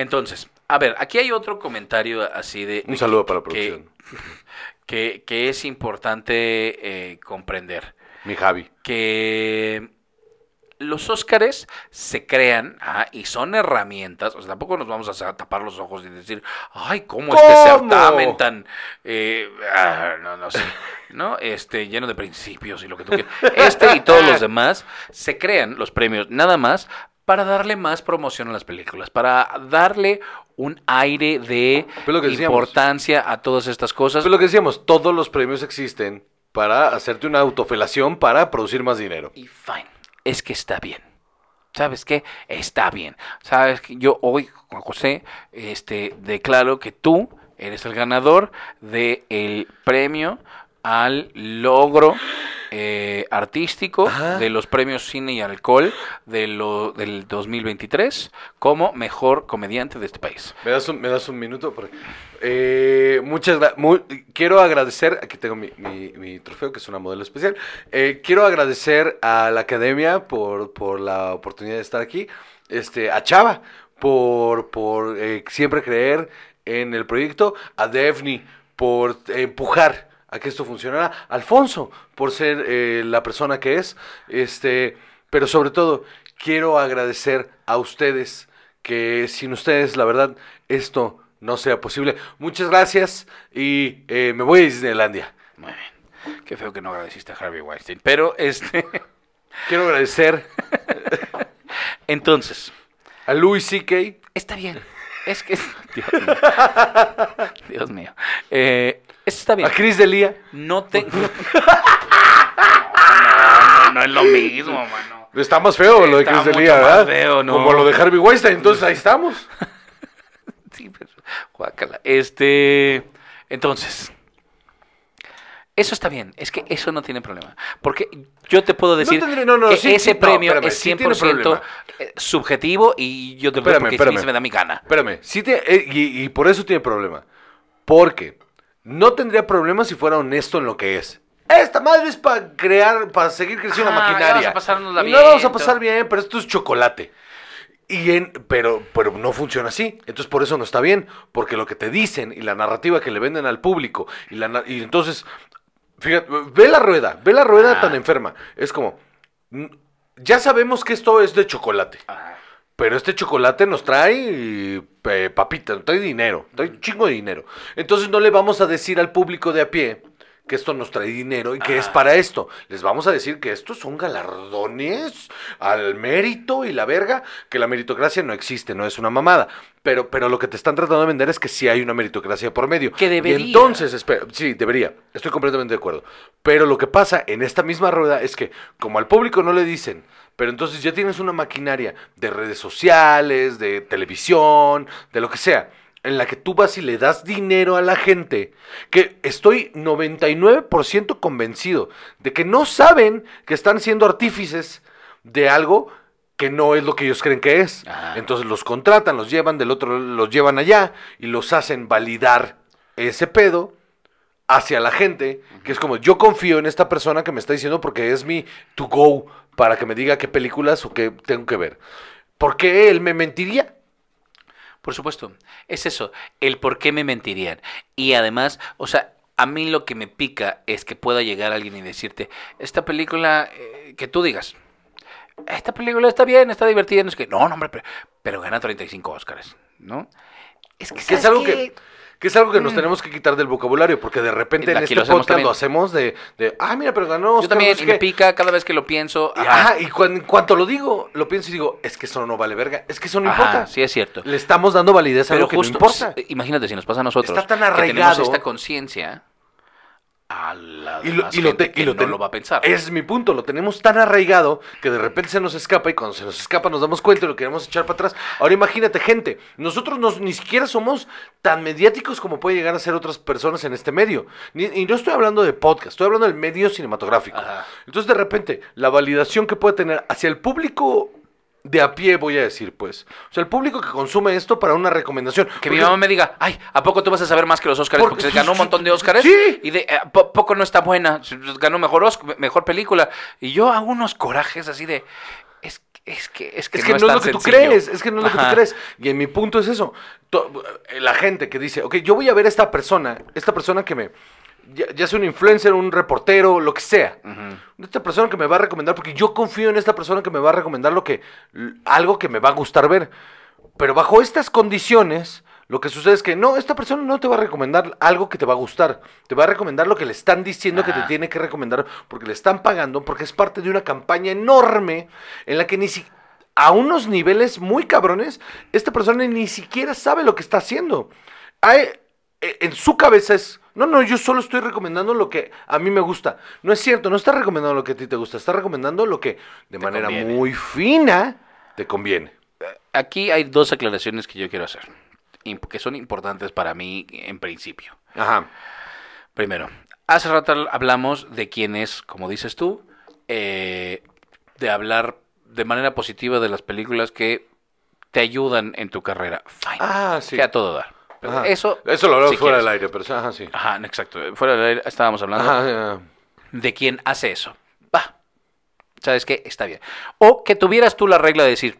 Entonces, a ver, aquí hay otro comentario así de... Un saludo para la que- producción. Que, que es importante eh, comprender. Mi Javi. que los Óscares se crean ah, y son herramientas, o sea, tampoco nos vamos a tapar los ojos y decir, ay, ¿cómo, este ¿Cómo? certamen tan, eh, ah, no, no sé, ¿no? Este, lleno de principios y lo que tú quieras. Este y todos los demás se crean los premios nada más para darle más promoción a las películas, para darle un aire de Pues lo que decíamos. importancia a todas estas cosas. Pues lo que decíamos, todos los premios existen para hacerte una autofelación para producir más dinero. Y fine, es que está bien. ¿Sabes qué? Está bien. ¿Sabes que Yo hoy, Juan José, este, declaro que tú eres el ganador del premio al logro eh, artístico Ajá. de los premios Cine y Alcohol de lo, del 2023 como mejor comediante de este país. ¿Me das un, me das un minuto? Porque, eh, muchas gracias. Quiero agradecer, aquí tengo mi, mi- mi trofeo, que es una modelo especial. Eh, quiero agradecer a la academia por, por la oportunidad de estar aquí. Este, a Chava por, por eh, siempre creer en el proyecto. A Devni por empujar a que esto funcionara. Alfonso por ser eh, la persona que es. Este, pero sobre todo, quiero agradecer a ustedes que sin ustedes, la verdad, esto no sea posible. Muchas gracias y eh, me voy a Disneylandia. Muy bien. Qué feo que no agradeciste a Harvey Weinstein. Pero este. Quiero agradecer Entonces, a Louis C.K. Está bien. Es que. Dios mío. Dios mío. Eh, eso está bien. a Chris Delia. No te. No, no, no es lo mismo, mano. Está más feo lo de Delia, más ¿verdad? feo, ¿no? Como lo de Harvey Weinstein, entonces ahí estamos. Sí, pero. Guácala. Este. Entonces. Eso está bien, es que eso no tiene problema. Porque yo te puedo decir no, no, que sí, ese sí, premio espérame, es sí tiene 100% problema. eh, subjetivo y yo te puedo Espérame, porque espérame. sí se me da mi gana. Espérame, sí te- eh, y, y por eso tiene problema. Porque no tendría problema si fuera honesto en lo que es. Esta madre es para crear, para seguir creciendo la maquinaria. vamos a bien, No vamos a pasar bien, pero esto es chocolate. Y en, pero, pero no funciona así. Entonces por eso no está bien. Porque lo que te dicen y la narrativa que le venden al público. Y, la, y entonces, fíjate, ve la rueda, ve la rueda Ah. tan enferma. Es como, ya sabemos que esto es de chocolate. Ajá. Pero este chocolate nos trae eh, papitas, nos trae dinero, trae un chingo de dinero. Entonces no le vamos a decir al público de a pie que esto nos trae dinero y que es para esto. Les vamos a decir que estos son galardones al mérito y la verga, que la meritocracia no existe, no es una mamada. Pero, pero lo que te están tratando de vender es que sí hay una meritocracia por medio. Que debería. Y entonces, espera, sí, debería. Estoy completamente de acuerdo. Pero lo que pasa en esta misma rueda es que, como al público no le dicen, pero entonces ya tienes una maquinaria de redes sociales, de televisión, de lo que sea, en la que tú vas y le das dinero a la gente, que estoy 99% convencido de que no saben que están siendo artífices de algo que no es lo que ellos creen que es. Ajá. Entonces los contratan, los llevan del otro, los llevan allá y los hacen validar ese pedo hacia la gente, que es como yo confío en esta persona que me está diciendo porque es mi to go para que me diga qué películas o qué tengo que ver. ¿Por qué él me mentiría? Por supuesto, es eso, el por qué me mentirían. Y además, o sea, a mí lo que me pica es que pueda llegar alguien y decirte, esta película, eh, que tú digas, esta película está bien, está divertida, no es que, no, no, hombre, pero, pero gana 35 Óscares, ¿no? Es que, Que es ¿sabes algo que, que es algo que nos tenemos que quitar del vocabulario, porque de repente en este lo hacemos podcast también. lo hacemos de, de, ah, mira, pero ganó Yo Oscar, también, no sé y me qué". pica cada vez que lo pienso. Y, ajá, ajá, y cuan- en cuanto lo digo, lo pienso y digo, es que eso no vale verga, es que eso no ajá, importa. sí es cierto. Le estamos dando validez a Pero algo que justo, no importa. s- imagínate si nos pasa a nosotros. Está tan que tenemos arraigado. esta conciencia a la Y lo, demás y lo gente te- que y lo no ten- lo va a pensar. Ese es mi punto, lo tenemos tan arraigado que de repente se nos escapa y cuando se nos escapa nos damos cuenta y lo queremos echar para atrás. Ahora imagínate, gente, nosotros nos- ni siquiera somos tan mediáticos como puede llegar a ser otras personas en este medio. Ni- y no estoy hablando de podcast, estoy hablando del medio cinematográfico. Ajá. Entonces de repente, la validación que puede tener hacia el público de a pie, voy a decir, pues. O sea, el público que consume esto para una recomendación. Que Porque- mi mamá me diga, ay, ¿a poco tú vas a saber más que los Oscars? Porque- Porque, se ganó un montón de Oscars. Sí. Y de, "¿A po- poco no está buena. Ganó mejor, Osc- mejor película. Y yo hago unos corajes así de, es, es que es que Es no que no es lo que tú sencillo". crees, es que no es lo que tú crees. Y en mi punto es eso. To- La gente que dice, ok, yo voy a ver a esta persona, esta persona que me, ya, ya sea un influencer, un reportero, lo que sea. Esta persona que me va a recomendar, porque yo confío en esta persona que me va a recomendar lo que, algo que me va a gustar ver. Pero bajo estas condiciones, lo que sucede es que no, esta persona no te va a recomendar algo que te va a gustar. Te va a recomendar lo que le están diciendo que te tiene que recomendar porque le están pagando, porque es parte de una campaña enorme en la que ni si a unos niveles muy cabrones, esta persona ni siquiera sabe lo que está haciendo. Hay- e- en su cabeza es, no, no, yo solo estoy recomendando lo que a mí me gusta. No es cierto, no está recomendando lo que a ti te gusta, está recomendando lo que de manera conviene. muy fina te conviene. Aquí hay dos aclaraciones que yo quiero hacer, que son importantes para mí en principio. Ajá. Primero, hace rato hablamos de quién es, como dices tú, eh, de hablar de manera positiva de las películas que te ayudan en tu carrera. Fine. Ah, sí. Que a todo dar. Pero. Eso, Eso lo hablamos si fuera del aire, pero ajá, sí. Ajá, exacto. Fuera del aire estábamos hablando Ajá, de quién hace eso. Va. ¿Sabes qué? Está bien. O que tuvieras tú la regla de decir,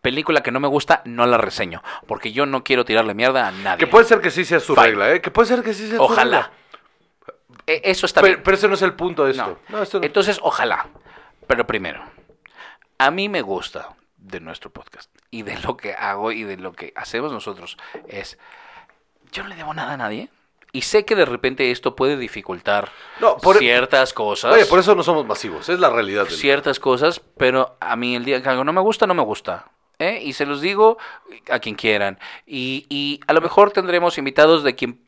película que no me gusta, no la reseño. Porque yo no quiero tirarle mierda a nadie. Que puede ser que sí sea su Fine. regla, ¿eh? Que puede ser que sí sea su Ojalá. regla. E- Eso está Pero, bien. pero ese no es el punto de No. esto. No, esto no. Entonces, ojalá. Pero primero, a mí me gusta de nuestro podcast y de lo que hago y de lo que hacemos nosotros es, yo no le debo nada a nadie. Y sé que de repente esto puede dificultar No, por- ciertas cosas. Oye, por eso no somos masivos, es la realidad. del- ciertas cosas, pero a mí el día que algo no me gusta, no me gusta. ¿eh? Y se los digo a quien quieran. Y, y a lo mejor tendremos invitados de quien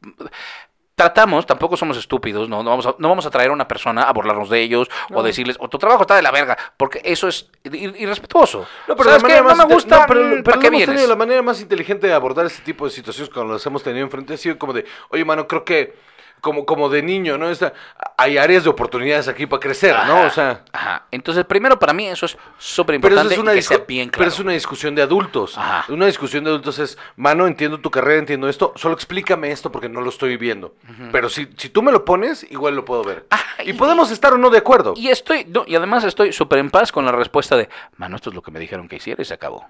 tratamos, tampoco somos estúpidos, no, no, vamos, a, no vamos a traer a una persona a burlarnos de ellos o decirles, o tu trabajo está de la verga, porque eso es ir- irrespetuoso. No, pero ¿Sabes qué? No me gusta, no, pero, pero ¿para qué vienes? tenido, la manera más inteligente de abordar este tipo de situaciones cuando las hemos tenido enfrente ha sido como de, oye, mano, creo que como, como de niño, ¿no? Esta- hay áreas de oportunidades aquí para crecer, ¿no? O sea, Ajá. Entonces, primero, para mí eso es súper importante es que sea bien pero claro. es una discusión de adultos. Ajá. Una discusión de adultos es, mano, entiendo tu carrera, entiendo esto, solo explícame esto porque no lo estoy viendo. Pero si, si tú me lo pones, igual lo puedo ver. Ajá, y, y- podemos estar o no de acuerdo. Y estoy, no, y además estoy súper en paz con la respuesta de, mano, esto es lo que me dijeron que hiciera y se acabó.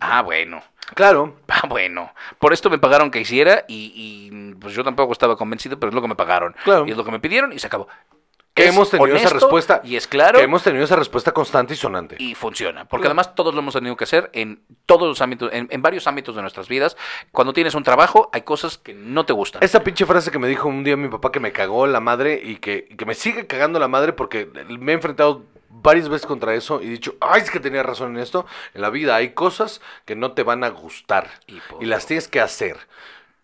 Ah, bueno. Claro. Ah, bueno. Por esto me pagaron que hiciera y, y, pues yo tampoco estaba convencido, pero es lo que me pagaron. Claro. Y es lo que me pidieron y se acabó. Que Es hemos tenido esa respuesta. Y es claro. Que hemos tenido esa respuesta constante y sonante. y funciona. Porque además todos lo hemos tenido que hacer en todos los ámbitos, en, en varios ámbitos de nuestras vidas. Cuando tienes un trabajo, hay cosas que no te gustan. Esa pinche frase que me dijo un día mi papá que me cagó la madre y que, y que me sigue cagando la madre porque me he enfrentado varias veces contra eso y he dicho, ay, es que tenía razón en esto. En la vida hay cosas que no te van a gustar Y las tienes que hacer.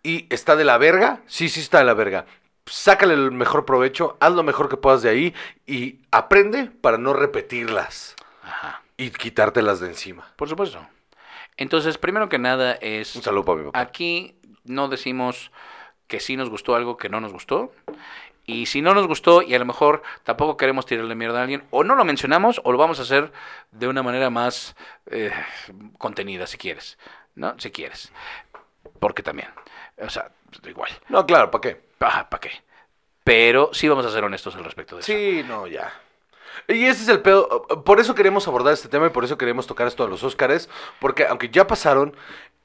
¿Y está de la verga? Sí, sí está de la verga. Sácale el mejor provecho, haz lo mejor que puedas de ahí y aprende para no repetirlas Ajá. y quitártelas de encima. Por supuesto. Entonces, primero que nada es... Un saludo para mi papá. Aquí no decimos que sí nos gustó algo que no nos gustó. Y si no nos gustó y a lo mejor tampoco queremos tirarle mierda a alguien, o no lo mencionamos o lo vamos a hacer de una manera más eh, contenida, si quieres. ¿No? Si quieres. Porque también. O sea, igual. No, claro, ¿para qué? Ajá, ¿para qué? Pero sí vamos a ser honestos al respecto de eso. Sí, no, ya. Y ese es el pedo. Por eso queremos abordar este tema y por eso queremos tocar esto de los Óscares. Porque aunque ya pasaron,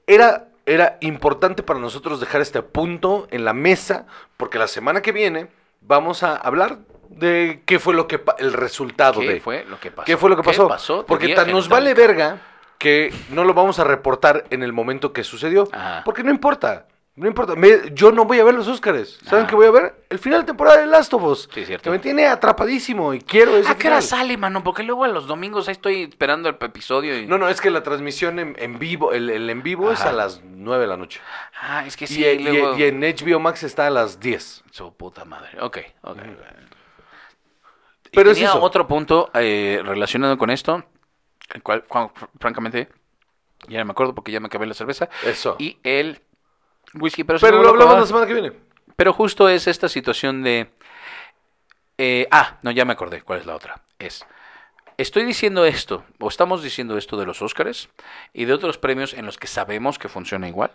era, era importante para nosotros dejar este punto en la mesa. Porque la semana que viene vamos a hablar de qué fue lo que el resultado ¿Qué de. fue lo que pasó? ¿Qué fue lo que pasó? Porque tan nos vale verga que no lo vamos a reportar en el momento que sucedió. Ajá. Porque no importa. No importa. Me- yo no voy a ver los Óscares. ¿Saben Ajá. qué voy a ver? El final de temporada de Last of Us. Sí, cierto. Que me tiene atrapadísimo y quiero ese ¿A qué hora sale, mano? Porque luego a los domingos ahí estoy esperando el episodio y... No, no, es que la transmisión en, en vivo, el, el en vivo es a las 9 de la noche. Ah, es que sí, y- luego... y en HBO Max está a las 10. Su puta madre. Ok, ok. Y Pero tenía eso. otro punto eh, relacionado con esto, el cual, cual, fr- francamente, ya no me acuerdo porque ya me acabé la cerveza. Eso. Y el whisky, pero, lo hablamos la semana que viene. Pero justo es esta situación de... eh, ah, no, ya me acordé cuál es la otra. Es... Estoy diciendo esto, o estamos diciendo esto de los Óscares y de otros premios en los que sabemos que funciona igual,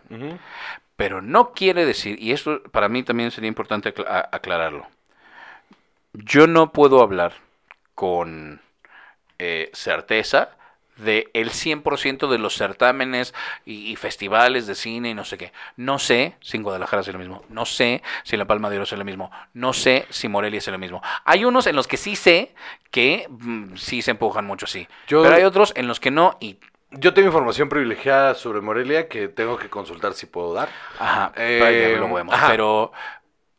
pero no quiere decir, y esto para mí también sería importante aclararlo, yo no puedo hablar con eh, certeza de el 100% de los certámenes y, y festivales de cine y no sé qué. No sé si en Guadalajara es lo mismo. No sé si en La Palma de Oro es lo mismo. No sé si Morelia es lo mismo. Hay unos en los que sí sé que mm, sí se empujan mucho, sí. Yo- Pero hay otros en los que no y... Yo tengo información privilegiada sobre Morelia que tengo que consultar si puedo dar. Ajá, Eh, lo ajá. Pero,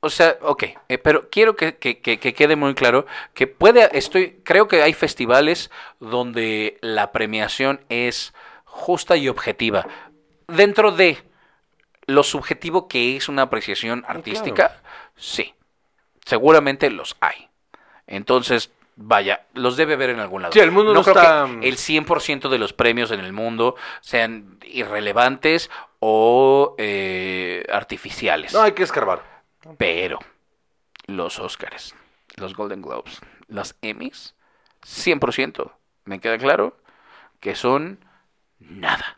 o sea, ok, eh, pero quiero que, que- que- que quede muy claro que puede, estoy, creo que hay festivales donde la premiación es justa y objetiva. Dentro de lo subjetivo que es una apreciación artística, sí, seguramente los hay. Entonces, vaya, los debe ver en algún lado. Sí, el mundo no creo está- que el 100% de los premios en el mundo sean irrelevantes o eh, artificiales. No, hay que escarbar. Pero los Oscars, los Golden Globes, los Emmys, 100%, me queda claro que son nada.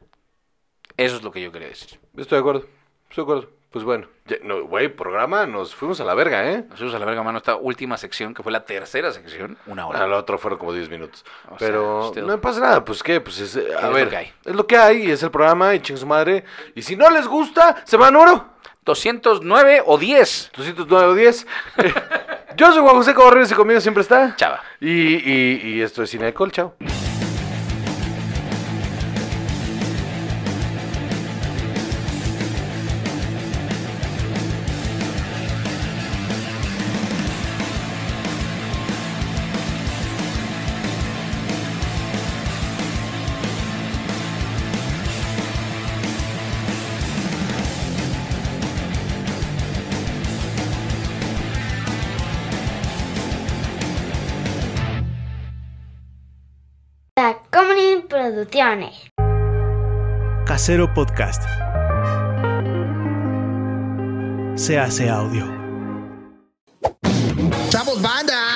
Eso es lo que yo quería decir. Estoy de acuerdo. Estoy de acuerdo. Pues bueno. No, Güey, programa, nos fuimos a la verga, ¿eh? Nos fuimos a la verga, mano, esta última sección, que fue la tercera sección, una hora. A la otra fueron como 10 minutos. O Pero no pasa nada, pues qué, pues es, eh, a lo ver, que hay. es lo que hay, y es el programa, y ching su madre. Y si no les gusta, se van oro. 209 o 10. 209 o 10. Yo soy Juan José Correos y conmigo siempre está. Chava. Y, y, y esto es Cine de Col, chao. Casero Podcast. Se hace audio. Banda!